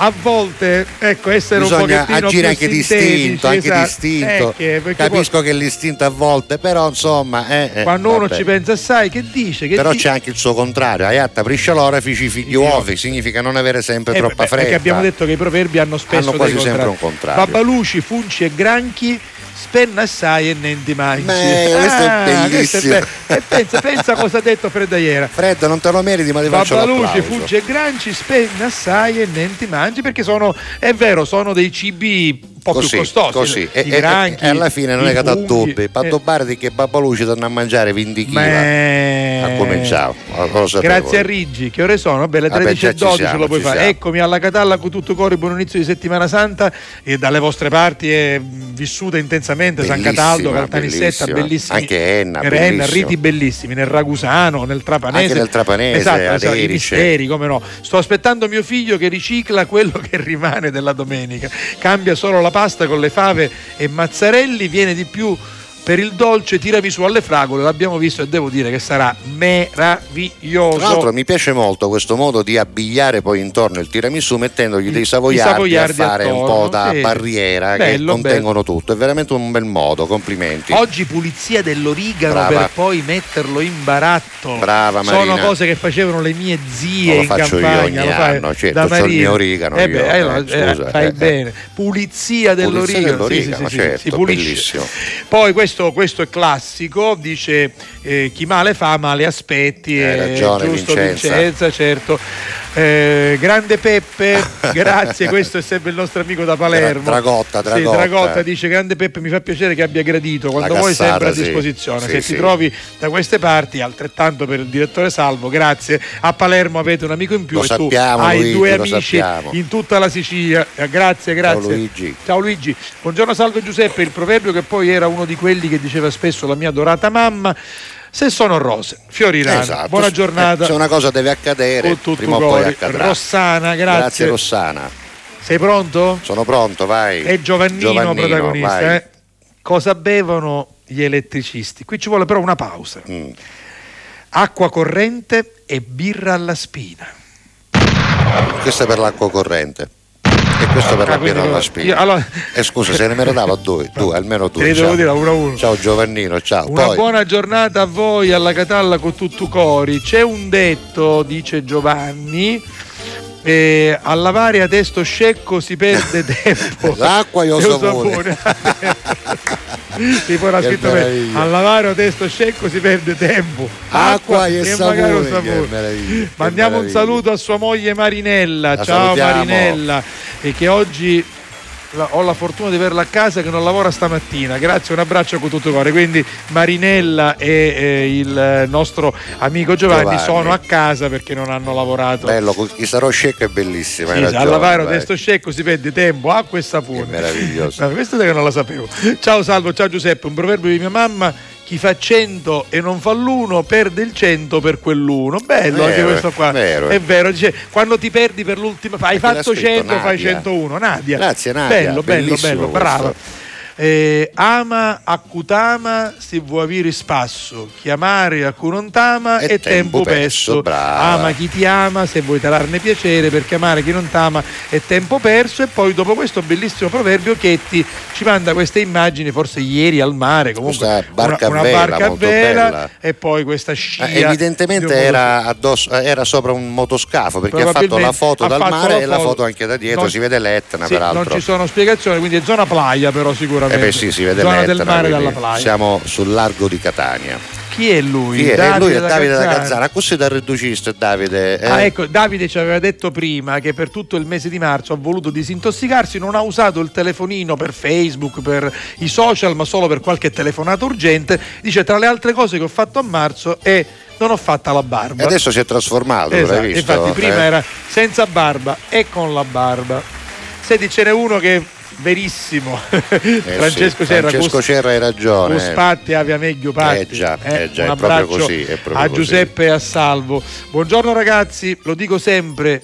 A, volte, ecco, essere un Bisogna pochettino agire anche sintetici, distinto, anche esatto. distinto. Eh, che- Capisco che l'istinto a volte, però insomma. eh, poi eh, quando uno vabbè. ci pensa assai, che dice? Che Però di- c'è anche il suo contrario, aiatta priscialora fici figli uovi, significa non avere sempre Eh, troppa beh, fretta. Perché abbiamo detto che i proverbi hanno spesso Hanno quasi sempre un contrario. Babbaluci, funci e granchi spenna assai e nenti mangi. Beh, questo è Ah, bellissimo. be- e pensa, pensa cosa ha detto Fredda ieri. Freddo, non te lo meriti, ma ti faccio Babbaluci, l'applauso. funci e granci spenna assai e nenti mangi perché sono, è vero, sono dei cibi po' Così, più costosi. così. E, I e- granchi, e alla fine non è che ti addobbi, eh. per addobbare di che Babbaluci a mangiare 20 kg. Cominciare, sapevo. Grazie a Riggi, che ore sono? Vabbè, le Vabbè, 13 e già ci 12 siamo, lo puoi fare. Eccomi alla Catalla con tutto cuore, buon inizio di settimana santa e dalle vostre parti è vissuta intensamente San Bellissima, Cataldo, Caltanissetta, bellissima. Anche Enna, bellissimo. riti bellissimi, nel Ragusano, nel Trapanese. Anche nel Trapanese, esatto, esatto, i misteri, come no. Sto aspettando mio figlio che ricicla quello che rimane della domenica. Cambia solo la pasta con le fave e mazzarelli, viene di più per il dolce tiramisù alle fragole, l'abbiamo visto e devo dire che sarà meraviglioso. Tra l'altro mi piace molto questo modo di abbigliare poi intorno il tiramisù mettendogli dei savoiardi, savoiardi a fare un attorno, po' da sì. barriera che Bello, contengono tutto. È veramente un bel modo, complimenti. Oggi pulizia dell'origano Brava. per poi metterlo in baratto. Brava Sono Marina. cose che facevano le mie zie Lo in faccio io campagna. ogni lo fai anno, certo, da c'ho il mio origano Eh io, beh, eh, eh, eh, scusa, fai eh, eh. bene. Pulizia dell'origano. dell'origano, sì, sì, sì, certo, si pulisce. bellissimo. Poi questo, questo è classico, dice eh, chi male fa male aspetti. Hai eh, ragione, giusto Vincenza. Vincenza, certo. Eh, grande Peppe, grazie, questo è sempre il nostro amico da Palermo. Tragotta, Sì, Tragotta. Tragotta dice grande Peppe mi fa piacere che abbia gradito quando La vuoi cassata, sempre a disposizione Sì, se sì. ti trovi da queste parti altrettanto per il direttore Salvo grazie a Palermo avete un amico in più Lo e sappiamo, tu hai Luigi, due amici sappiamo. in tutta la Sicilia Eh, grazie grazie Ciao, Luigi. Ciao Luigi buongiorno Salvo Giuseppe il proverbio che poi era uno di quelli che diceva spesso la mia adorata mamma se sono rose fioriranno Esatto. buona giornata Eh, Se una cosa deve accadere, prima o poi accadrà. Rossana grazie Grazie Rossana. sei pronto? Sono pronto, vai. è Giovannino, Giovannino, protagonista. eh. Cosa bevono gli elettricisti? Qui ci vuole però una pausa. Mm. Acqua corrente e birra alla spina. Questo è per l'acqua corrente. E questo per Ah, la alla io- spina. allora- E scusa, se ne meritava due, due, almeno Te due. li devo ciao. dire uno a uno. Ciao Giovannino, ciao. Una Poi, buona giornata a voi alla Catalla con tutto cori. C'è un detto, dice Giovanni. Eh, a lavare a testo scecco si perde tempo. L'acqua io E poi l'ha Che scritto a lavare a testo scecco si perde tempo. Acqua e sapore, che sapore. meraviglia, che Mandiamo un saluto a sua moglie Marinella. La Ciao salutiamo. Marinella. E che oggi la- ho la fortuna di averla a casa che non lavora stamattina. Grazie, un abbraccio con tutto il cuore. Quindi Marinella e eh, il nostro amico Giovanni, Giovanni. sono a casa perché non hanno lavorato. bello, chi sarò scecco è bellissimo. Sì, a ragione, lavare a vai. testo scecco si perde tempo, acqua e sapone. Che meraviglioso. No, questo che non lo sapevo. Ciao Salvo, ciao Giuseppe, un proverbio di mia mamma. Chi fa cento e non fa l'uno perde il cento per quell'uno. Bello anche Vero, questo qua. vero. È vero, dice quando ti perdi per l'ultima, hai fatto scritto? 100, fai Nadia. 101. Nadia. Grazie, Nadia. Bello, bello, bello, questo. Eh, ama a cutama si vuoi avere spasso, chiamare a cui non t'ama E e, tempo tempo perso, perso. Ama chi ti ama se vuoi talarne piacere, perché amare chi non t'ama è tempo perso. E poi dopo questo bellissimo proverbio Chetti ci manda queste immagini, forse ieri al mare, comunque barca una, a una barca a vela bella. e poi questa scia. Eh, evidentemente era, addosso- eh, era sopra un motoscafo perché ha fatto la foto dal mare la e la foto. foto anche da dietro, Non- si vede l'Etna Sì, peraltro. non ci sono spiegazioni, quindi è zona playa però Eh beh sì, si vede zona del mare dalla playa. siamo sul largo di Catania. Chi è lui? Chi è? Lui è Davide da Cazzana. Cazzana, così da reducista Davide. eh? Ah, ecco, Davide ci aveva detto prima che per tutto il mese di marzo ha voluto disintossicarsi, non ha usato il telefonino per Facebook, per i social, ma solo per qualche telefonata urgente. Dice tra le altre cose che ho fatto a marzo è non ho fatta la barba. E adesso si è trasformato, Esatto, l'hai visto? Infatti prima Eh? era senza barba e con la barba. Senti, ce n'è uno che è verissimo. Eh Francesco sì, Serra. Francesco Cerra hai ragione. Cuspatti, avia meglio patti. Eh già, Eh, eh già, è proprio così, è proprio a. Giuseppe e a Salvo. Buongiorno ragazzi, lo dico sempre,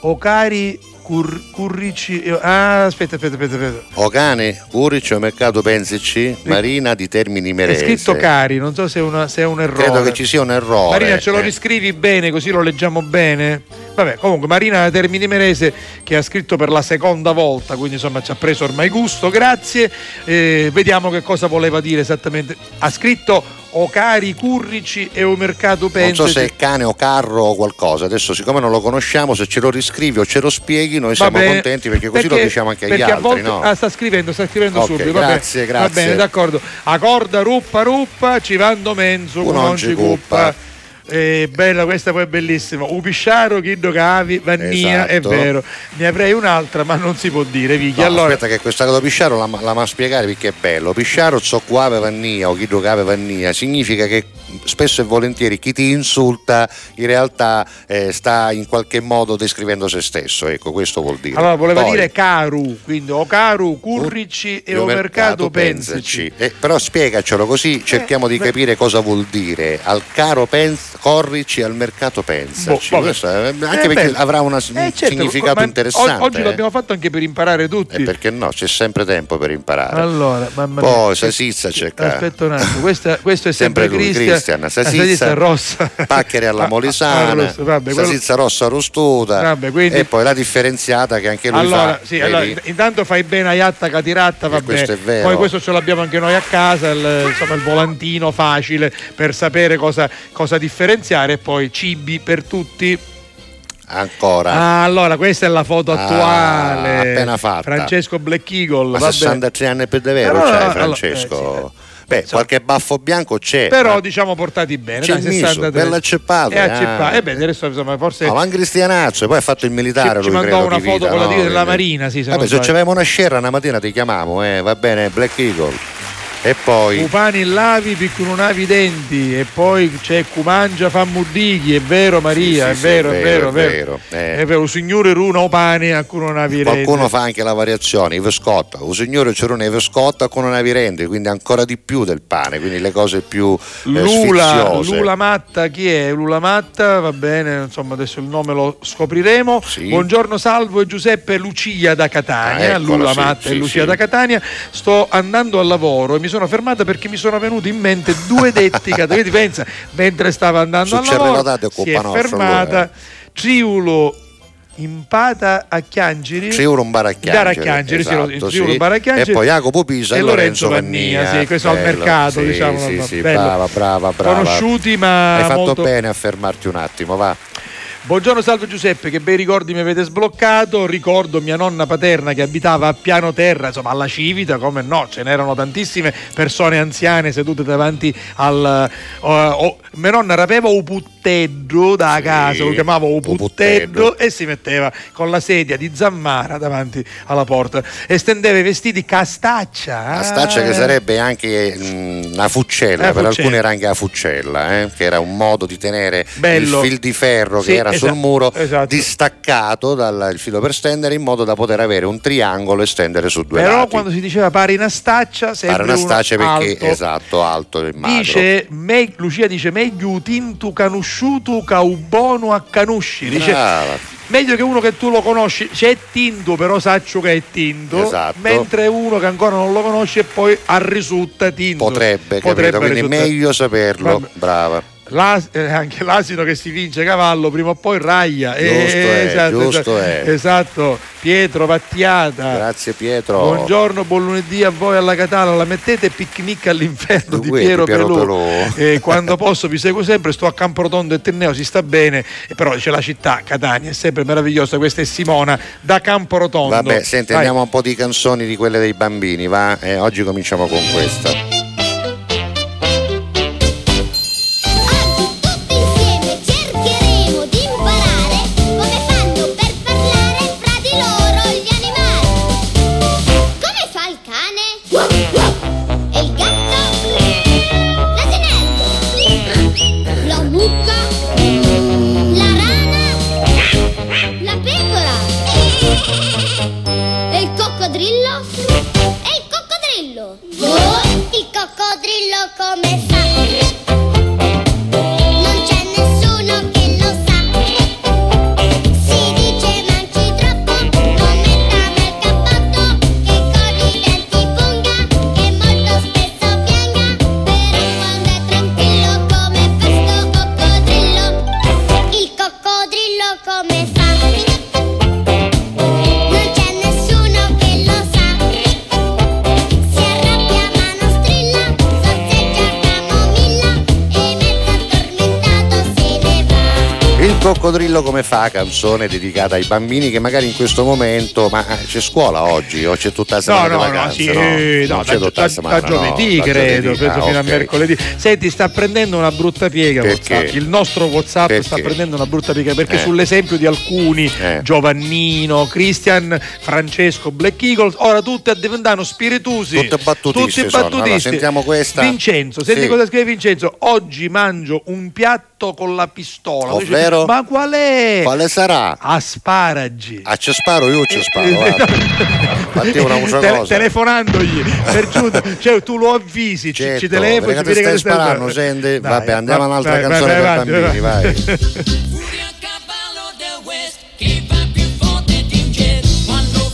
o cari cur- currici... Ah, aspetta, aspetta, aspetta. aspetta. Ocane, Uricio, Mercato Pensici, Marina di Termini È Merese. scritto cari, non so se è, una- se è un errore. Credo che ci sia un errore. Marina, ce lo eh. riscrivi bene così lo leggiamo bene? Vabbè, comunque Marina Termini Merese che ha scritto per la seconda volta, quindi insomma ci ha preso ormai gusto, grazie. Eh, vediamo che cosa voleva dire esattamente. Ha scritto o cari currici e o mercato Non pensa. so se è cane o carro o qualcosa. Adesso, siccome non lo conosciamo, se ce lo riscrivi o ce lo spieghi, noi siamo contenti perché così lo diciamo anche agli perché a altri. volte- no? ah, sta scrivendo, sta scrivendo Ok, subito. va bene. grazie, Va grazie. bene, d'accordo. A corda ruppa ruppa, ci vando menzo, con non non ci ci cuppa. cuppa. Eh, bella, questa poi è bellissima. Upisciaro, Chiddo Cavi, Vannia, è Esatto. vero. Ne avrei un'altra, ma non si può dire, Vicky. No, allora, Aspetta che questa cosa Pisciaro la, la ma spiegare perché è bello. Pisciaro zoccuave vannia o chi giocava vannia significa che spesso e volentieri chi ti insulta in realtà eh, sta in qualche modo descrivendo se stesso. Ecco, questo vuol dire. allora, voleva Poi, dire Caru, quindi o Caru, Currici e o mercato pensaci. Eh, però spiegacelo così cerchiamo di beh. capire cosa vuol dire. Al caro pens- corrici al mercato pensaci. Boh, vabbè. Questo anche Eh, perché bello. avrà un Eh, certo, significato interessante. o- Oggi eh. l'abbiamo fatto anche per imparare tutti. E perché no? C'è sempre tempo per imparare. Allora, mamma mia. Poi Sasizza c'è. Aspetta un attimo, questa- questo è sempre, Sempre lui, Cristian. Cristian, La Sasizza, Sasizza rossa. Paccheri alla Ah, ah, Molisana, Sasizza rossa rostuta Vabbè, quindi- e poi la differenziata che anche lui Allora, fa. sì, allora, intanto fai bene a Iatta Catiratta, vabbè. questo è vero. Poi questo ce l'abbiamo anche noi a casa, il, insomma, il volantino facile per sapere cosa, cosa differenziare e poi cibi per tutti. Ancora. Ah, allora, questa è la foto Ah, attuale. appena fatta. Francesco Black Eagle. Ma vabbè. 63 anni per davvero Allora, c'hai allora, Francesco? Beh, qualche baffo bianco c'è. Però ma- diciamo portati bene, C'è dai, miso, 63. bello acceppato, È acceppato. eh. Eh beh, adesso insomma, forse No, ma un cristianazzo, poi ha fatto il militare. Ci- ci mandò credo, una foto vita, con la no? della Marina, sì, se Vabbè, se sbaglio. c'aveva una scerra una mattina ti chiamiamo, eh, va bene, Black Eagle. E poi. Cupani lavi piccunonavi i denti e poi c'è Cumangia fa muddighi, è vero Maria, Sì, è sì, vero, sì, è vero, è vero, vero, eh. è vero, signore Runa Opani a cunonavi i Qualcuno denti. fa anche la variazione, i vescotta, un signore c'era un vescotta con una virende, quindi ancora di più del pane, quindi le cose più eh, Lula, sfiziose. Lula Matta, chi è? Lula Matta, va bene, insomma adesso il nome lo scopriremo. Buongiorno Salvo e Giuseppe Lucia da Catania, Ah, eccola, Lula sì, Matta e sì, Lucia sì. da Catania. Sto andando al lavoro e mi sono fermata perché mi sono venuti in mente due detti che vedi, pensa, mentre stava andando al lavoro si è fermata. allora. Triulo impata a Chiangiri Triulo un sì, esatto, sì. E poi Jacopo Pisa e Lorenzo Vannia, Vannia sì, questo al bello, mercato sì, diciamo sì, no, sì, brava brava brava conosciuti ma hai fatto molto... bene a fermarti un attimo va Buongiorno Salvo Giuseppe, che bei ricordi mi avete sbloccato. Ricordo mia nonna paterna che abitava a piano terra, insomma alla Civita, come no, ce n'erano tantissime persone anziane sedute davanti al. oh, oh, mia nonna rapeva un putteggio da casa, lo chiamava un putteggio e si metteva con la sedia di zammara davanti alla porta e stendeva i vestiti castaccia. la staccia che sarebbe anche mm, una fuccella, Una per fuccella. alcuni era anche la fuccella, eh, che era un modo di tenere Bello. il fil di ferro Sì, che era sul muro esatto. distaccato dal il filo per stendere in modo da poter avere un triangolo e stendere su due Però lati. quando si diceva pari una staccia, Fare una staccia perché alto. esatto, alto e magro. Dice, me- Lucia dice meglio tintu canusciutu caubono a canusci. Dice, Brava. meglio che uno che tu lo conosci, c'è tinto, però saccio che è tinto. Esatto. Mentre uno che ancora non lo conosce e poi arrisulta tinto. Potrebbe, capito? Quindi risultare- meglio saperlo. Vabbè. Brava. L'as- eh, anche l'asino che si vince cavallo prima o poi raglia Giusto è, esatto, giusto esatto, esatto. Pietro Vattiata Grazie Pietro. Buongiorno, buon lunedì a voi alla Catala. La mettete picnic all'inferno di Piero, Piero Pelù. Pelù. Eh, quando posso vi seguo sempre, sto a Camprotondo e Tenneo, si sta bene, e però c'è la città, Catania, è sempre meravigliosa. Questa è Simona da Camprotondo. Vabbè, senti, Vai. andiamo un po' di canzoni di quelle dei bambini, va? Eh, oggi cominciamo con questa. Il coccodrillo come fa? Canzone dedicata ai bambini che magari in questo momento, ma eh, c'è scuola oggi o c'è tutta la No, settimana no, no, vacanze? sì, no? no, c'è da, tutta la settimana, da giovedì no, credo, penso Ah, fino a ok. mercoledì. Senti, sta prendendo una brutta piega Perché? WhatsApp. Il nostro WhatsApp Perché? sta prendendo una brutta piega perché Eh. sull'esempio di alcuni, Giovannino, Christian, Francesco, Black Eagles, ora tutti diventano spiritusi. Tutte battutisti Tutti battutisti. Allora, sentiamo questa. Vincenzo, senti Sì. cosa scrive Vincenzo. Oggi mangio un piatto con la pistola. Dice, Ovvero? Ma qual è? Quale sarà? Asparagi. A ci sparo io ci sparo, guarda. Fatti una cosa. Tele- telefonandogli per giunta, cioè tu lo avvisi, ci- ci Certo, telefoni, ci te vedi che stai sparando, senti? Vabbè, andiamo a un'altra vai, canzone vai, per avanti, bambini, vai. Quando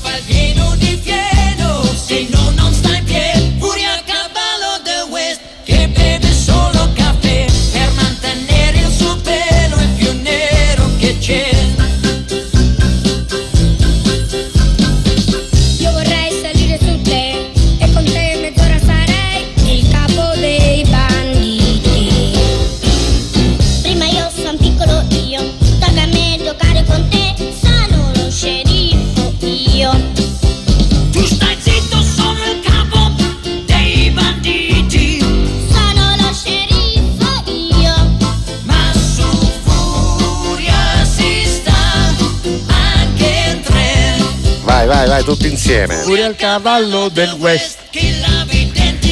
Vai, vai, vai, tutti insieme. Pure al cavallo del West.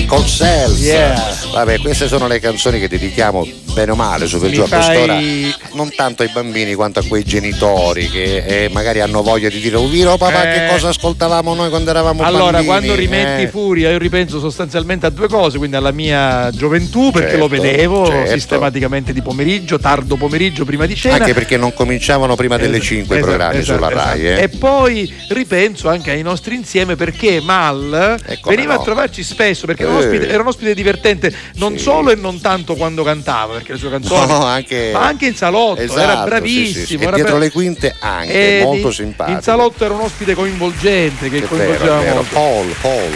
Col Cells. Yeah. Vabbè, queste sono le canzoni che dedichiamo bene o male, su per Mi giù a fai- non tanto ai bambini quanto a quei genitori che eh, magari hanno voglia di dire, oh vero papà, Eh. che cosa ascoltavamo noi quando eravamo Allora, bambini? quando rimetti Eh. Furia, io ripenso sostanzialmente a due cose, quindi alla mia gioventù, perché Certo, lo vedevo certo. sistematicamente di pomeriggio, tardo pomeriggio, prima di cena. Anche perché non cominciavano prima delle 5 i programmi esatto, sulla esatto. RAI. eh. E poi ripenso anche ai nostri insieme perché Mal veniva no. a trovarci spesso perché era un, Eh. ospite, era un ospite divertente non solo e non tanto quando cantava, perché le sue canzoni, No, anche- ma anche in salotto, Esatto, era sì, sì, bravissimo. sì. E era dietro bra- le quinte anche, E molto di- simpatico. In salotto era un ospite coinvolgente che vero, coinvolgeva vero. molto. Paul, Paul.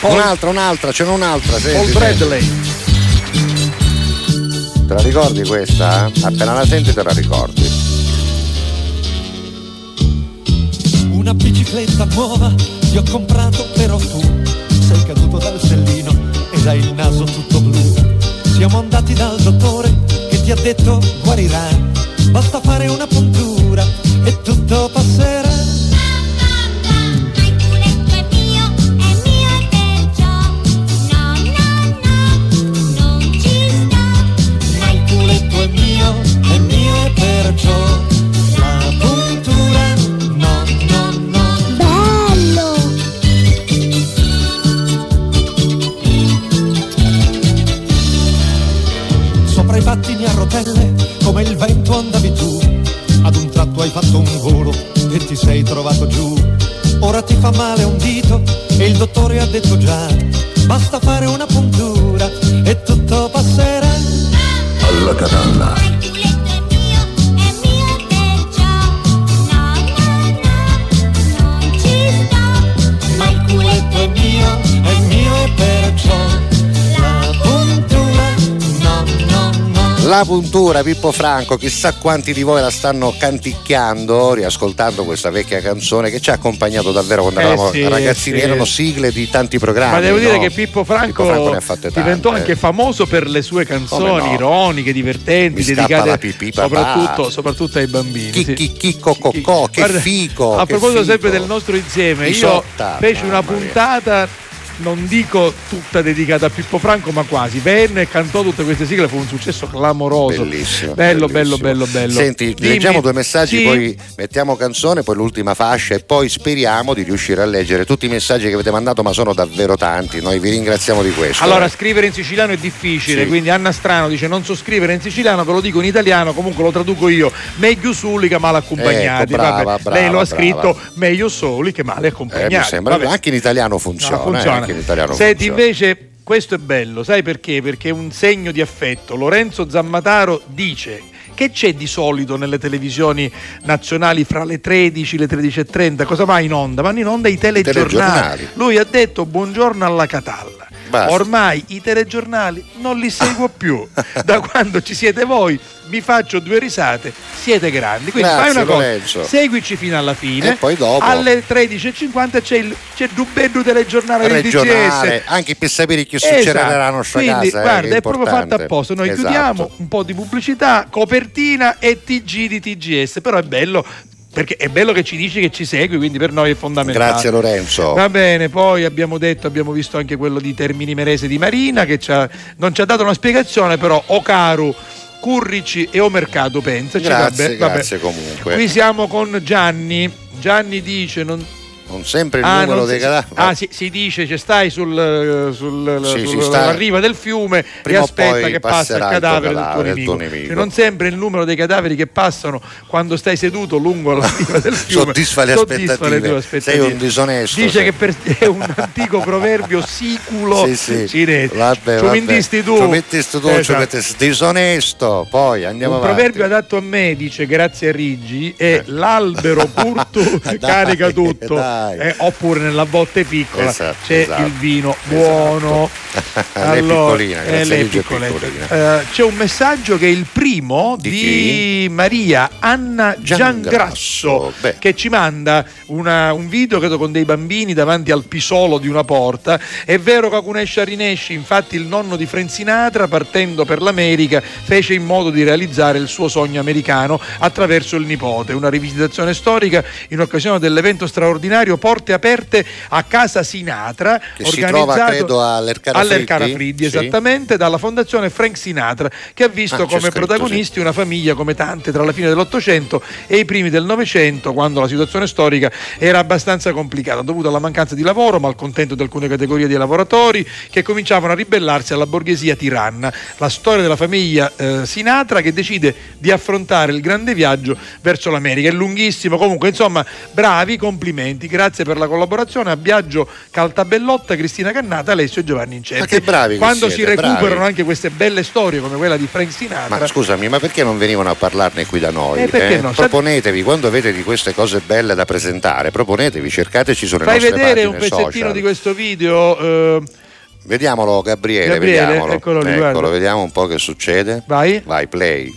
Paul- Un'altra, un'altra, ce n'è un'altra. Senti, Paul senti. Bradley. Te la ricordi questa? Appena la senti te la ricordi. Una bicicletta nuova ti ho comprato però tu sei caduto dal sellino ed hai il naso tutto blu. Siamo andati dal dottore ti ha detto guarirà, basta fare una puntura e tutto passerà. Sei trovato giù. Ora ti fa male un dito e il dottore ha detto già. Basta fare una puntura e tutto passerà. Alla catalla. La puntura Pippo Franco, chissà quanti di voi la stanno canticchiando, riascoltando questa vecchia canzone che ci ha accompagnato davvero quando Eh eravamo sì, ragazzini, sì. erano sigle di tanti programmi. Ma devo dire no? che Pippo Franco, Pippo Franco ne ha fatte tante. diventò anche famoso per le sue canzoni no? ironiche, divertenti, Mi dedicate pipì, soprattutto, soprattutto ai bambini. Chi, sì. chi, chicco, coccò, che Guarda, fico. A proposito fico. sempre del nostro insieme, io Isotta, feci una puntata. Non dico tutta dedicata a Pippo Franco, ma quasi. Venne e cantò tutte queste sigle, fu un successo clamoroso. Bellissimo. Bello, bellissimo. bello, bello, bello. Senti, Dimmi. leggiamo due messaggi, Sì. poi mettiamo canzone, poi l'ultima fascia e poi speriamo di riuscire a leggere tutti i messaggi che avete mandato, ma sono davvero tanti. Noi vi ringraziamo di questo. Allora, scrivere in siciliano è difficile, Sì. quindi Anna Strano dice non so scrivere in siciliano, ve lo dico in italiano, comunque lo traduco io. Meglio soli che male accompagnati. Ecco, brava, brava, Lei lo ha brava. scritto meglio soli che male Eh, accompagnati. mi sembra Vabbè. anche in italiano funziona. No, eh, funziona. Anche in italiano Senti, invece, questo è bello, sai perché? Perché è un segno di affetto. Lorenzo Zammataro dice che c'è di solito nelle televisioni nazionali fra le 13 e le 13.30? Cosa va in onda? Vanno in onda i telegiornali. telegiornali. Lui ha detto buongiorno alla Catalla. Basta. Ormai i telegiornali non li seguo più. da quando ci siete voi vi faccio due risate, siete grandi. Quindi Grazie, fai una cosa, Lorenzo. seguici fino alla fine. E poi dopo. Alle 13.50 c'è il, c'è dubeddu telegiornale del regionale, anche per sapere che Esatto. succederà nella nostra Quindi, casa. eh, guarda, che è proprio fatto apposta. Noi Esatto. chiudiamo un po' di pubblicità, copertina e TG di TGS. Però è bello perché è bello che ci dici che ci segui, quindi per noi è fondamentale. Grazie Lorenzo. Va bene, poi abbiamo detto, abbiamo visto anche quello di Termini Merese di Marina che ci ha- non ci ha dato una spiegazione, però Ocaru, Currici e O Mercato pensaci. Grazie, vabbè, vabbè. grazie comunque. Qui siamo con Gianni. Gianni dice non, Non sempre il Ah, numero dei cadaveri. ah, si, si dice, ci stai sul, sul, Sì, sul- sì, sta- riva del fiume Prima e aspetta che passa il passerà il tuo cadavere, cadavere, del tuo nemico. nemico. Cioè, non sempre il numero dei cadaveri che passano quando stai seduto lungo la riva del fiume Soddisfa le soddisfa le tue aspettative. Sei un disonesto. Dice sei. che per- è un antico proverbio siculo Sì, sì. cinese. Vabbè, Ci vabbè. tu. Ci mettisti tu, Esatto. disonesto. Poi andiamo Un avanti. proverbio adatto a me dice grazie a Riggi è l'albero curto Dai, carica tutto dai. Eh, oppure nella botte piccola Esatto, c'è esatto. il vino buono. Lei è Riggi è piccoletta. piccolina. Eh, c'è un messaggio che è il primo di, Maria Anna Giangrasso, che ci manda una- un video credo con dei bambini davanti al pisolo di una porta. È vero che Akunesha Rinesci infatti il nonno di Frank Sinatra partendo per l'America fece in modo di realizzare il suo sogno americano attraverso il nipote. Una rivisitazione storica in occasione dell'evento straordinario seminario Porte Aperte a Casa Sinatra, Che si trova, credo, all'Ercara all'Ercara Friddi, sì. esattamente, dalla fondazione Frank Sinatra, che ha visto Ah, come scritto, protagonisti una famiglia come tante tra la fine dell'Ottocento e i primi del Novecento, quando la situazione storica era abbastanza complicata, dovuta alla mancanza di lavoro, malcontento di alcune categorie di lavoratori che cominciavano a ribellarsi alla borghesia tiranna. La storia della famiglia eh, Sinatra che decide di affrontare il grande viaggio verso l'America. È lunghissimo, comunque, insomma, bravi, complimenti. Grazie per la collaborazione a Biagio Caltabellotta, Cristina Cannata, Alessio e Giovanni Incetti. Ma che bravi che Quando siete, si recuperano bravi. anche queste belle storie come quella di Frank Sinatra. Ma scusami, ma perché non venivano a parlarne qui da noi? Eh, perché no? Proponetevi, quando avete di queste cose belle da presentare, proponetevi, cercateci sulle Fai nostre vedere un pagine pezzettino social. di questo video. eh, Vediamolo Gabriele, Gabriele, vediamolo. eccolo lì, guarda. vediamo un po' che succede. Vai. Vai, play.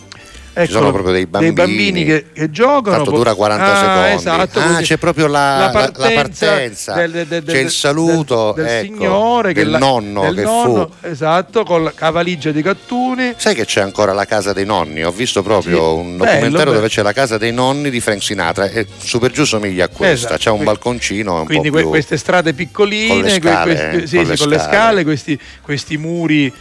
Eccolo, Ci sono proprio dei bambini. che, che giocano. Tanto dura 40 Ah, secondi. esatto, ah, c'è proprio la, la- la partenza, del- del- del- c'è il saluto del, ecco, signore del la- nonno che nonno, fu. esatto con la valigia di cattuni Sai che c'è ancora la casa dei nonni? Ho visto proprio Sì, un bello, documentario bello. dove c'è la casa dei nonni di Frank Sinatra e su per giù somiglia a questa. Esatto, c'è un quindi- balconcino un quindi que- queste strade piccoline con le scale. scale questi, questi muri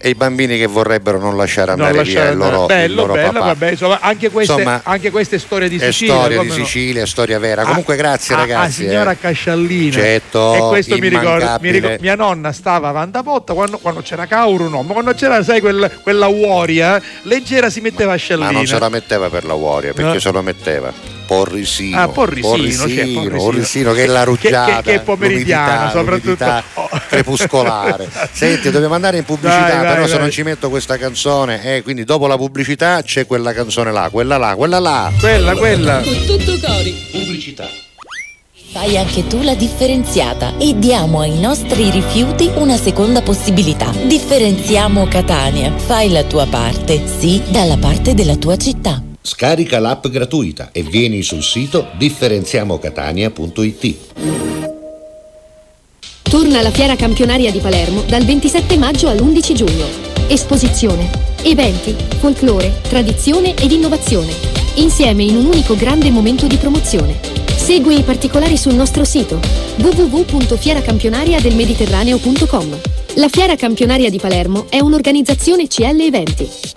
e i bambini che vorrebbero non lasciare non andare lasciare via il loro, il bello loro bello papà. vabbè insomma anche queste, Insomma, anche queste storie di è Sicilia storia di no? Sicilia, è storia vera. Comunque grazie Ah, ragazzi. ah, signora eh. Casciallina Certo, e questo mi ricorda, mi ricorda- mia nonna stava a Vantapotta quando, quando c'era Cauro no ma quando c'era sai quel- quella Uoria leggera si metteva a Ma Sciallina non se la metteva per la Warrior, perché No. se lo metteva. Porrisino, Ah, Porrisino, Porrisino, c'è Porrisino. Porrisino, che è la Che- rugiada, che- che è pomeridiano, l'umidità, soprattutto. crepuscolare. Senti, dobbiamo andare in pubblicità, vai, però se vai. non ci metto questa canzone, eh, quindi dopo la pubblicità c'è quella canzone là, quella là, quella là. Quella, quella. Con tutto cori. Pubblicità. Fai anche tu la differenziata e diamo ai nostri rifiuti una seconda possibilità. Differenziamo Catania. Fai la tua parte, sì, dalla parte della tua città. Scarica l'app gratuita e vieni sul sito differenziamocatania.it. Torna la fiera campionaria di Palermo dal 27 maggio all'11 giugno. Esposizione, eventi, folklore, tradizione ed innovazione. Insieme in un unico grande momento di promozione. Segui i particolari sul nostro sito www.fieracampionariadelmediterraneo.com. La Fiera Campionaria di Palermo è un'organizzazione CL Eventi.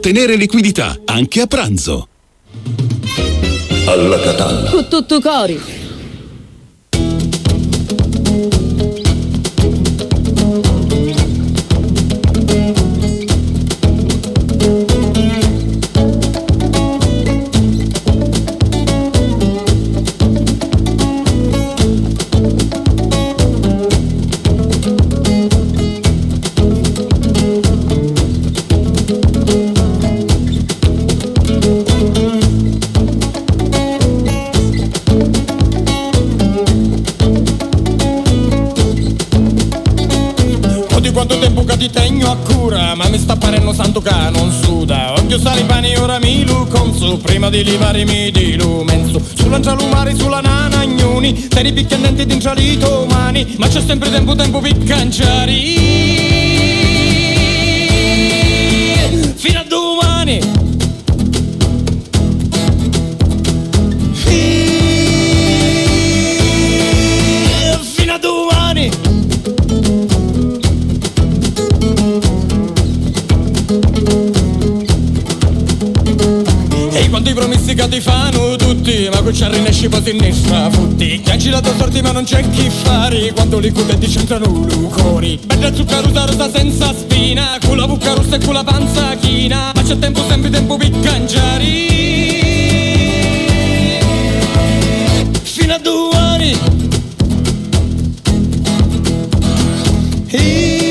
liquidità, anche a pranzo. Alla Catalla. Con tengo a cura Ma mi sta parendo santo che non suda. Occhio sali pani ora mi lu consu Prima di livarmi di lumensu Sull'ancialo mare sulla nana gnuni. Te li picchianenti di incialito mani Ma c'è sempre tempo tempo per canciari Fino a domani che ti fanno tutti Ma qui ci arrinesci poi si ne strafutti Che ha girato sorti ma non c'è chi fare Quando li cudenti c'entrano lucori Bella zucca rosa senza spina Con la bucca rossa e con la panza china. Ma c'è tempo sempre tempo per cangiare. Fino a domani E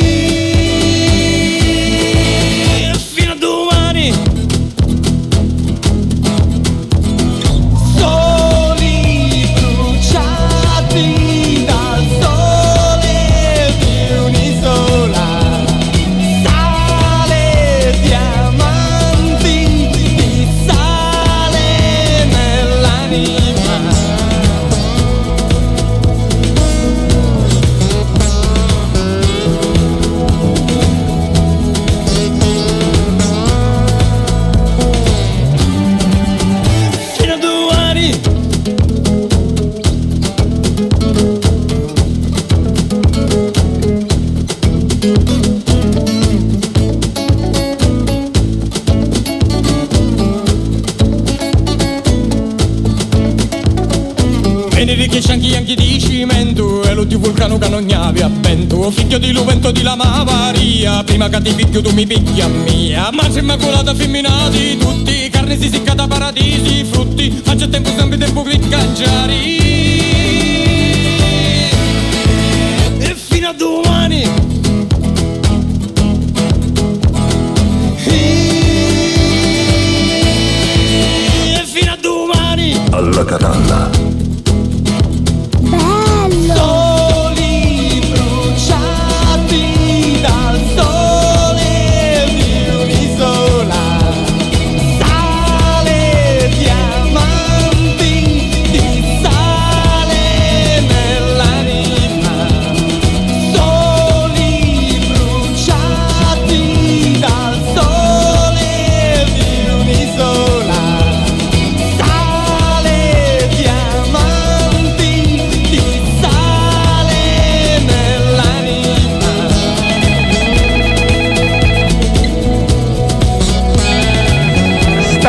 che ti picchio tu mi picchi a mia. Ma sei immacolata femminati tutti Carne si sicca da paradisi, frutti c'è tempo sempre tempo che cangiari. E fino a domani. E fino a domani. Alla catalla.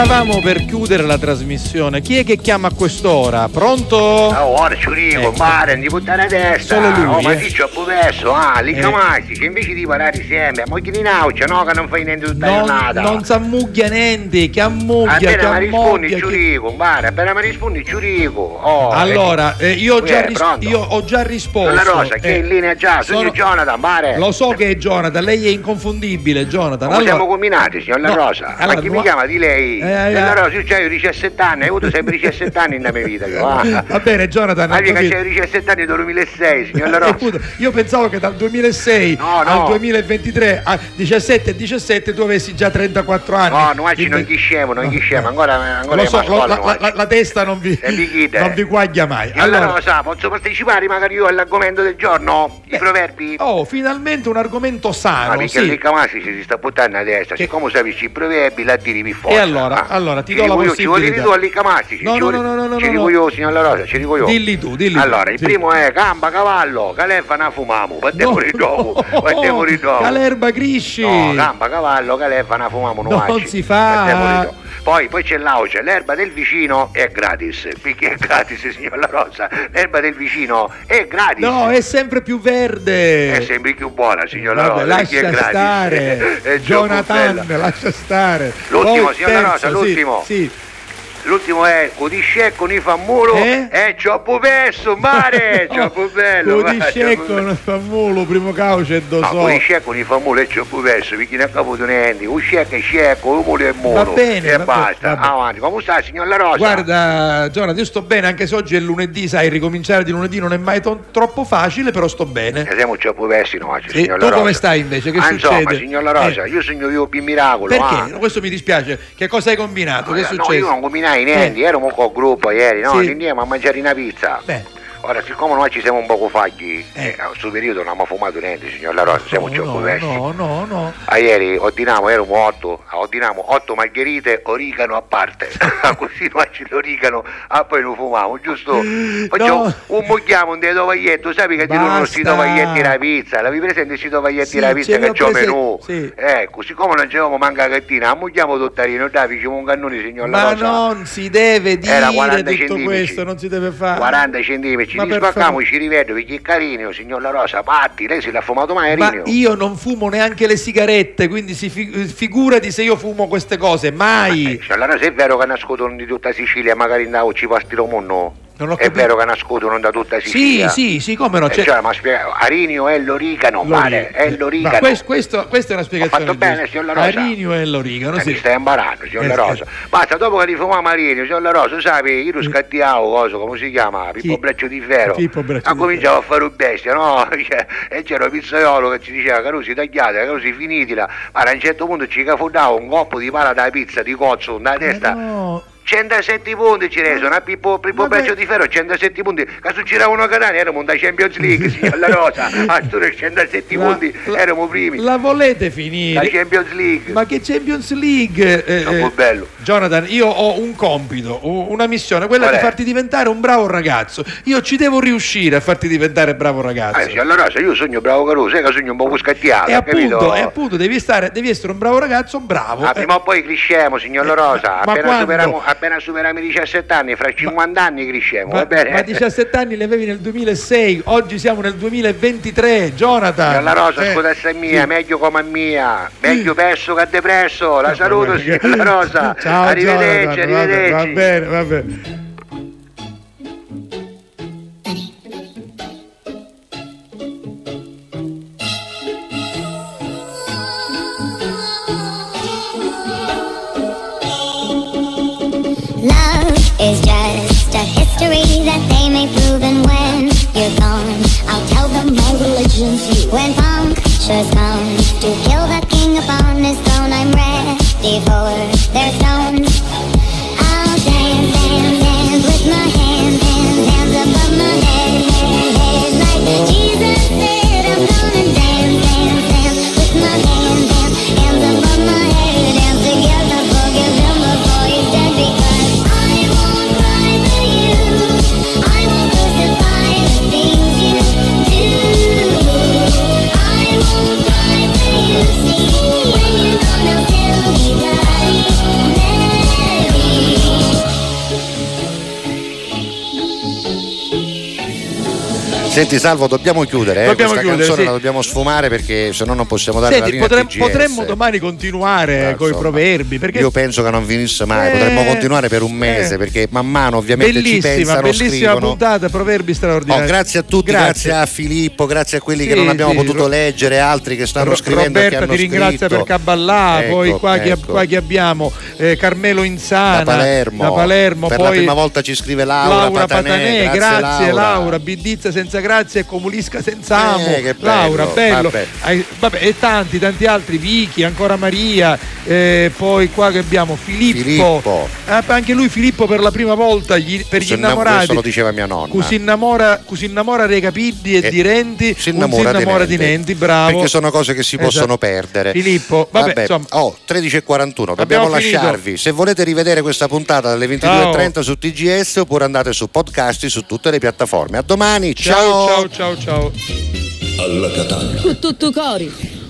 Stavamo per chiudere la trasmissione. Chi è che chiama a quest'ora? Pronto? Oh, ora ci dico, Ecco. mare, di buttare a testa. Solo lui, Oh, ma eh. sì, c'ho perso, ah, lì Eh. camasti, che invece di parlare insieme, ma che di naucia, no, che non fai niente tutta la Non, giornata. non s'ammucchia niente, che ammucchia, Appena mi rispondi, ci dico, mare, appena mi rispondi, ci dico. Oh, Allora, eh, io, ho già Eh, ris- io ho già risposto. La Rosa, che è Eh, in linea già, sono, sono- Jonathan, mare. Lo so che è Jonathan, lei è inconfondibile, Jonathan. Ma Allora, siamo combinati, signor La No, Rosa. allora, ma chi no- mi chiama di lei? Eh, eh, La eh. Rosa, io c'ho 17 anni, hai avuto sempre 17 anni nella mia vita. Io, ah. Va bene, Jonathan. Ma ho mica c'hai 17 anni dal 2006, signor La Eh, appunto, Io pensavo che dal 2006 No, no. al 2023 a 17 e 17 tu avessi già 34 anni. No, ci Quindi- non chisciamo, non chisciamo, ancora, ancora Lo so, lo- la, la- la testa non vi, E mi non vi guaglia mai. La Allora, Rosa, posso partecipare magari io all'argomento del giorno? I proverbi? oh, finalmente un argomento Ma sano. perché sì. lì Camasi si sta buttando a destra, siccome sapi i proverbi la tiri più forte. E allora, allora, ti do la io, Ci possibilità. tu lì Camasi? No, no, no, no, no, Ci dico io, signor La Rosa, ci dico io. Dilli tu, dilli Allora, il primo è gamba, cavallo, calefana, fumamo. Battiamo di dopo, battiamo di dopo. Calerba Crisci. No, gamba, cavallo, calefana, fumamo, Non si fa. Poi, poi c'è l'auce, l'erba del vicino è gratis. Perché è gratis, signor La Rosa? L'erba del vicino è gratis. No, è sempre più verde. È sempre più buona, signor La Vabbè, Rosa. perché è lascia stare. Jonathan, lascia stare. L'ultimo, Poi signor La Rosa, terzo, sì, l'ultimo. Sì. L'ultimo è Codisce con i fammuro Eh? è troppo perso, mare, troppo bello. Codisce mare, troppo con famulo, primo cauce e do No, so. Codisce con i fammuro è troppo perso, perché non caputo niente. Usce che scecco, un muro e muro. Va bene, E va basta. bene, va Avanti, come sta, signor La Rosa? Guarda, Jonathan, io sto bene, anche se oggi è lunedì, sai, ricominciare di lunedì non è mai to- troppo facile, però sto bene. Eh, siamo troppo persi, no, Sì, signor tu La Rosa. come stai invece? Che Ah, succede? Insomma, signor La Rosa, Eh, io sogno io più miracolo. perché? ah. Questo mi dispiace. Che cosa hai combinato? che è No, successo? io non combinai niente, Eh. ero un po' gruppo ieri, no? Sì. Andiamo a mangiare una pizza. Beh. Ora, siccome noi ci siamo un poco fagli, eh, a questo periodo non abbiamo fumato niente, signor La Rosa, siamo no, persi. no, no, no. Ah, ieri ordiniamo, erano otto, ordiniamo otto margherite, origano a parte, così noi ci l'origano, ah, poi lo fumiamo, giusto? Facciamo un mogliamo un tovaglietto, sai che ti Basta. questi tovaglietti la pizza, l'avevi presente questi tovaglietti Sì, la pizza che ho c'ho prese- menù? sì. Ecco, siccome non c'avevamo manca la cattina, ammogliamo tuttarino, dai, facciamo un cannone, signor La Ma Rosa. non si deve dire 40 tutto questo, non si deve fare. 40 centimetri, Ma ci rispaccamo, favore. ci rivedo, perché è carino, signor La Rosa, patti, lei se l'ha fumato mai, Ma Rinio? io non fumo neanche le sigarette, quindi si fi- figurati se io fumo queste cose, mai. Cioè, allora se è vero che nascono di tutta Sicilia, magari andavo ci pastiro munno? Non ho È vero che nascono da tutta Sì, Sicilia? sì, sì, come no? Eh, c'è- cioè, ma spiega, Arinio è l'origano, male, è l'origano. Ma quest- questo- questa è una spiegazione. fatto bene, signor La Rosa? Arinio e l'origano, Eh, sì. mi stai imparando, signor La sì. Rosa. Basta, dopo che rifumiamo Arinio, signor La Rosa, sai, io lo scattiavo, cosa, come si chiama? Pippo Breccio di Ferro. Pippo Breccio Ha cominciato a fare un bestia, no? Cioè, e c'era il pizzaiolo che ci diceva, Carusi, tagliate, Carusi, finitila. Ma a un certo punto ci cafondava un coppo di pala da pizza, di cozzo, da testa. No, 107 punti ci resero, a Pippo, Pippo Breccio di Ferro 107 punti, su giravano a Catania eravamo da Champions League, signor La Rosa, a Sture 107 La- punti, eravamo primi, La volete la finire? Champions League, Ma che Champions League? eh, troppo eh, bello. Jonathan, io ho un compito, una missione, quella Qual di è? farti diventare un bravo ragazzo. Io ci devo riuscire a farti diventare bravo ragazzo. Ah, signor La Rosa, io sogno bravo Caruso, sai che sogno un po' scattiato, e capito? appunto, e appunto devi, stare, devi essere un bravo ragazzo, bravo. Ah, Eh, prima o poi cresciamo, signor La Rosa, ma appena quando? superiamo, appena appena superiamo i 17 anni, fra 50 anni cresciamo, va Ma, bene? ma 17 anni li avevi nel 2006, oggi siamo nel 2023, Jonathan. La rosa, Eh, scusa è mia, sì. meglio come è mia, meglio perso che depresso, la saluto signora Rosa, Ciao, arrivederci, Jonathan, va arrivederci. Va bene, va bene. Is just a history that they may prove, and when you're gone, I'll tell them my religion's you. When punctures come to kill the king upon his throne, I'm ready for their Senti Salvo, dobbiamo chiudere, eh? Dobbiamo questa chiudere, canzone sì. la dobbiamo sfumare perché se no non possiamo dare Senti, la linea potrem- TGS. potremmo domani continuare Eh, con i proverbi. Perché Io penso che non finisse mai, Eh, potremmo continuare per un mese eh. perché man mano ovviamente ci pensano, bellissima scrivono. puntata, proverbi straordinari. Oh, grazie a tutti, grazie. a Filippo, grazie a quelli che Sì, non abbiamo sì, potuto Ro- leggere, altri che stanno Ro- scrivendo e che Roberta hanno ti ringrazia scritto. per Caballà, Ecco, poi qua, chi, ecco. qua chi abbiamo eh, Carmelo Insana da Palermo, da Palermo, per poi la prima volta ci scrive Laura, Patanè, Patanè, grazie, Laura. Laura. Bidizza senza grazia e Comulisca senza amo. Eh, che bello, Laura, bello. vabbè. Hai- vabbè, e tanti, tanti altri, Vicky, ancora Maria, eh, poi qua che abbiamo Filippo. Filippo. Ah, anche lui Filippo per la prima volta gli- per gli innamorati. questo lo diceva mia nonna. Così innamora, così innamora Recapiddi e Eh, di Renti, si innamora, si innamora di Nenti, bravo. Perché sono cose che si Esatto. possono perdere. Filippo, vabbè, insomma. oh, 13.41, dobbiamo finito. lasciarvi. Se volete rivedere questa puntata dalle 22.30 su TGS oppure andate su podcast su tutte le piattaforme. A domani, ciao! ciao, ciao, ciao. Alla Catania. Con tutto cori.